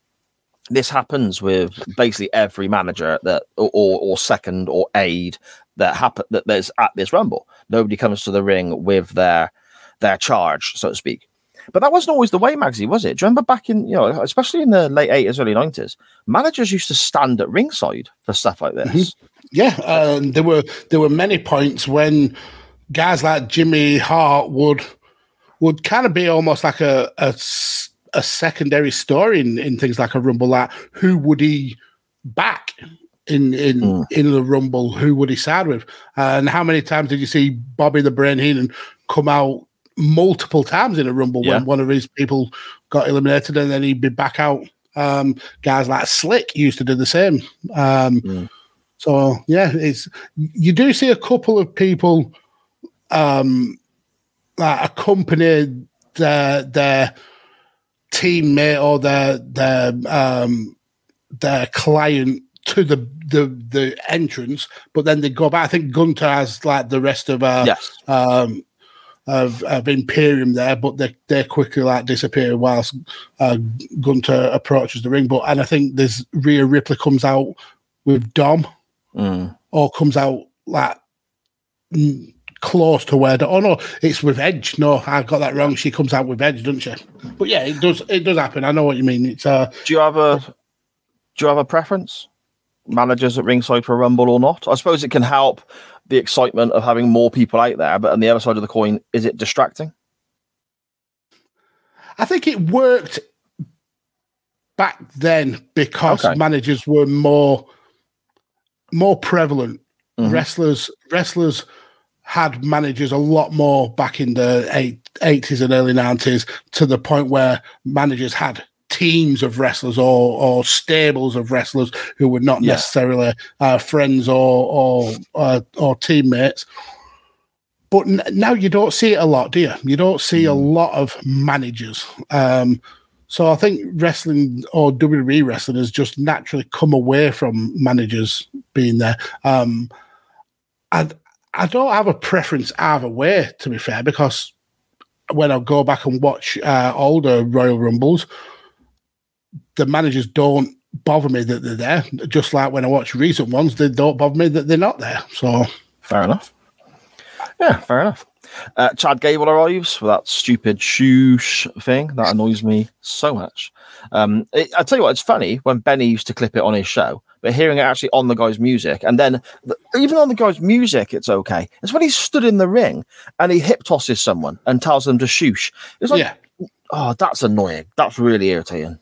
[SPEAKER 2] This happens with basically every manager that, or, or second or aide that happen that there's at this rumble. Nobody comes to the ring with their their charge, so to speak. But that wasn't always the way, Magsy, was it? Do you remember back in, you know, especially in the late 80s, early 90s, managers used to stand at ringside for stuff like this.
[SPEAKER 1] Mm-hmm. Yeah, um, there were there were many points when guys like Jimmy Hart would would kind of be almost like a a, a secondary story in, in things like a rumble. Like who would he back in in mm. in the rumble? Who would he side with? and how many times did you see Bobby the Brain Heenan come out multiple times in a rumble yeah. when one of his people got eliminated and then he'd be back out? Um, guys like Slick used to do the same. Um, mm. So yeah, it's you do see a couple of people um like accompany their their teammate or their their um their client to the the the entrance, but then they go back. I think Gunther has like the rest of uh
[SPEAKER 2] yes.
[SPEAKER 1] um of, of Imperium there, but they they quickly like disappear whilst uh, Gunther approaches the ring. But and I think there's Rhea Ripley comes out with Dom
[SPEAKER 2] mm.
[SPEAKER 1] or comes out like close to where. The, oh no, it's with Edge. No, I got that wrong. She comes out with Edge, doesn't she? But yeah, it does. It does happen. I know what you mean. It's uh.
[SPEAKER 2] Do you have a Do you have a preference? Managers at ringside for a rumble or not? I suppose it can help the excitement of having more people out there, but on the other side of the coin, is it distracting?
[SPEAKER 1] I think it worked back then because okay. managers were more more prevalent. Mm-hmm. Wrestlers wrestlers had managers a lot more back in the eight, 80s and early 90s to the point where managers had teams of wrestlers or or stables of wrestlers who were not yeah. necessarily uh, friends or or uh, or teammates. But n- now you don't see it a lot, do you? You don't see mm. a lot of managers. Um, so I think wrestling or WWE wrestling has just naturally come away from managers being there. Um, and I don't have a preference either way, to be fair, because when I go back and watch uh, older Royal Rumbles, the managers don't bother me that they're there. Just like when I watch recent ones, they don't bother me that they're not there. So
[SPEAKER 2] fair enough. Yeah, fair enough. Uh, Chad Gable arrives for that stupid shoosh thing that annoys me so much. Um, it, I tell you what, it's funny when Benny used to clip it on his show, but hearing it actually on the guy's music, and then the, even on the guy's music, it's okay. It's when he stood in the ring and he hip tosses someone and tells them to shoosh. It's like,
[SPEAKER 1] yeah.
[SPEAKER 2] oh, that's annoying. That's really irritating.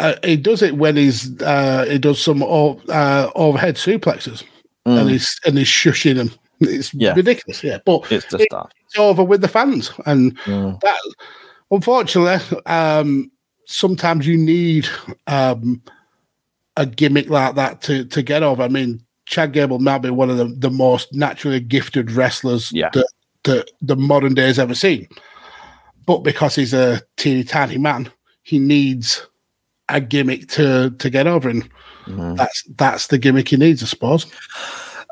[SPEAKER 1] Uh, he does it when he's uh, he does some uh, overhead suplexes mm. and he's and he's shushing them. It's yeah. ridiculous, yeah. But
[SPEAKER 2] it's just it, that
[SPEAKER 1] it's over with the fans, and mm. that unfortunately, um, sometimes you need um, a gimmick like that to to get over. I mean, Chad Gable might be one of the, the most naturally gifted wrestlers
[SPEAKER 2] yeah.
[SPEAKER 1] that, that the modern day has ever seen. But because he's a teeny tiny man, he needs a gimmick to to get over, and mm. that's that's the gimmick he needs, I suppose.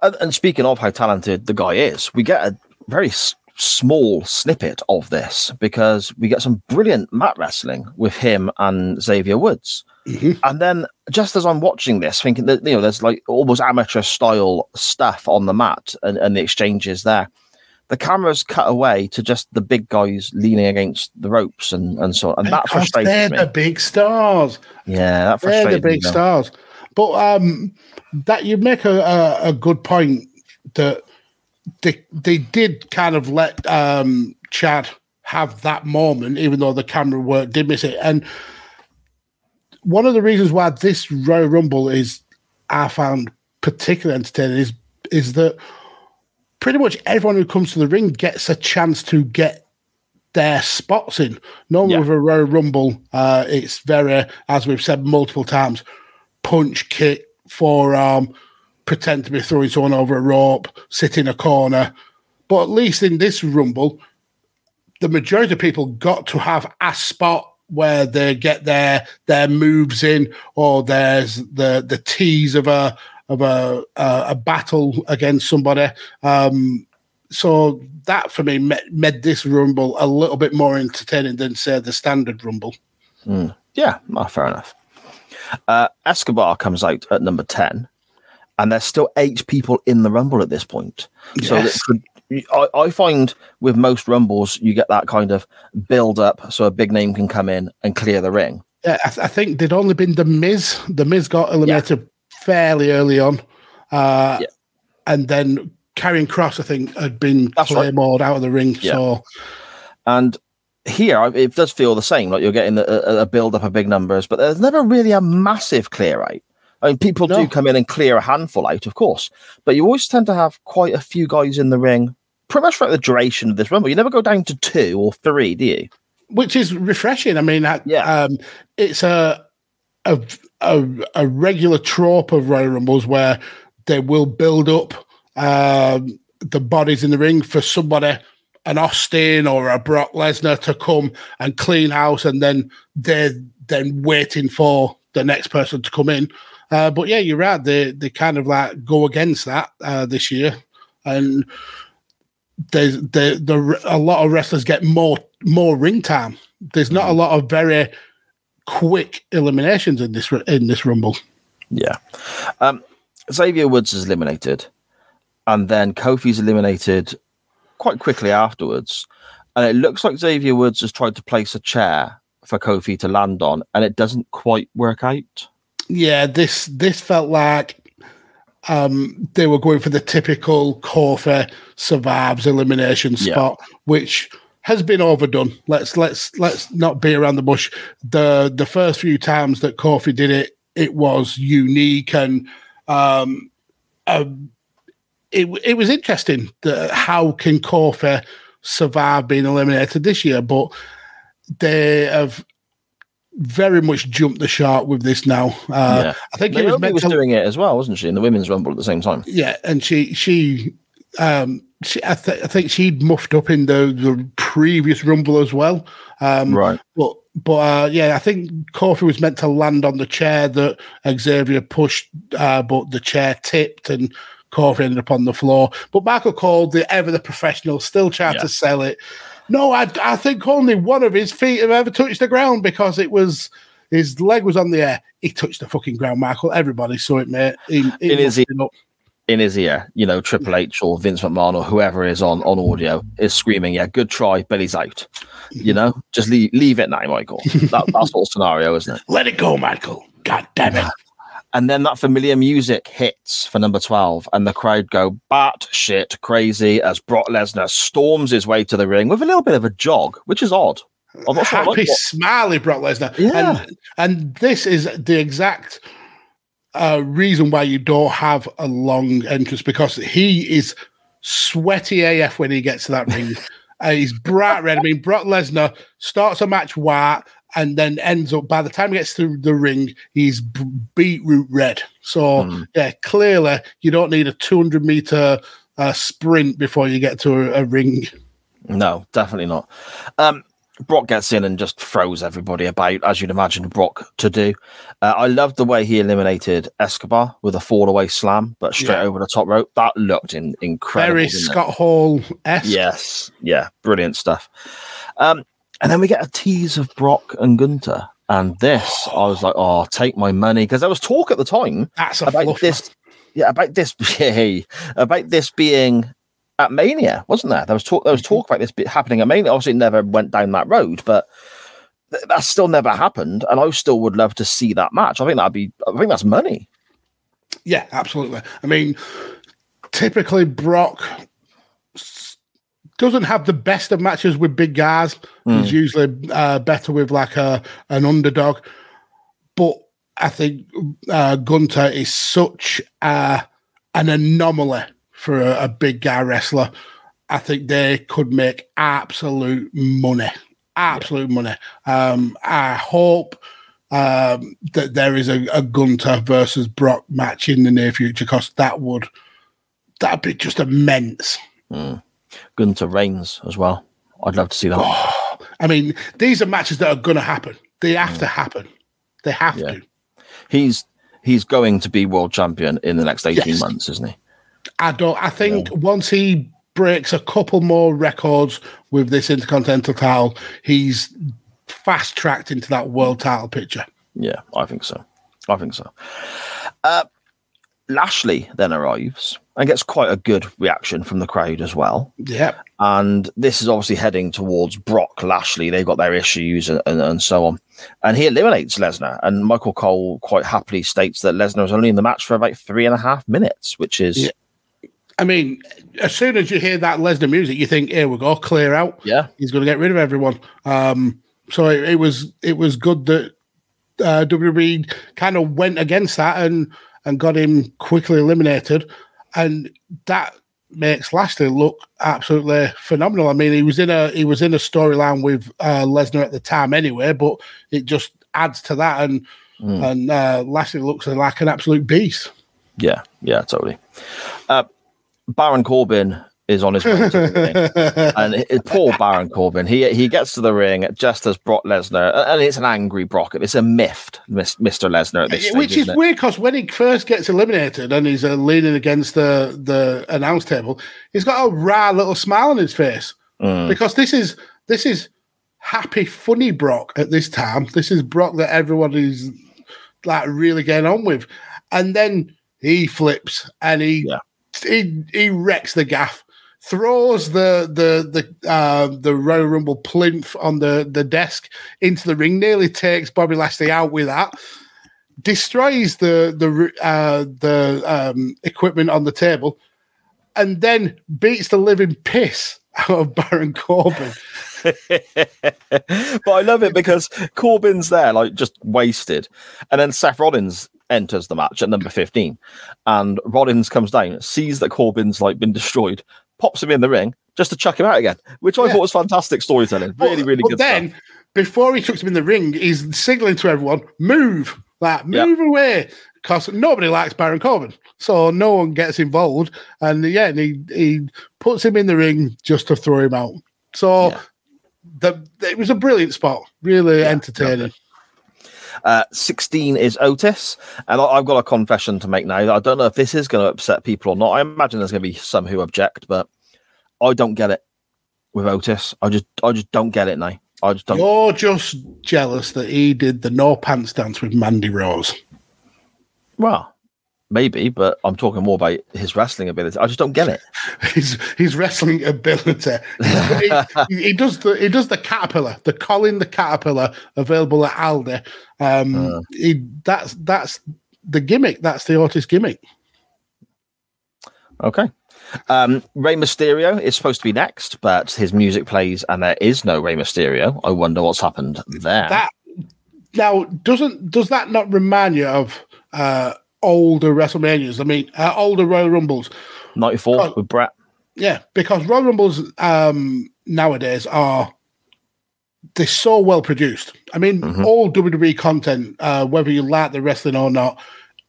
[SPEAKER 2] And, and, speaking of how talented the guy is, we get a very small snippet of this because we get some brilliant mat wrestling with him and Xavier Woods.
[SPEAKER 1] Mm-hmm.
[SPEAKER 2] And then just as I'm watching this, thinking that you know there's like almost amateur style stuff on the mat and, and the exchanges there. The camera's cut away to just the big guys leaning against the ropes and, and so on. And that frustrates
[SPEAKER 1] they're
[SPEAKER 2] me.
[SPEAKER 1] the big stars.
[SPEAKER 2] Yeah, that frustrates
[SPEAKER 1] They're the big
[SPEAKER 2] me,
[SPEAKER 1] stars. But um, that you make a, a, a good point that they they did kind of let um, Chad have that moment, even though the camera work did miss it. And one of the reasons why this Royal Rumble is I found particularly entertaining is is that pretty much everyone who comes to the ring gets a chance to get their spots in. Normally yeah. with a Royal Rumble, uh, it's very, as we've said multiple times, punch, kick, forearm, pretend to be throwing someone over a rope, sit in a corner. But at least in this Rumble, the majority of people got to have a spot where they get their their moves in, or there's the the tease of a of a a, a battle against somebody. Um, so that for me made, this rumble a little bit more entertaining than say the standard rumble.
[SPEAKER 2] Mm. Yeah, fair enough. Uh, Escobar comes out at number 10, and there's still eight people in the Rumble at this point. So
[SPEAKER 1] Yes.
[SPEAKER 2] could, I, I find with most Rumbles, you get that kind of build up so a big name can come in and clear the ring.
[SPEAKER 1] Yeah, I, th- I think there'd only been the Miz. The Miz got eliminated fairly early on, uh, and then Karrion Kross, I think, had been
[SPEAKER 2] That's right.
[SPEAKER 1] out of the ring.
[SPEAKER 2] Yeah.
[SPEAKER 1] So
[SPEAKER 2] And here, it does feel the same. Like you're getting a, a, a build up of big numbers, but there's never really a massive clear out. I mean, people do come in and clear a handful out, of course, but you always tend to have quite a few guys in the ring pretty much throughout the duration of this rumble. You never go down to two or three, do you?
[SPEAKER 1] which is refreshing. I mean, I- um, it's a, a a a regular trope of Royal Rumbles where they will build up um, the bodies in the ring for somebody, an Austin or a Brock Lesnar, to come and clean house, and then they're then waiting for the next person to come in. Uh, but yeah, you're right. They they kind of like go against that uh, this year, and there's the the a lot of wrestlers get more more ring time. There's not a lot of very quick eliminations in this in this rumble.
[SPEAKER 2] Yeah. Um, Xavier Woods is eliminated, and then Kofi's eliminated quite quickly afterwards. And it looks like Xavier Woods has tried to place a chair for Kofi to land on, and it doesn't quite work out.
[SPEAKER 1] Yeah, this this felt like um, they were going for the typical Kofi survives elimination
[SPEAKER 2] Yeah.
[SPEAKER 1] spot, which has been overdone. Let's let's let's not be around the bush. The the first few times that Kofi did it, it was unique and um, um, it it was interesting. The, how can Kofi survive being eliminated this year? But they have very much jumped the shark with this now. Uh,
[SPEAKER 2] yeah.
[SPEAKER 1] I think it was meant
[SPEAKER 2] was
[SPEAKER 1] to
[SPEAKER 2] doing it as well, wasn't she, in the women's rumble at the same time?
[SPEAKER 1] yeah, and she she um she I, th- I think she'd muffed up in the, the previous rumble as well. Um,
[SPEAKER 2] Right.
[SPEAKER 1] But but uh, yeah, I think Kofi was meant to land on the chair that Xavier pushed, uh, but the chair tipped and Kofi ended up on the floor. But Michael Cole, the ever the professional, still tried
[SPEAKER 2] Yeah.
[SPEAKER 1] to sell it. No, I, I think only one of his feet have ever touched the ground because it was his leg was on the air. He touched the fucking ground, Michael. Everybody saw it, mate. He, he
[SPEAKER 2] In his
[SPEAKER 1] it
[SPEAKER 2] in his ear, you know, Triple H or Vince McMahon or whoever is on, on audio is screaming, "Yeah, good try, Billy's out." You mhm. know, just leave leave it now, Michael. That, that's what scenario, isn't it? [LAUGHS]
[SPEAKER 1] Let it go, Michael. God damn it. [LAUGHS]
[SPEAKER 2] And then that familiar music hits for number twelve, and the crowd go bat shit crazy as Brock Lesnar storms his way to the ring with a little bit of a jog, which is odd. I'm not sure
[SPEAKER 1] happy, smiley Brock Lesnar.
[SPEAKER 2] Yeah.
[SPEAKER 1] And, and this is the exact uh, reason why you don't have a long entrance because he is sweaty AF when he gets to that ring. [LAUGHS] Uh, he's bright red. I mean, Brock Lesnar starts a match white and then ends up, by the time he gets to the ring, he's beetroot red. So,
[SPEAKER 2] Hmm.
[SPEAKER 1] yeah, clearly you don't need a 200 meter uh, sprint before you get to a, a ring.
[SPEAKER 2] No, definitely not. Um, Brock gets in and just throws everybody about, as you'd imagine Brock to do. Uh, I loved the way he eliminated Escobar with a fall away slam, but straight
[SPEAKER 1] Yeah.
[SPEAKER 2] over the top rope. That looked in, incredible.
[SPEAKER 1] Very? Scott Hall esque.
[SPEAKER 2] Yes, yeah, brilliant stuff. Um, and then we get a tease of Brock and Gunther. And this, I was like, oh, take my money. Because there was talk at the time
[SPEAKER 1] That's
[SPEAKER 2] about this. Yeah, about this. [LAUGHS] About this being at Mania, wasn't there? There was talk. There was mm-hmm. talk about this bit happening at Mania. Obviously, it never went down that road, but th- that still never happened. And I still would love to see that match. I think that'd be. I think that's money.
[SPEAKER 1] Yeah, absolutely. I mean, typically Brock doesn't have the best of matches with big guys. He's usually uh, better with like a an underdog. But I think uh, Gunther is such a, an anomaly for a, a big guy wrestler. I think they could make absolute money. Absolute money. Um, I hope um, that there is a, a Gunther versus Brock match in the near future because that would that'd be just immense.
[SPEAKER 2] Gunther Reigns as well. I'd love to see that.
[SPEAKER 1] I mean, these are matches that are going to happen. They have to happen. They have
[SPEAKER 2] Yeah.
[SPEAKER 1] to.
[SPEAKER 2] He's he's going to be world champion in the next eighteen
[SPEAKER 1] Yes.
[SPEAKER 2] months, isn't he?
[SPEAKER 1] I don't. I think once he breaks a couple more records with this Intercontinental title, he's fast tracked into that world title picture.
[SPEAKER 2] Yeah, I think so. I think so. Uh, Lashley then arrives and gets quite a good reaction from the crowd as well.
[SPEAKER 1] Yep.
[SPEAKER 2] And this is obviously heading towards Brock Lashley. They've got their issues and, and, and so on. And he eliminates Lesnar. And Michael Cole quite happily states that Lesnar was only in the match for about three and a half minutes, which is.
[SPEAKER 1] Yeah. I mean, as soon as you hear that Lesnar music, you think, "Here we go, clear out."
[SPEAKER 2] Yeah,
[SPEAKER 1] he's going to get rid of everyone. Um, so it, it was it was good that uh, WWE kind of went against that and and got him quickly eliminated, and that makes Lashley look absolutely phenomenal. I mean, he was in a he was in a storyline with uh, Lesnar at the time anyway, but it just adds to that, and
[SPEAKER 2] Mm.
[SPEAKER 1] and uh, Lashley looks like an absolute beast.
[SPEAKER 2] Yeah, yeah, totally. Uh, Baron Corbin is on his way to the ring. [LAUGHS] and it, poor Baron Corbin, he he gets to the ring just as Brock Lesnar, and it's an angry Brock. It's a miffed Mr. Lesnar at this stage,
[SPEAKER 1] Which is
[SPEAKER 2] isn't it?
[SPEAKER 1] weird because when he first gets eliminated and he's uh, leaning against the the announce table, he's got a rare little smile on his face
[SPEAKER 2] Mm.
[SPEAKER 1] because this is this is happy, funny Brock at this time. This is Brock that everyone is like really getting on with, and then he flips and he he he wrecks the gaff. Throws the the the uh, the Royal Rumble plinth on the, the desk into the ring. Nearly takes Bobby Lashley out with that destroys the the uh, the um, equipment on the table, and then beats the living piss out of Baron Corbin. [LAUGHS]
[SPEAKER 2] but I love it because Corbin's there, like just wasted, and then Seth Rollins enters the match at number fifteen, and Rollins comes down, sees that Corbin's like been destroyed, pops him in the ring just to chuck him out again, which I thought was fantastic storytelling. Really, really
[SPEAKER 1] but
[SPEAKER 2] good.
[SPEAKER 1] then,
[SPEAKER 2] stuff.
[SPEAKER 1] before he chucks him in the ring, he's signaling to everyone, "Move, like move away," because nobody likes Baron Corbin, so no one gets involved. And yeah, and he he puts him in the ring just to throw him out. So. The, it was a brilliant spot, really entertaining.
[SPEAKER 2] Uh, 16 is Otis, and I, I've got a confession to make now. I don't know if this is going to upset people or not. I imagine there's going to be some who object, but I don't get it with Otis. I just, I just don't get it now. I just don't.
[SPEAKER 1] You're just jealous that he did the no pants dance with Mandy Rose.
[SPEAKER 2] Well, maybe, but I'm talking more about his wrestling ability. I just don't get it. [LAUGHS]
[SPEAKER 1] His his wrestling ability. he, does the he does the caterpillar, the Colin the caterpillar available at Aldi. Um, he that's that's the gimmick. That's the Otis gimmick.
[SPEAKER 2] Okay. Um, Rey Mysterio is supposed to be next, but his music plays and there is no Rey Mysterio. I wonder what's happened there.
[SPEAKER 1] That now doesn't does that not remind you of uh, older WrestleManias? I mean, uh, older Royal Rumbles.
[SPEAKER 2] 94 with Bret.
[SPEAKER 1] Yeah, because Royal Rumbles um, nowadays are they're so well produced. I mean, all WWE content, uh, whether you like the wrestling or not,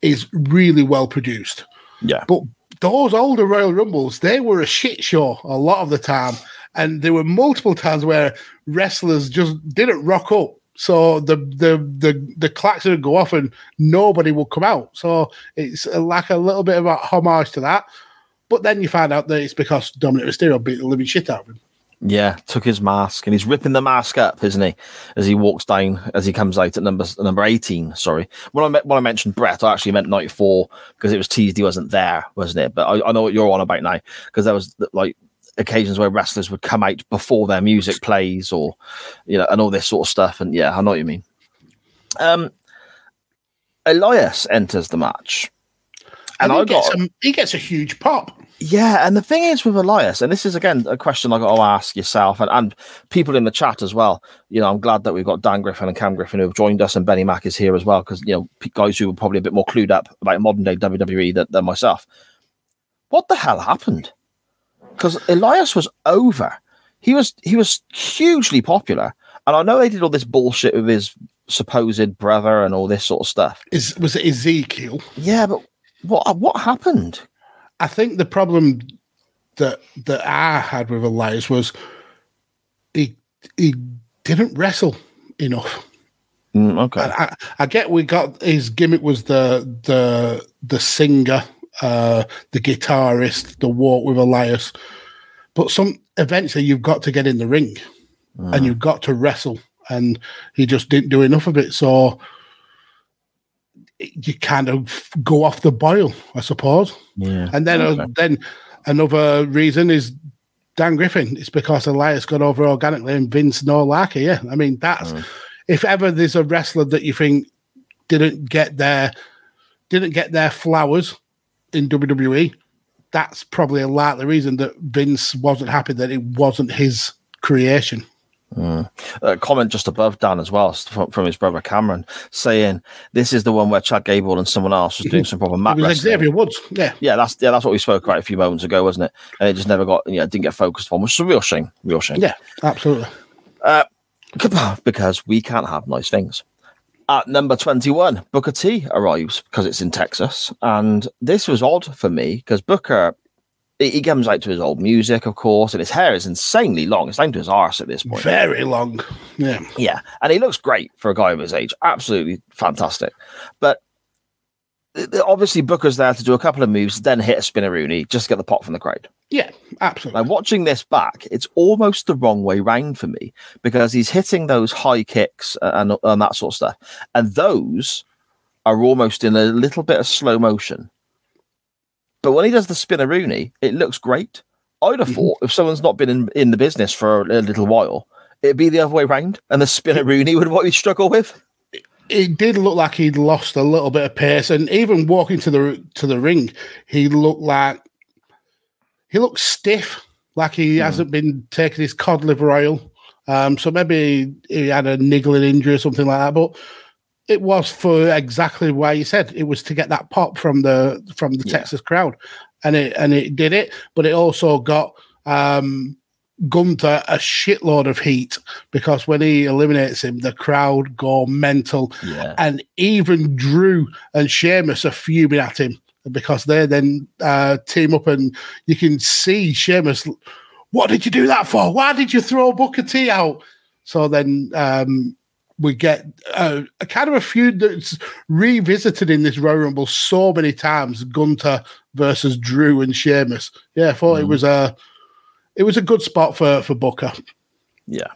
[SPEAKER 1] is really well produced.
[SPEAKER 2] Yeah.
[SPEAKER 1] But those older Royal Rumbles, they were a shit show a lot of the time. And there were multiple times where wrestlers just didn't rock up. So the the the the klaxon would go off and nobody would come out. So it's like a little bit of a homage to that. But then you find out that it's because Dominik Mysterio beat the living shit out of him.
[SPEAKER 2] Yeah, took his mask and he's ripping the mask up, isn't he? As he walks down, as he comes out at number number eighteen. Sorry, when I when I mentioned Bret, I actually meant ninety four because it was teased he wasn't there, wasn't it? But I, I know what you're on about now because there was like occasions where wrestlers would come out before their music plays or you know and all this sort of stuff. And yeah, I know what you mean. Um, Elias enters the match,
[SPEAKER 1] And,
[SPEAKER 2] and,
[SPEAKER 1] he,
[SPEAKER 2] I got
[SPEAKER 1] gets a, he gets a huge pop.
[SPEAKER 2] yeah, and the thing is with Elias, and this is again a question I got to ask yourself and, and people in the chat as well. You know, I'm glad that we've got Dan Griffin and Cam Griffin who have joined us, and Benny Mac is here as well because you know guys who are probably a bit more clued up about modern day WWE than, than myself. What the hell happened? Because Elias was over. He was he was hugely popular, and I know they did all this bullshit with his supposed brother and all this sort of stuff.
[SPEAKER 1] Is was it Ezekiel?
[SPEAKER 2] Yeah, but what what happened?
[SPEAKER 1] I think the problem that that I had with Elias was he he didn't wrestle enough.
[SPEAKER 2] Mm, okay.
[SPEAKER 1] I, I, I get we got his gimmick was the the the singer, uh, the guitarist, the walk with Elias, but some eventually you've got to get in the ring and you've got to wrestle. and he just didn't do enough of it. So you kind of go off the boil, I suppose.
[SPEAKER 2] Yeah.
[SPEAKER 1] And then, uh, then another reason is Dan Griffin. It's because Elias got over organically and Vince no it. Yeah, I mean that's if ever there's a wrestler that you think didn't get their didn't get their flowers in WWE, that's probably a likely reason that Vince wasn't happy that it wasn't his creation.
[SPEAKER 2] Mm. A comment just above Dan as well from, from his brother Cameron saying this is the one where Chad Gable and someone else was doing some proper mat wrestling.
[SPEAKER 1] Xavier Woods. Yeah.
[SPEAKER 2] Yeah, that's yeah, that's what we spoke about a few moments ago, wasn't it? And it just never got yeah, didn't get focused on, which is a real shame. Real shame.
[SPEAKER 1] Yeah, absolutely.
[SPEAKER 2] Uh, because we can't have nice things. At number 21, Booker T arrives because it's in Texas. And this was odd for me because Booker, he he comes out to his old music, of course, and his hair is insanely long. It's down to his arse at this point.
[SPEAKER 1] Very long. Yeah.
[SPEAKER 2] Yeah. And he looks great for a guy of his age. Absolutely fantastic. But obviously, Booker's there to do a couple of moves, then hit a spinneroonie just to get the pop from the crowd.
[SPEAKER 1] Yeah, absolutely.
[SPEAKER 2] Now, watching this back, it's almost the wrong way round for me because he's hitting those high kicks and, and that sort of stuff. And those are almost in a little bit of slow motion. But when he does the spinneroonie, it looks great. I'd have mm-hmm. thought if someone's not been in, in the business for a little while, it'd be the other way round, and the spinneroonie would what we struggle with.
[SPEAKER 1] It did look like he'd lost a little bit of pace, and even walking to the to the ring, he looked like he looked stiff, like he hasn't been taking his cod liver oil. Um, so maybe he had a niggling injury or something like that. But it was for exactly why you said it was to get that pop from the from the Texas crowd, and it and it did it. But it also got um, Gunther a shitload of heat because when he eliminates him, the crowd go mental,
[SPEAKER 2] Yeah.
[SPEAKER 1] and even Drew and Sheamus are fuming at him because they then uh, team up, and you can see Sheamus. What did you do that for? Why did you throw Booker T out? So then um, we get uh, a kind of a feud that's revisited in this Royal Rumble so many times: Gunther versus Drew and Sheamus. Yeah, I thought it was a it was a good spot for for Booker.
[SPEAKER 2] Yeah.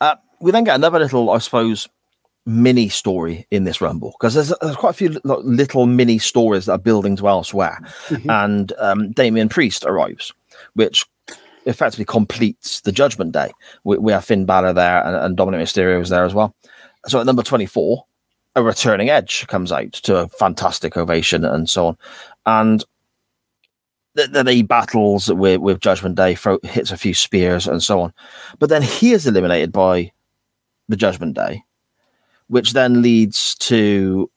[SPEAKER 2] Uh, we then get another little, I suppose, mini story in this Rumble because there's, there's quite a few li- little mini stories that are building to elsewhere. And um, Damian Priest arrives, which effectively completes the Judgment Day. We, we have Finn Balor there and, and Dominik Mysterio is there as well. So at number 24, a returning Edge comes out to a fantastic ovation and so on. And th- then he battles with, with Judgment Day, throw, hits a few spears and so on. But then he is eliminated by the Judgment Day, which then leads to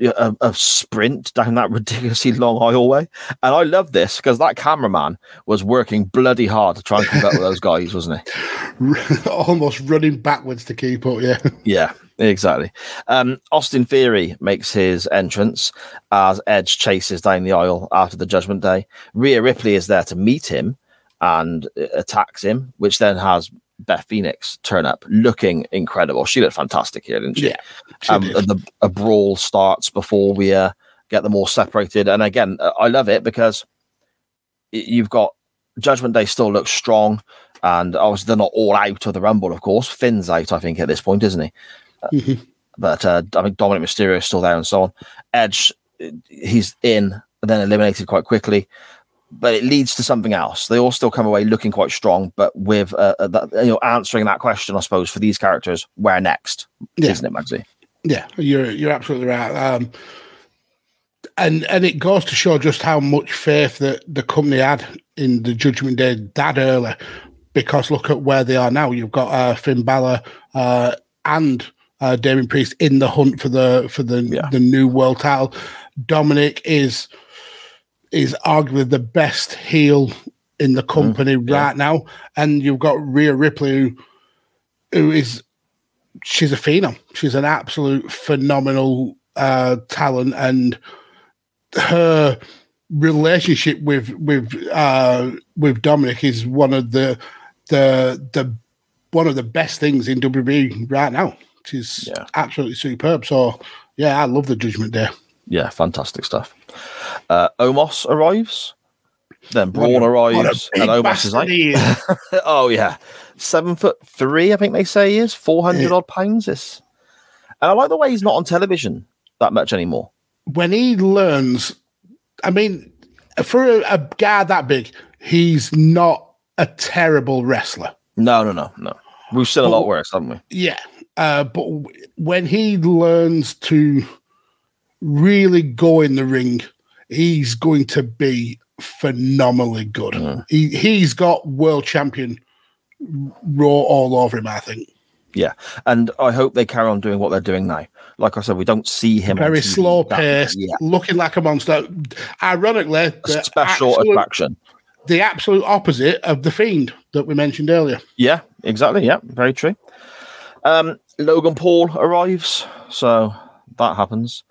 [SPEAKER 2] a, a sprint down that ridiculously long aisleway. And I love this because that cameraman was working bloody hard to try and keep up with those guys, wasn't he? [LAUGHS]
[SPEAKER 1] Almost running backwards to keep up. Yeah. [LAUGHS]
[SPEAKER 2] Yeah, exactly. Um, Austin Theory makes his entrance as Edge chases down the aisle after the Judgment Day. Rhea Ripley is there to meet him and uh, attacks him, which then has Beth Phoenix turn up looking incredible. She looked fantastic here, didn't she?
[SPEAKER 1] Yeah, she
[SPEAKER 2] um,
[SPEAKER 1] did.
[SPEAKER 2] and the, a brawl starts before we uh, get them all separated. And again, uh, I love it because you've got Judgment Day still looks strong. And obviously, they're not all out of the Rumble, of course. Finn's out, I think, at this point, isn't he?
[SPEAKER 1] Mhm.
[SPEAKER 2] But uh, I think Dominik Mysterio is still there and so on. Edge, uh, he's in, and then eliminated quite quickly. But it leads to something else. They all still come away looking quite strong, but with uh, uh, that, you know answering that question, I suppose, for these characters, where next?
[SPEAKER 1] Yeah.
[SPEAKER 2] Isn't it, Magsy?
[SPEAKER 1] Yeah, you're you're absolutely right. Um, and and it goes to show just how much faith that the company had in the Judgment Day that early, because look at where they are now. You've got uh, Finn Balor uh, and uh, Damian Priest in the hunt for the for the the new world title. Dominik is is arguably the best heel in the company right now, and you've got Rhea Ripley, who, who is she's a phenom. She's an absolute phenomenal uh, talent, and her relationship with with uh, with Dominik is one of the the the one of the best things in WWE right now. She's absolutely superb. So yeah, I love the Judgment Day.
[SPEAKER 2] Yeah, fantastic stuff. Uh, Omos arrives. Then Braun arrives,
[SPEAKER 1] what a big
[SPEAKER 2] and Omos is like, [LAUGHS] "Oh yeah, seven foot three, I think they say he is, 400
[SPEAKER 1] Yeah.
[SPEAKER 2] odd pounds. It's, and I like the way he's not on television that much anymore.
[SPEAKER 1] when he learns, I mean, for a, a guy that big, he's not a terrible wrestler.
[SPEAKER 2] No, no, no, no. We've seen a lot worse, haven't we?
[SPEAKER 1] Yeah. Uh, but when he learns to really go in the ring, he's going to be phenomenally good. He, he's got world champion raw all over him, I think.
[SPEAKER 2] Yeah. And I hope they carry on doing what they're doing now. Like I said, we don't see him
[SPEAKER 1] Very slow paced,
[SPEAKER 2] Yeah.
[SPEAKER 1] looking like a monster. Ironically,
[SPEAKER 2] A special
[SPEAKER 1] absolute-
[SPEAKER 2] attraction.
[SPEAKER 1] the absolute opposite of the Fiend that we mentioned earlier.
[SPEAKER 2] Yeah, exactly. Yeah, very true. Um, Logan Paul arrives, so that happens,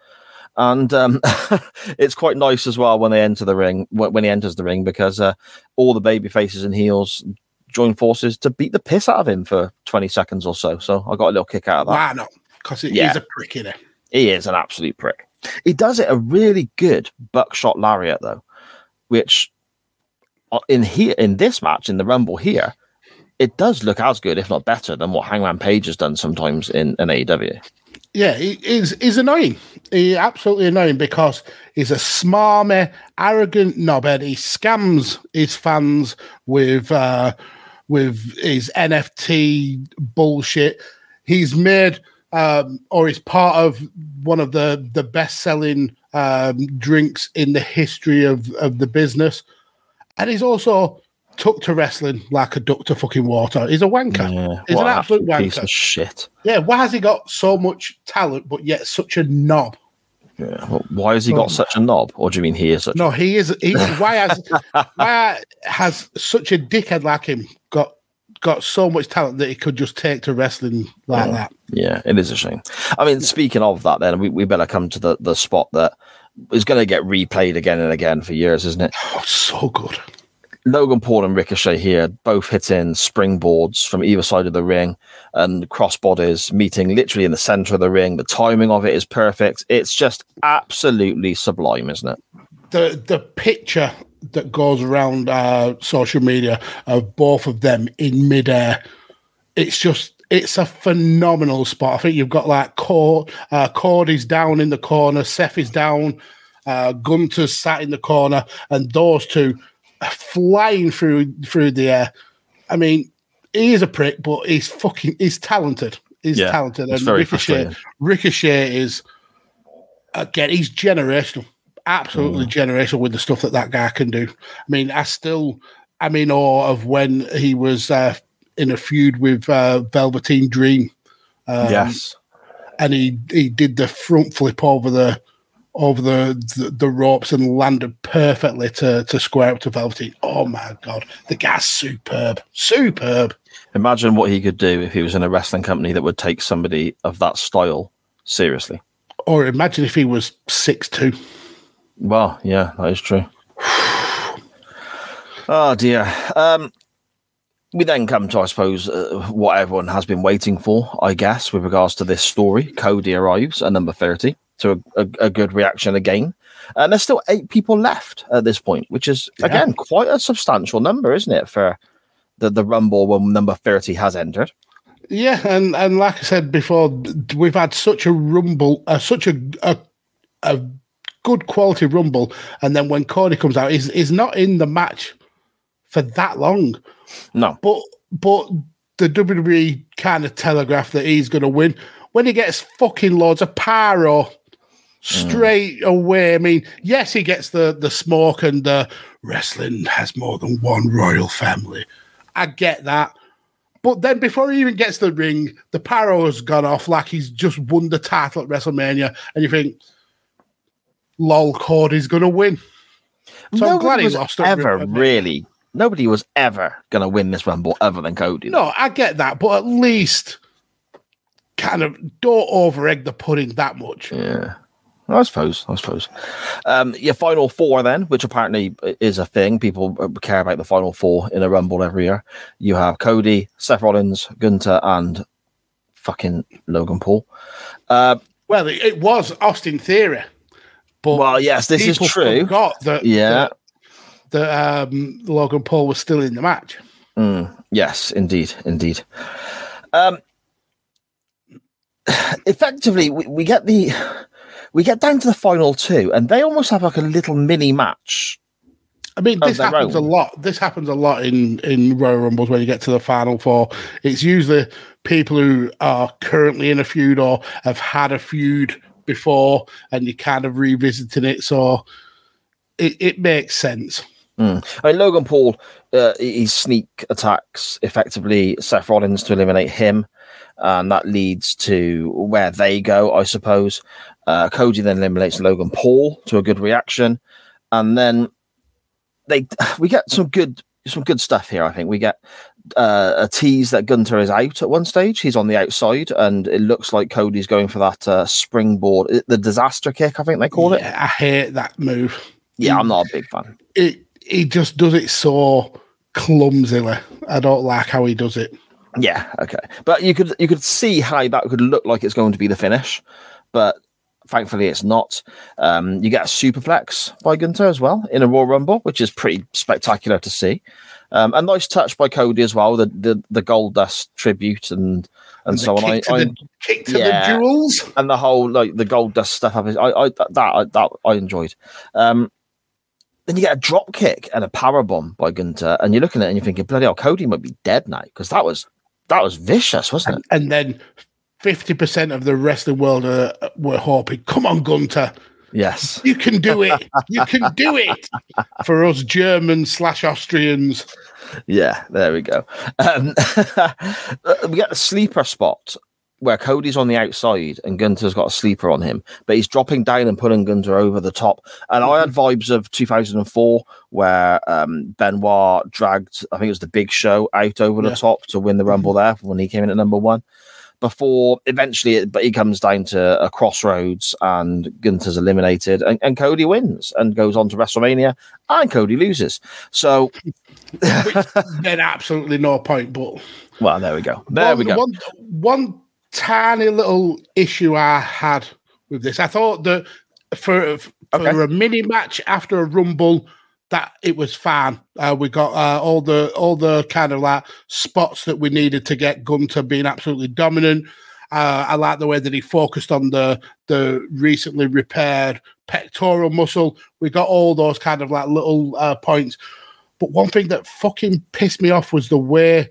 [SPEAKER 2] and um, [LAUGHS] it's quite nice as well when they enter the ring when he enters the ring because uh, all the baby faces and heels join forces to beat the piss out of him for twenty seconds or so. So I got a little kick out of that.
[SPEAKER 1] Why not? Because he's
[SPEAKER 2] Yeah.
[SPEAKER 1] a prick in it.
[SPEAKER 2] He is an absolute prick. He does it a really good buckshot lariat though, which uh, in here in this match in the Rumble here, it does look as good, if not better, than what Hangman Page has done sometimes in an AEW.
[SPEAKER 1] Yeah, he, he's, he's annoying. He's absolutely annoying because he's a smarmy, arrogant knobhead. He scams his fans with uh, with his NFT bullshit. He's made um, or he's part of one of the the best selling um, drinks in the history of of the business, and he's also took to wrestling like a duck to fucking water. He's a wanker.
[SPEAKER 2] Yeah,
[SPEAKER 1] he's an
[SPEAKER 2] an
[SPEAKER 1] absolute wanker.
[SPEAKER 2] piece of shit.
[SPEAKER 1] Yeah, why has he got so much talent but yet such a knob?
[SPEAKER 2] Yeah. Well, why has he got
[SPEAKER 1] Oh.
[SPEAKER 2] such a knob? Or do you mean he is such?
[SPEAKER 1] No, he is. He, [LAUGHS] why has why has such a dickhead like him got got so much talent that he could just take to wrestling like
[SPEAKER 2] Oh.
[SPEAKER 1] that?
[SPEAKER 2] Yeah, it is a shame. I mean, speaking of that, then we, we better come to the, the spot that is going to get replayed again and again for years, isn't it?
[SPEAKER 1] Oh, so good.
[SPEAKER 2] Logan Paul and Ricochet here both hitting springboards from either side of the ring and crossbodies meeting literally in the center of the ring. The timing of it is perfect. It's just absolutely sublime, isn't it?
[SPEAKER 1] The the picture that goes around uh, social media of both of them in midair, it's just it's a phenomenal spot. I think you've got like Cord, uh, Cordy's down in the corner, Seth is down, uh, Gunther's sat in the corner, and those two flying through through the air. I mean, he is a prick, but he's fucking he's talented. He's
[SPEAKER 2] Yeah,
[SPEAKER 1] talented, and Ricochet. Ricochet is again he's generational, absolutely
[SPEAKER 2] Mm.
[SPEAKER 1] generational with the stuff that that guy can do. I mean, I still I'm in awe of when he was uh, in a feud with uh, Velveteen Dream. Um,
[SPEAKER 2] yes.
[SPEAKER 1] and he he did the front flip over the over the, the the ropes and landed perfectly to to square up to Velveteen. Oh my god, the guy's superb, superb.
[SPEAKER 2] Imagine what he could do if he was in a wrestling company that would take somebody of that style seriously.
[SPEAKER 1] Or imagine if he was six two.
[SPEAKER 2] Well, yeah, that is true. oh [SIGHS] dear. Um, we then come to, I suppose, uh, what everyone has been waiting for, I guess, with regards to this story. Cody arrives at number 30 to a, a, a good reaction again. And there's still eight people left at this point, which is,
[SPEAKER 1] Yeah.
[SPEAKER 2] again, quite a substantial number, isn't it, for the, the Rumble when number 30 has entered?
[SPEAKER 1] Yeah, and and like I said before, we've had such a rumble, uh, such a, a a good quality rumble, and then when Cody comes out, he's he's not in the match for that long.
[SPEAKER 2] No.
[SPEAKER 1] But but the WWE kind of telegraphed that he's going to win when he gets fucking loads of pyro straight away. I mean, yes, he gets the the smoke and the wrestling has more than one royal family. I get that. But then before he even gets to the ring, the pyro has gone off like he's just won the title at WrestleMania, and you think, lol, Cody's going to win. So I'm
[SPEAKER 2] Nobody
[SPEAKER 1] glad he
[SPEAKER 2] was
[SPEAKER 1] lost.
[SPEAKER 2] ever really. Nobody was ever going to win this Rumble other than Cody.
[SPEAKER 1] No, I get that, but at least kind of don't over egg the pudding that much.
[SPEAKER 2] Yeah. I suppose. I suppose. Um, your final four, then, which apparently is a thing. People uh, care about the final four in a Rumble every year. You have Cody, Seth Rollins, Gunther, and fucking Logan Paul. Uh,
[SPEAKER 1] Well, it, it was Austin Theory, but
[SPEAKER 2] well, yes, this is true.
[SPEAKER 1] Forgot that
[SPEAKER 2] Yeah.
[SPEAKER 1] that, that um, Logan Paul was still in the match.
[SPEAKER 2] Mm, yes, indeed, indeed. Um, [SIGHS] effectively, we, we get the we get down to the final two, and they almost have like a little mini match.
[SPEAKER 1] I mean, this happens
[SPEAKER 2] own.
[SPEAKER 1] a lot. This happens a lot in in Royal Rumbles when you get to the final four. It's usually people who are currently in a feud or have had a feud before, and you're kind of revisiting it. So it, it makes sense.
[SPEAKER 2] Mm. I mean, Logan Paul, uh, he sneak attacks effectively Seth Rollins to eliminate him, and that leads to where they go, I suppose. Uh, Cody then eliminates Logan Paul to a good reaction, and then they [SIGHS] we get some good some good stuff here. I think we get uh, a tease that Gunther is out at one stage. He's on the outside, and it looks like Cody's going for that uh, springboard, the disaster kick. I think they call it.
[SPEAKER 1] I hate that move.
[SPEAKER 2] Yeah, I'm not a big fan.
[SPEAKER 1] It he just does it so clumsily. I don't like how he does it.
[SPEAKER 2] Yeah, okay. But you could you could see how that could look like it's going to be the finish, but thankfully it's not. Um, you get a superplex by Gunther as well in a Royal Rumble, which is pretty spectacular to see. Um, a nice touch by Cody as well, the the, the Gold Dust tribute and and,
[SPEAKER 1] the
[SPEAKER 2] so on. I,
[SPEAKER 1] kick to,
[SPEAKER 2] I,
[SPEAKER 1] the, kick to
[SPEAKER 2] yeah.
[SPEAKER 1] the jewels.
[SPEAKER 2] and the whole like the Gold Dust stuff. I, I that I, that I enjoyed. Um, then you get a drop kick and a power bomb by Gunther, and you're looking at it and you're thinking, bloody hell, Cody might be dead now because that was that was vicious, wasn't it?
[SPEAKER 1] And then fifty percent of the rest of the world uh, were hoping, "Come on, Gunther,
[SPEAKER 2] Yes.
[SPEAKER 1] you can do it. you can do it." For us Germans slash Austrians,
[SPEAKER 2] Yeah, there we go. Um, [LAUGHS] we get the sleeper spot where Cody's on the outside and Gunther's got a sleeper on him, but he's dropping down and pulling Gunther over the top. And I had vibes of 2004 where um, Benoit dragged, I think it was the big show, out over the top to win the Rumble there when he came in at number one. Before eventually, it, but he comes down to a crossroads and Gunther's eliminated, and, and Cody wins and goes on to WrestleMania, and Cody loses. So, [LAUGHS]
[SPEAKER 1] then absolutely no point. But
[SPEAKER 2] well, there we go. There
[SPEAKER 1] one,
[SPEAKER 2] we go.
[SPEAKER 1] One, one tiny little issue I had with this, I thought that for for
[SPEAKER 2] Okay.
[SPEAKER 1] a mini match after a rumble, that it was fine. Uh, we got uh, all the all the kind of like spots that we needed to get Gunther being absolutely dominant. Uh, I like the way that he focused on the the recently repaired pectoral muscle. We got all those kind of like little uh, points. But one thing that fucking pissed me off was the way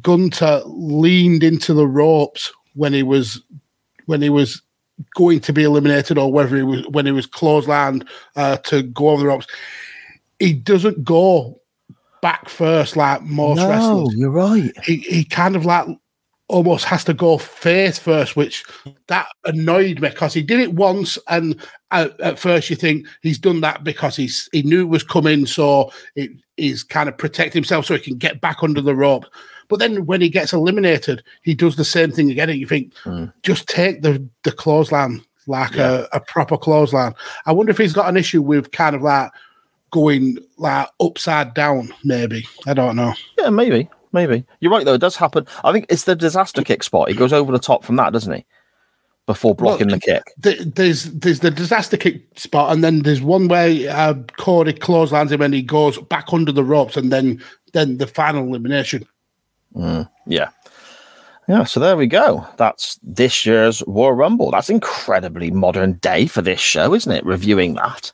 [SPEAKER 1] Gunther leaned into the ropes when he was when he was going to be eliminated or whether he was when he was clotheslined uh, to go over the ropes. He doesn't go back first like most wrestlers.
[SPEAKER 2] you're right.
[SPEAKER 1] He he kind of like almost has to go face first, which that annoyed me because he did it once, and at, at first you think he's done that because he's he knew it was coming, so it, he's kind of protect himself so he can get back under the rope. But then when he gets eliminated, he does the same thing again, and you think hmm. just take the the clothesline like a, a proper clothesline. I wonder if he's got an issue with kind of like going like upside down, maybe. I don't know.
[SPEAKER 2] Yeah, maybe, maybe. You're right though. It does happen. I think it's the disaster kick spot. He goes over the top from that, doesn't he? Before blocking
[SPEAKER 1] Well,
[SPEAKER 2] the kick.
[SPEAKER 1] Th- There's there's the disaster kick spot, and then there's one where uh, Cody clotheslines him and he goes back under the ropes, and then then the final elimination.
[SPEAKER 2] Mm, yeah. Yeah, so there we go. That's this year's War Rumble. That's incredibly modern day for this show, isn't it? Reviewing that,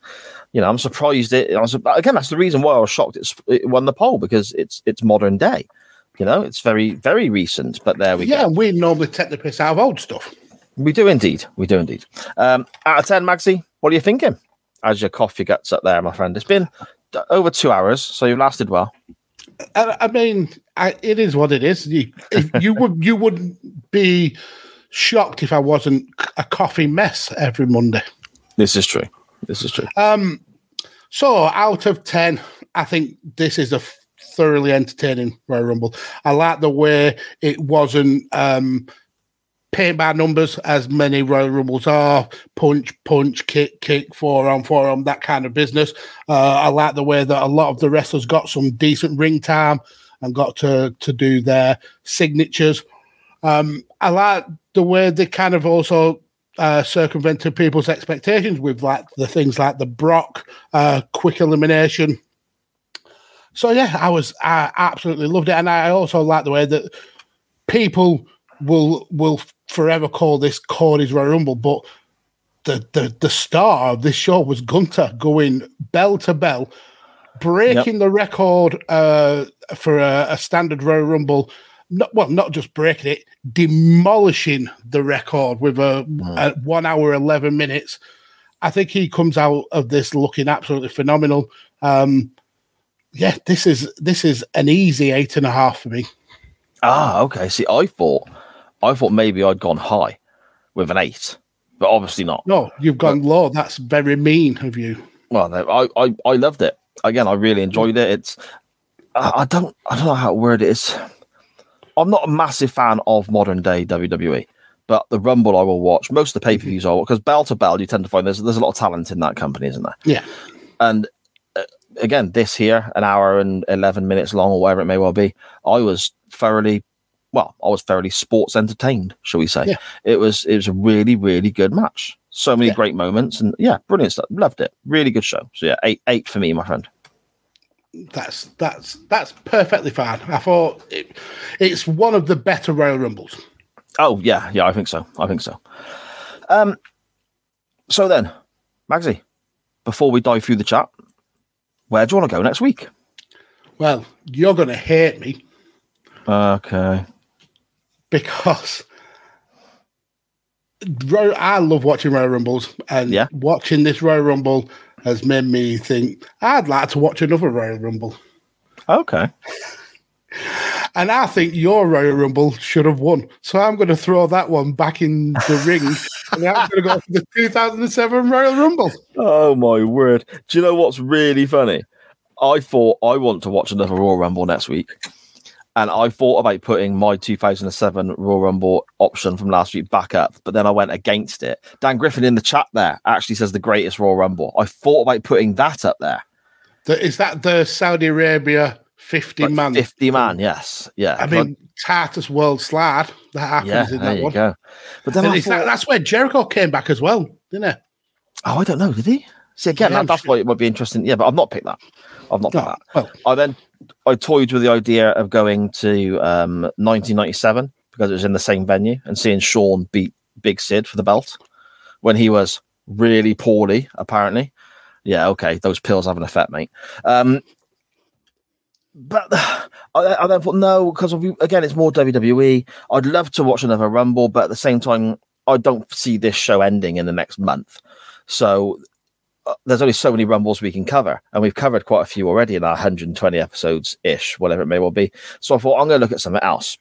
[SPEAKER 2] you know, I'm surprised it. I was, again, that's the reason why I was shocked it's, it won the poll because it's it's modern day. You know, it's very very recent. But there we
[SPEAKER 1] Yeah,
[SPEAKER 2] go.
[SPEAKER 1] Yeah, we normally take the piss out of old stuff.
[SPEAKER 2] We do indeed. We do indeed. Um, out of ten, Magsy, what are you thinking? As you cough your guts up there, my friend. It's been over two hours, so you've lasted well.
[SPEAKER 1] I, I mean, I, it is what it is. You, if you would [LAUGHS] you wouldn't be shocked if I wasn't a coffee mess every Monday.
[SPEAKER 2] This is true. This is true.
[SPEAKER 1] Um, so out of ten, I think this is a thoroughly entertaining Royal Rumble. I like the way it wasn't um, paint by numbers as many Royal Rumbles are. Punch, punch, kick, kick, forearm, forearm, that kind of business. Uh, I like the way that a lot of the wrestlers got some decent ring time and got to to do their signatures. Um, I like the way they kind of also uh, circumvented people's expectations with like the things like the Brock uh, quick elimination So yeah, I was I absolutely loved it, and I also like the way that people will will forever call this Cody's Royal Rumble, but the the the star of this show was Gunther going bell to bell, breaking the record uh, for a, a standard Royal Rumble. Not, well, not just breaking it, demolishing the record with a, a one hour eleven minutes. I think he comes out of this looking absolutely phenomenal. Um, yeah, this is this is an easy eight and a half for me.
[SPEAKER 2] Ah, okay. See, I thought, I thought maybe I'd gone high with an eight, but obviously not.
[SPEAKER 1] No, you've gone low. That's very mean of you.
[SPEAKER 2] Well, I, I, I loved it. Again, I really enjoyed it. It's, I I don't, I don't know how word it is. I'm not a massive fan of modern day WWE, but the Rumble I will watch. Most of the pay per views are because bell to bell, you tend to find there's there's a lot of talent in that company, isn't there?
[SPEAKER 1] Yeah.
[SPEAKER 2] And uh, again, this here, an hour and 11 minutes long or whatever it may well be, I was thoroughly, well, I was thoroughly sports entertained, shall we say.
[SPEAKER 1] Yeah.
[SPEAKER 2] It was, it was a really, really good match. So many great moments and yeah, brilliant stuff. Loved it. Really good show. So yeah, eight, eight for me, my friend.
[SPEAKER 1] That's that's that's perfectly fine. I thought it, it's one of the better Royal Rumbles.
[SPEAKER 2] Oh yeah, yeah, I think so. I think so. Um, so then, Magsy, before we dive through the chat, where do you want to go next week?
[SPEAKER 1] Well, you're going to hate me
[SPEAKER 2] Okay.
[SPEAKER 1] because I love watching Royal Rumbles, and
[SPEAKER 2] Yeah.
[SPEAKER 1] watching this Royal Rumble has made me think I'd like to watch another Royal Rumble.
[SPEAKER 2] Okay.
[SPEAKER 1] And I think your Royal Rumble should have won. So I'm going to throw that one back in the ring. [LAUGHS] And I'm going to go for the 2007 Royal Rumble.
[SPEAKER 2] Oh my word! Do you know what's really funny? I thought I want to watch another Royal Rumble next week, and I thought about putting my 2007 Royal Rumble option from last week back up, but then I went against it. Dan Griffin in the chat there actually says the greatest Royal Rumble. I thought about putting that up there.
[SPEAKER 1] The- Is that the Saudi Arabia 50 man?
[SPEAKER 2] 50 man, yes, yeah.
[SPEAKER 1] I mean, Titus World Slide. That happens
[SPEAKER 2] yeah,
[SPEAKER 1] in
[SPEAKER 2] there
[SPEAKER 1] that
[SPEAKER 2] you
[SPEAKER 1] one.
[SPEAKER 2] go. But then
[SPEAKER 1] is that,
[SPEAKER 2] thought,
[SPEAKER 1] that's where Jericho came back as well, didn't it?
[SPEAKER 2] oh, I don't know, did he? See again,
[SPEAKER 1] Yeah,
[SPEAKER 2] that, that's why it would be interesting. Yeah, but I've not picked that. I've not done
[SPEAKER 1] No,
[SPEAKER 2] that. I then I toyed with the idea of going to um, 1997 because it was in the same venue and seeing Shawn beat Big Sid for the belt when he was really poorly, apparently. Yeah, okay, those pills have an effect, mate. Um, but [SIGHS] I, I then thought no, because again, it's more WWE. I'd love to watch another Rumble, but at the same time, I don't see this show ending in the next month. So there's only so many Rumbles we can cover, and we've covered quite a few already in our 120 episodes ish, whatever it may well be. So I thought I'm going to look at something else.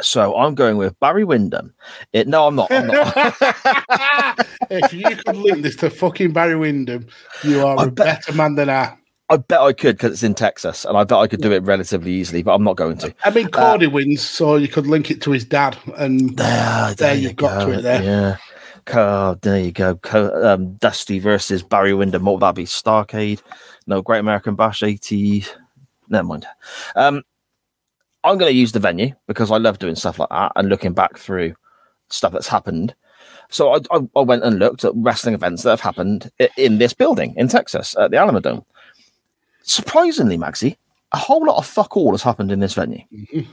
[SPEAKER 2] So I'm going with Barry Windham. It, no, I'm not. I'm not. [LAUGHS]
[SPEAKER 1] if you could link this to fucking Barry Windham, you are a better man than I.
[SPEAKER 2] I bet I could because it's in Texas, and I bet I could do it relatively easily, but I'm not going to.
[SPEAKER 1] I mean, Cody uh, wins, so you could link it to his dad, and
[SPEAKER 2] there,
[SPEAKER 1] there, you've got to it there.
[SPEAKER 2] Yeah. Oh, there you go. Um, Dusty versus Barry Windham. What would that be? Starcade? No, Great American Bash 80. Never mind. Um, I'm going to use the venue because I love doing stuff like that and looking back through stuff that's happened. So I, I, I went and looked at wrestling events that have happened in this building in Texas at the Alamodome. Surprisingly, Magsy, a whole lot of fuck all has happened in this venue.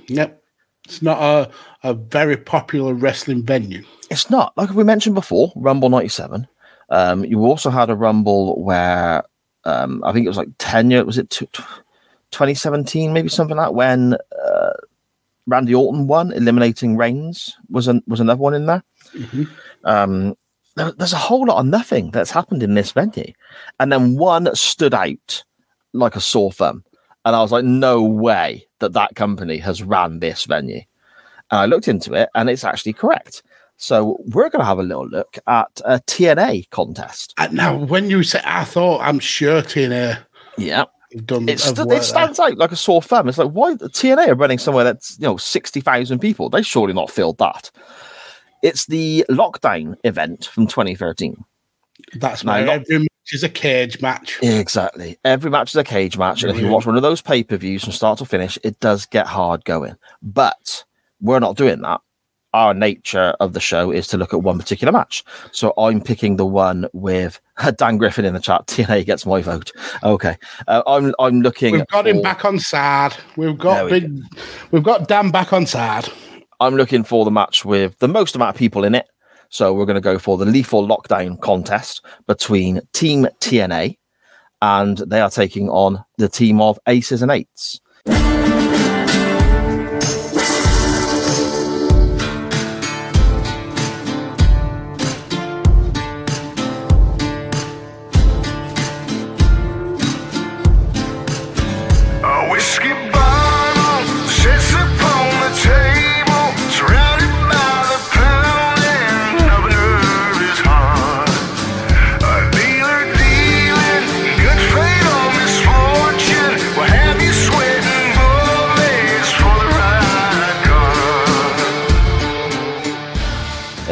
[SPEAKER 1] Yep. It's not a, a very popular wrestling venue.
[SPEAKER 2] It's not like we mentioned before. Rumble '97. Um, you also had a Rumble where um, I think it was like ten years. Was it t- t- 2017? Maybe something like that. When uh, Randy Orton won, eliminating Reigns was an, was another one in there. Um, there- there's a whole lot of nothing that's happened in this venue, and then one stood out like a sore thumb, and I was like, no way that that company has ran this venue. And I looked into it, and it's actually correct. So we're going to have a little look at a TNA contest.
[SPEAKER 1] And now, when you say, I thought, I'm sure TNA
[SPEAKER 2] Yeah.
[SPEAKER 1] done.
[SPEAKER 2] It, st- it stands out like a sore thumb. It's like, why TNA are running somewhere that's, you know, 60,000 people? They surely not filled that. It's the lockdown event from 2013.
[SPEAKER 1] That's why
[SPEAKER 2] not-
[SPEAKER 1] every is a cage match.
[SPEAKER 2] Exactly. Every match is a cage match. And if you watch one of those pay per views from start to finish, it does get hard going. But we're not doing that. our nature of the show is to look at one particular match. So I'm picking the one with [LAUGHS] Dan Griffin in the chat. [LAUGHS] TNA gets my vote. Okay, uh, I'm I'm looking.
[SPEAKER 1] We've got him back on side. We've got big. We've got Dan back on side.
[SPEAKER 2] I'm looking for the match with the most amount of people in it. So we're going to go for the lethal lockdown contest between Team TNA, and they are taking on the team of Aces and Eights.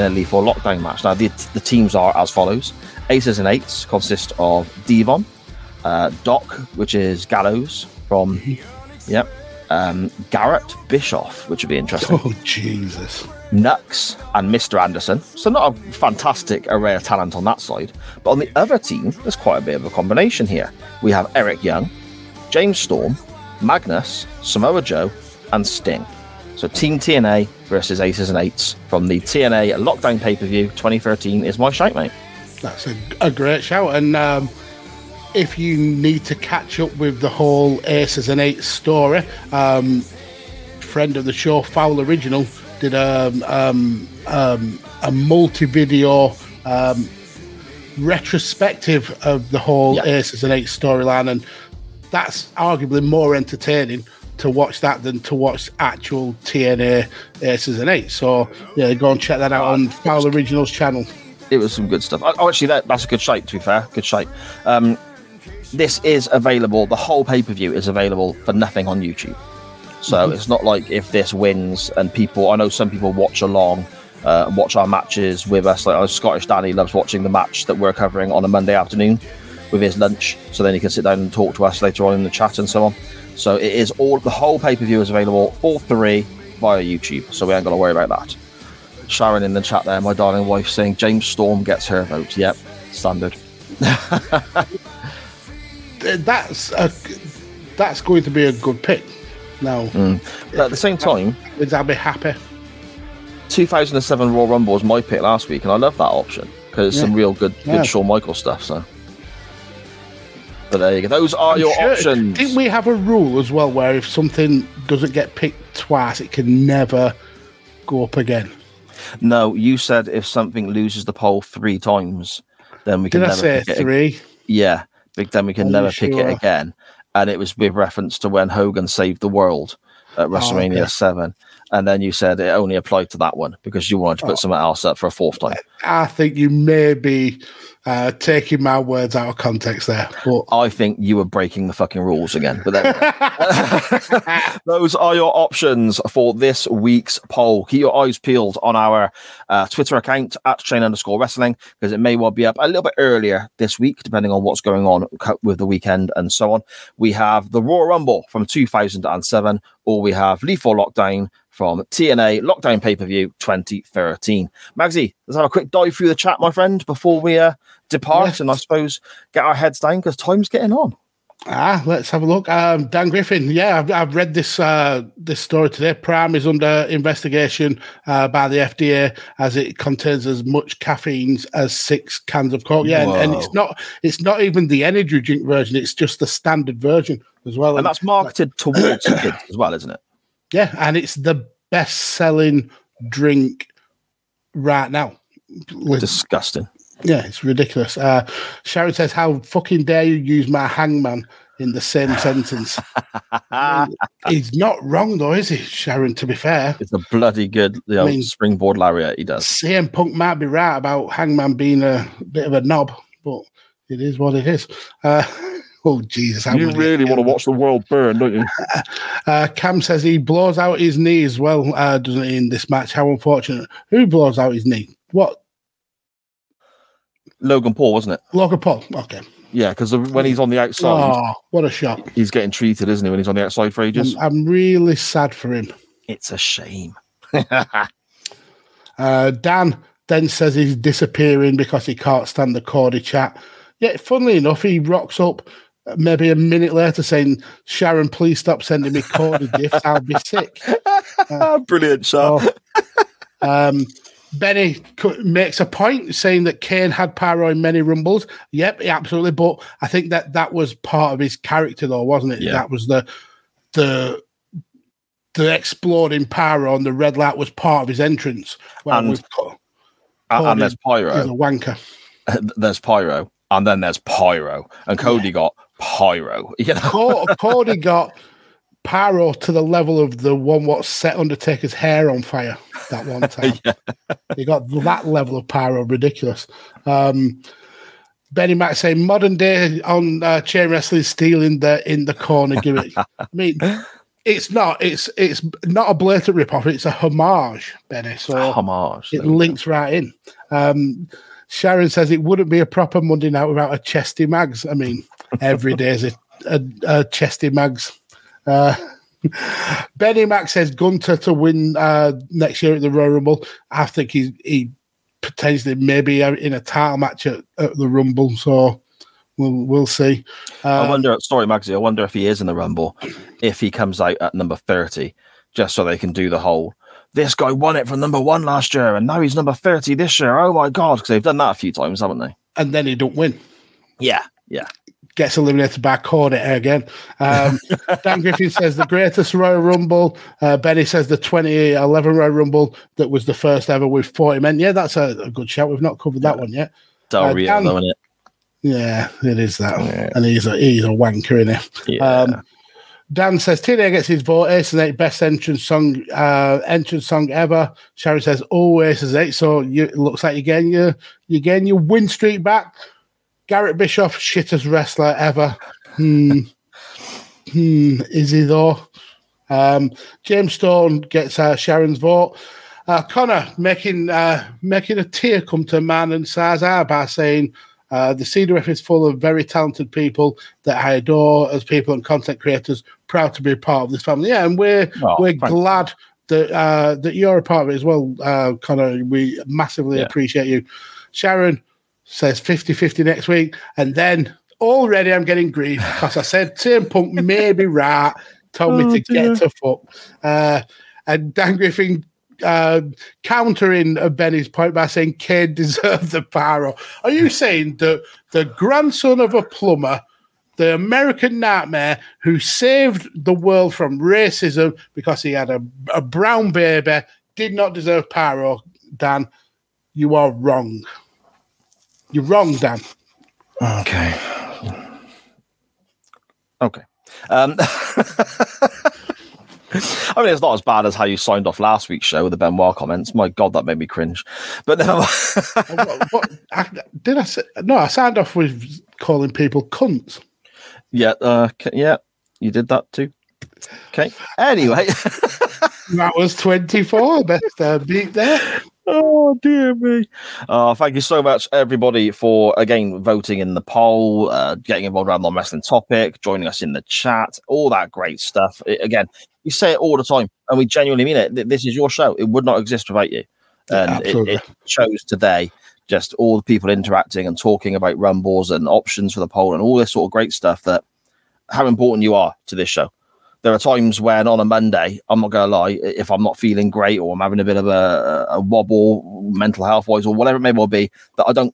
[SPEAKER 2] In a lethal lockdown match. Now, the, the teams are as follows Aces and Eights consist of Devon, uh, Doc, which is Gallows from, [LAUGHS] yep, um, Garrett Bischoff, which would be interesting,
[SPEAKER 1] Oh Jesus!
[SPEAKER 2] Knux, and Mr. Anderson. So, not a fantastic array of talent on that side. But on the other team, there's quite a bit of a combination here. We have Eric Young, James Storm, Magnus, Samoa Joe, and Sting. So Team TNA versus Aces and Eights from the TNA Lockdown pay per view 2013 is my shout, mate.
[SPEAKER 1] That's a, a great shout. And um, if you need to catch up with the whole Aces and Eights story, um, friend of the show, Foul Original, did a, um, um, a multi video um, retrospective of the whole Aces and Eights storyline. And that's arguably more entertaining to watch that than to watch actual TNA Aces and Eights. So, yeah, go and check that out on Foul Original's channel.
[SPEAKER 2] It was some good stuff. Oh, actually, that, that's a good shape, to be fair. Good shape. Um, this is available, the whole pay per view is available for nothing on YouTube. So
[SPEAKER 1] Mhm.
[SPEAKER 2] it's not like if this wins and people, I know some people watch along uh, and watch our matches with us. Like uh, Scottish Danny loves watching the match that we're covering on a Monday afternoon with his lunch. So then he can sit down and talk to us later on in the chat and so on. So it is all, the whole pay per view is available for three via YouTube. So we ain't got to worry about that. Sharon in the chat there, my darling wife, saying James Storm gets her vote. Yep, standard. [LAUGHS]
[SPEAKER 1] That's a, that's going to be a good pick. Now,
[SPEAKER 2] Mm. But at the same time,
[SPEAKER 1] would I be happy?
[SPEAKER 2] 2007 Royal Rumble was my pick last week, and I love that option because it's some real good, good
[SPEAKER 1] Yeah.
[SPEAKER 2] Shawn Michaels stuff. So, but there you go. Those are your
[SPEAKER 1] Sure-
[SPEAKER 2] options.
[SPEAKER 1] Didn't we have a rule as well where if something doesn't get picked twice, it can never go up again?
[SPEAKER 2] No, you said if something loses the poll three times, then we can
[SPEAKER 1] Did I
[SPEAKER 2] never
[SPEAKER 1] say
[SPEAKER 2] pick it
[SPEAKER 1] three?
[SPEAKER 2] Yeah, big then we can
[SPEAKER 1] you
[SPEAKER 2] never pick it again. And it was with reference to when Hogan saved the world at WrestleMania
[SPEAKER 1] Oh, okay.
[SPEAKER 2] Seven, and then you said it only applied to that one because you wanted to put
[SPEAKER 1] Oh.
[SPEAKER 2] something else up for a fourth time.
[SPEAKER 1] I think you may be uh, taking my words out of context there. But
[SPEAKER 2] I think you were breaking the fucking rules again. But go. [LAUGHS] [LAUGHS] Those are your options for this week's poll. Keep your eyes peeled on our uh, Twitter account at chain underscore wrestling because it may well be up a little bit earlier this week, depending on what's going on with the weekend and so on. We have the Royal Rumble from 2007, or we have Lethal Lockdown from TNA Lockdown Pay Per View 2013. Magsy, let's have a quick dive through the chat, my friend, before we uh, depart and I suppose get our heads down because time's getting on.
[SPEAKER 1] Ah, let's have a look. Um, Dan Griffin, yeah, I've, I've read this uh, this story today. Prime is under investigation uh, by the FDA as it contains as much caffeine as six cans of Coke. Yeah, and, and it's not it's not even the energy drink version; it's just the standard version as well.
[SPEAKER 2] And that's marketed towards kids as well, isn't it?
[SPEAKER 1] Yeah, and it's the best selling drink right now.
[SPEAKER 2] Disgusting.
[SPEAKER 1] yeah, it's ridiculous. Uh, Sharon says, "How fucking dare you use my hangman in the same sentence?" [LAUGHS] He's not wrong though, is he, Sharon? To be fair,
[SPEAKER 2] It's a bloody good you know,
[SPEAKER 1] I mean-
[SPEAKER 2] springboard lariat he does.
[SPEAKER 1] CM Punk might be right about Hangman being a bit of a knob, but it is what it is. Uh, [LAUGHS] oh Jesus! how
[SPEAKER 2] You really want to watch the world burn, don't you? [LAUGHS]
[SPEAKER 1] Uh, Cam says he blows out his knee as well, uh, doesn't he? In this match, how unfortunate. Who blows out his knee? What?
[SPEAKER 2] Logan Paul, wasn't it?
[SPEAKER 1] Logan Paul. Okay.
[SPEAKER 2] Yeah, because when he's on the outside,
[SPEAKER 1] Oh, what a shock!
[SPEAKER 2] he's getting treated, isn't he? When he's on the outside for ages,
[SPEAKER 1] I'm, I'm really sad for him.
[SPEAKER 2] it's a shame. [LAUGHS]
[SPEAKER 1] Uh, Dan then says he's disappearing because he can't stand the Cordy chat. Yet, funnily enough, he rocks up maybe a minute later saying, Sharon, please stop sending me Cordy gifts. I'll be sick. [LAUGHS]
[SPEAKER 2] Brilliant So
[SPEAKER 1] Um, Benny makes a point saying that Kane had Pyro in many rumbles. Yep, he absolutely. But I think that that was part of his character, though, wasn't it?
[SPEAKER 2] Yeah.
[SPEAKER 1] That was the the the exploding Pyro and the red light was part of his entrance. Well,
[SPEAKER 2] And-
[SPEAKER 1] Co-
[SPEAKER 2] And,
[SPEAKER 1] Cody
[SPEAKER 2] there's
[SPEAKER 1] is a
[SPEAKER 2] Pyro.
[SPEAKER 1] wanker. [LAUGHS]
[SPEAKER 2] There's Pyro. And then there's Pyro. And Cody got Pyro. You know?
[SPEAKER 1] Co- Cody got Pyro to the level of the one what set Undertaker's hair on fire that one [LAUGHS] time. He got that level of Pyro, ridiculous. Um, Benny Mac saying modern day on uh, chain wrestling stealing the in the corner gimmick. [LAUGHS] I mean, it's not. It's it's not a blatant rip off. It's a homage, Benny. So
[SPEAKER 2] Homage.
[SPEAKER 1] it links right in. Um, Sharon says it wouldn't be a proper Monday night without a chesty mags. I mean, every day is a, a, a chesty mags. Uh, [LAUGHS] Benny Mac says Gunther to win uh, next year at the Royal Rumble. I think he's he potentially maybe in a title match at, at the Rumble. So we'll we'll see.
[SPEAKER 2] I
[SPEAKER 1] Uh,
[SPEAKER 2] wonder, sorry, Magsy, I wonder if he is in the Rumble, if he comes out at number 30, just so they can do the whole, this guy won it from number one last year, and now he's number 30 this year. Oh my God, because they've done that a few times, haven't they?
[SPEAKER 1] and then he don't win.
[SPEAKER 2] Yeah, yeah.
[SPEAKER 1] Gets eliminated by Cornet again. Um, [LAUGHS] Dan Griffin says the greatest Royal Rumble. Uh, Benny says the 2011 Royal Rumble that was the first ever with 40 men. Yeah, that's a, a good shout. We've not covered that one yet. Uh, Dan-
[SPEAKER 2] though, innit?
[SPEAKER 1] Yeah, it is that. And he's a he's a wanker in it. Um, Dan says TNA gets his vote. Ace and Eight best entrance song uh, entrance song ever. Sharon says oh Ace and Eight. So you, it looks like you're getting your you're getting your win streak back. Garrett Bischoff shittest wrestler ever. Hmm. Hmm. Is he though? Um, James Storm gets uh, Sharon's vote. Uh, Connor making uh, making a tear come to man and Sazar by saying uh, the CWF is full of very talented people that I adore as people and content creators, proud to be a part of this family. Yeah, and we're
[SPEAKER 2] Oh,
[SPEAKER 1] we're
[SPEAKER 2] thank you.
[SPEAKER 1] glad that uh, that you're a part of it as well, uh, Connor. We massively
[SPEAKER 2] Yeah.
[SPEAKER 1] appreciate you. Sharon says 50-50 next week, and then already I'm getting grief because I said CM Punk may be right, told
[SPEAKER 2] Oh,
[SPEAKER 1] me to
[SPEAKER 2] dear.
[SPEAKER 1] get to fuck. Uh, and Dan Griffin uh, countering Benny's point by saying Kane deserved the power. Are you saying that the grandson of a plumber, the American nightmare who saved the world from racism because he had a, a brown baby, did not deserve pyro? Dan, you are wrong. You're wrong, Dan.
[SPEAKER 2] Okay. Okay. Um, [LAUGHS] I mean, it's not as bad as how you signed off last week's show with the Benoit comments. My God, that made me cringe. But never mind. [LAUGHS]
[SPEAKER 1] what, what- I, did I say? No, I signed off with calling people cunts.
[SPEAKER 2] yeah, uh, yeah, you did that too. Okay. Anyway, [LAUGHS]
[SPEAKER 1] That was 24. Best uh, beat there.
[SPEAKER 2] Oh dear me. Uh, thank you so much, everybody, for again voting in the poll, uh, getting involved around the wrestling topic, joining us in the chat, all that great stuff. I- again, you say it all the time, and we genuinely mean it. Th- This is your show; it would not exist without you. And it, it shows today just all the people interacting and talking about rumbles and options for the poll and all this sort of great stuff. That how important you are to this show. There are times when on a Monday, I'm not going to lie, if I'm not feeling great or I'm having a bit of a, a wobble, mental health wise, or whatever it may well be, that I don't,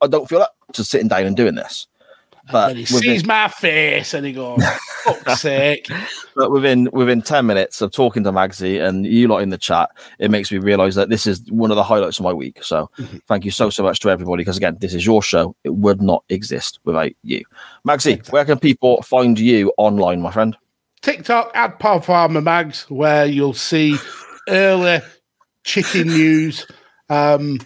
[SPEAKER 2] I don't feel up to sitting down and doing this. But
[SPEAKER 1] And he
[SPEAKER 2] within,
[SPEAKER 1] sees my face and he goes, fuck's [LAUGHS] sake.
[SPEAKER 2] but within within ten minutes of talking to Magsy and you lot in the chat, it makes me realise that this is one of the highlights of my week. So mm-hmm. thank you so so much to everybody because again, this is your show. It would not exist without you, Magsy. Where can people find you online, my friend?
[SPEAKER 1] TikTok at Pod Father Mags, where you'll see early chicken news um,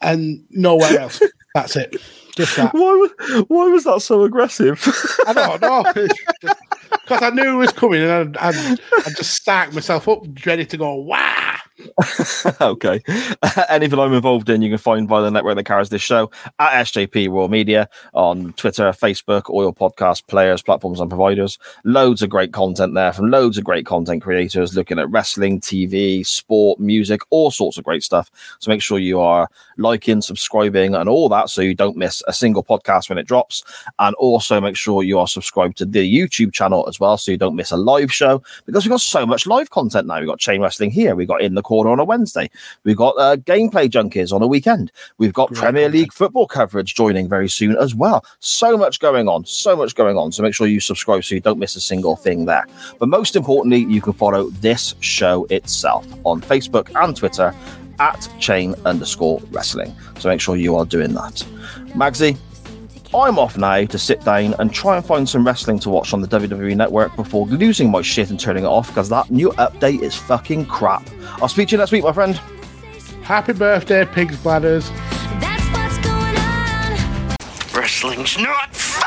[SPEAKER 1] and nowhere else. That's it. Just that.
[SPEAKER 2] Why was why was that so aggressive?
[SPEAKER 1] I don't know. [LAUGHS] Because I knew it was coming and I, I, I just stacked myself up, ready to go, wah! [LAUGHS]
[SPEAKER 2] okay. [LAUGHS] Anything I'm involved in, you can find via the network that carries this show at SJP World Media on Twitter, Facebook, all your podcast players, platforms, and providers. Loads of great content there from loads of great content creators looking at wrestling, TV, sport, music, all sorts of great stuff. So make sure you are liking, subscribing, and all that so you don't miss a single podcast when it drops. And also make sure you are subscribed to the YouTube channel as well so you don't miss a live show because we've got so much live content now. We've got Chain Wrestling here, we've got In the Corner on a Wednesday, we've got uh, Gameplay Junkies on a weekend, we've got Premier League football coverage joining very soon as well. So much going on, so much going on. So make sure you subscribe so you don't miss a single thing there. But most importantly, you can follow this show itself on Facebook and Twitter at chain underscore wrestling. So make sure you are doing that. Magsy, I'm off now to sit down and try and find some wrestling to watch on the WWE network before losing my shit and turning it off because that new update is fucking crap. I'll speak to you next week, my friend.
[SPEAKER 1] Happy birthday, pigs bladders.
[SPEAKER 10] Wrestling's nuts!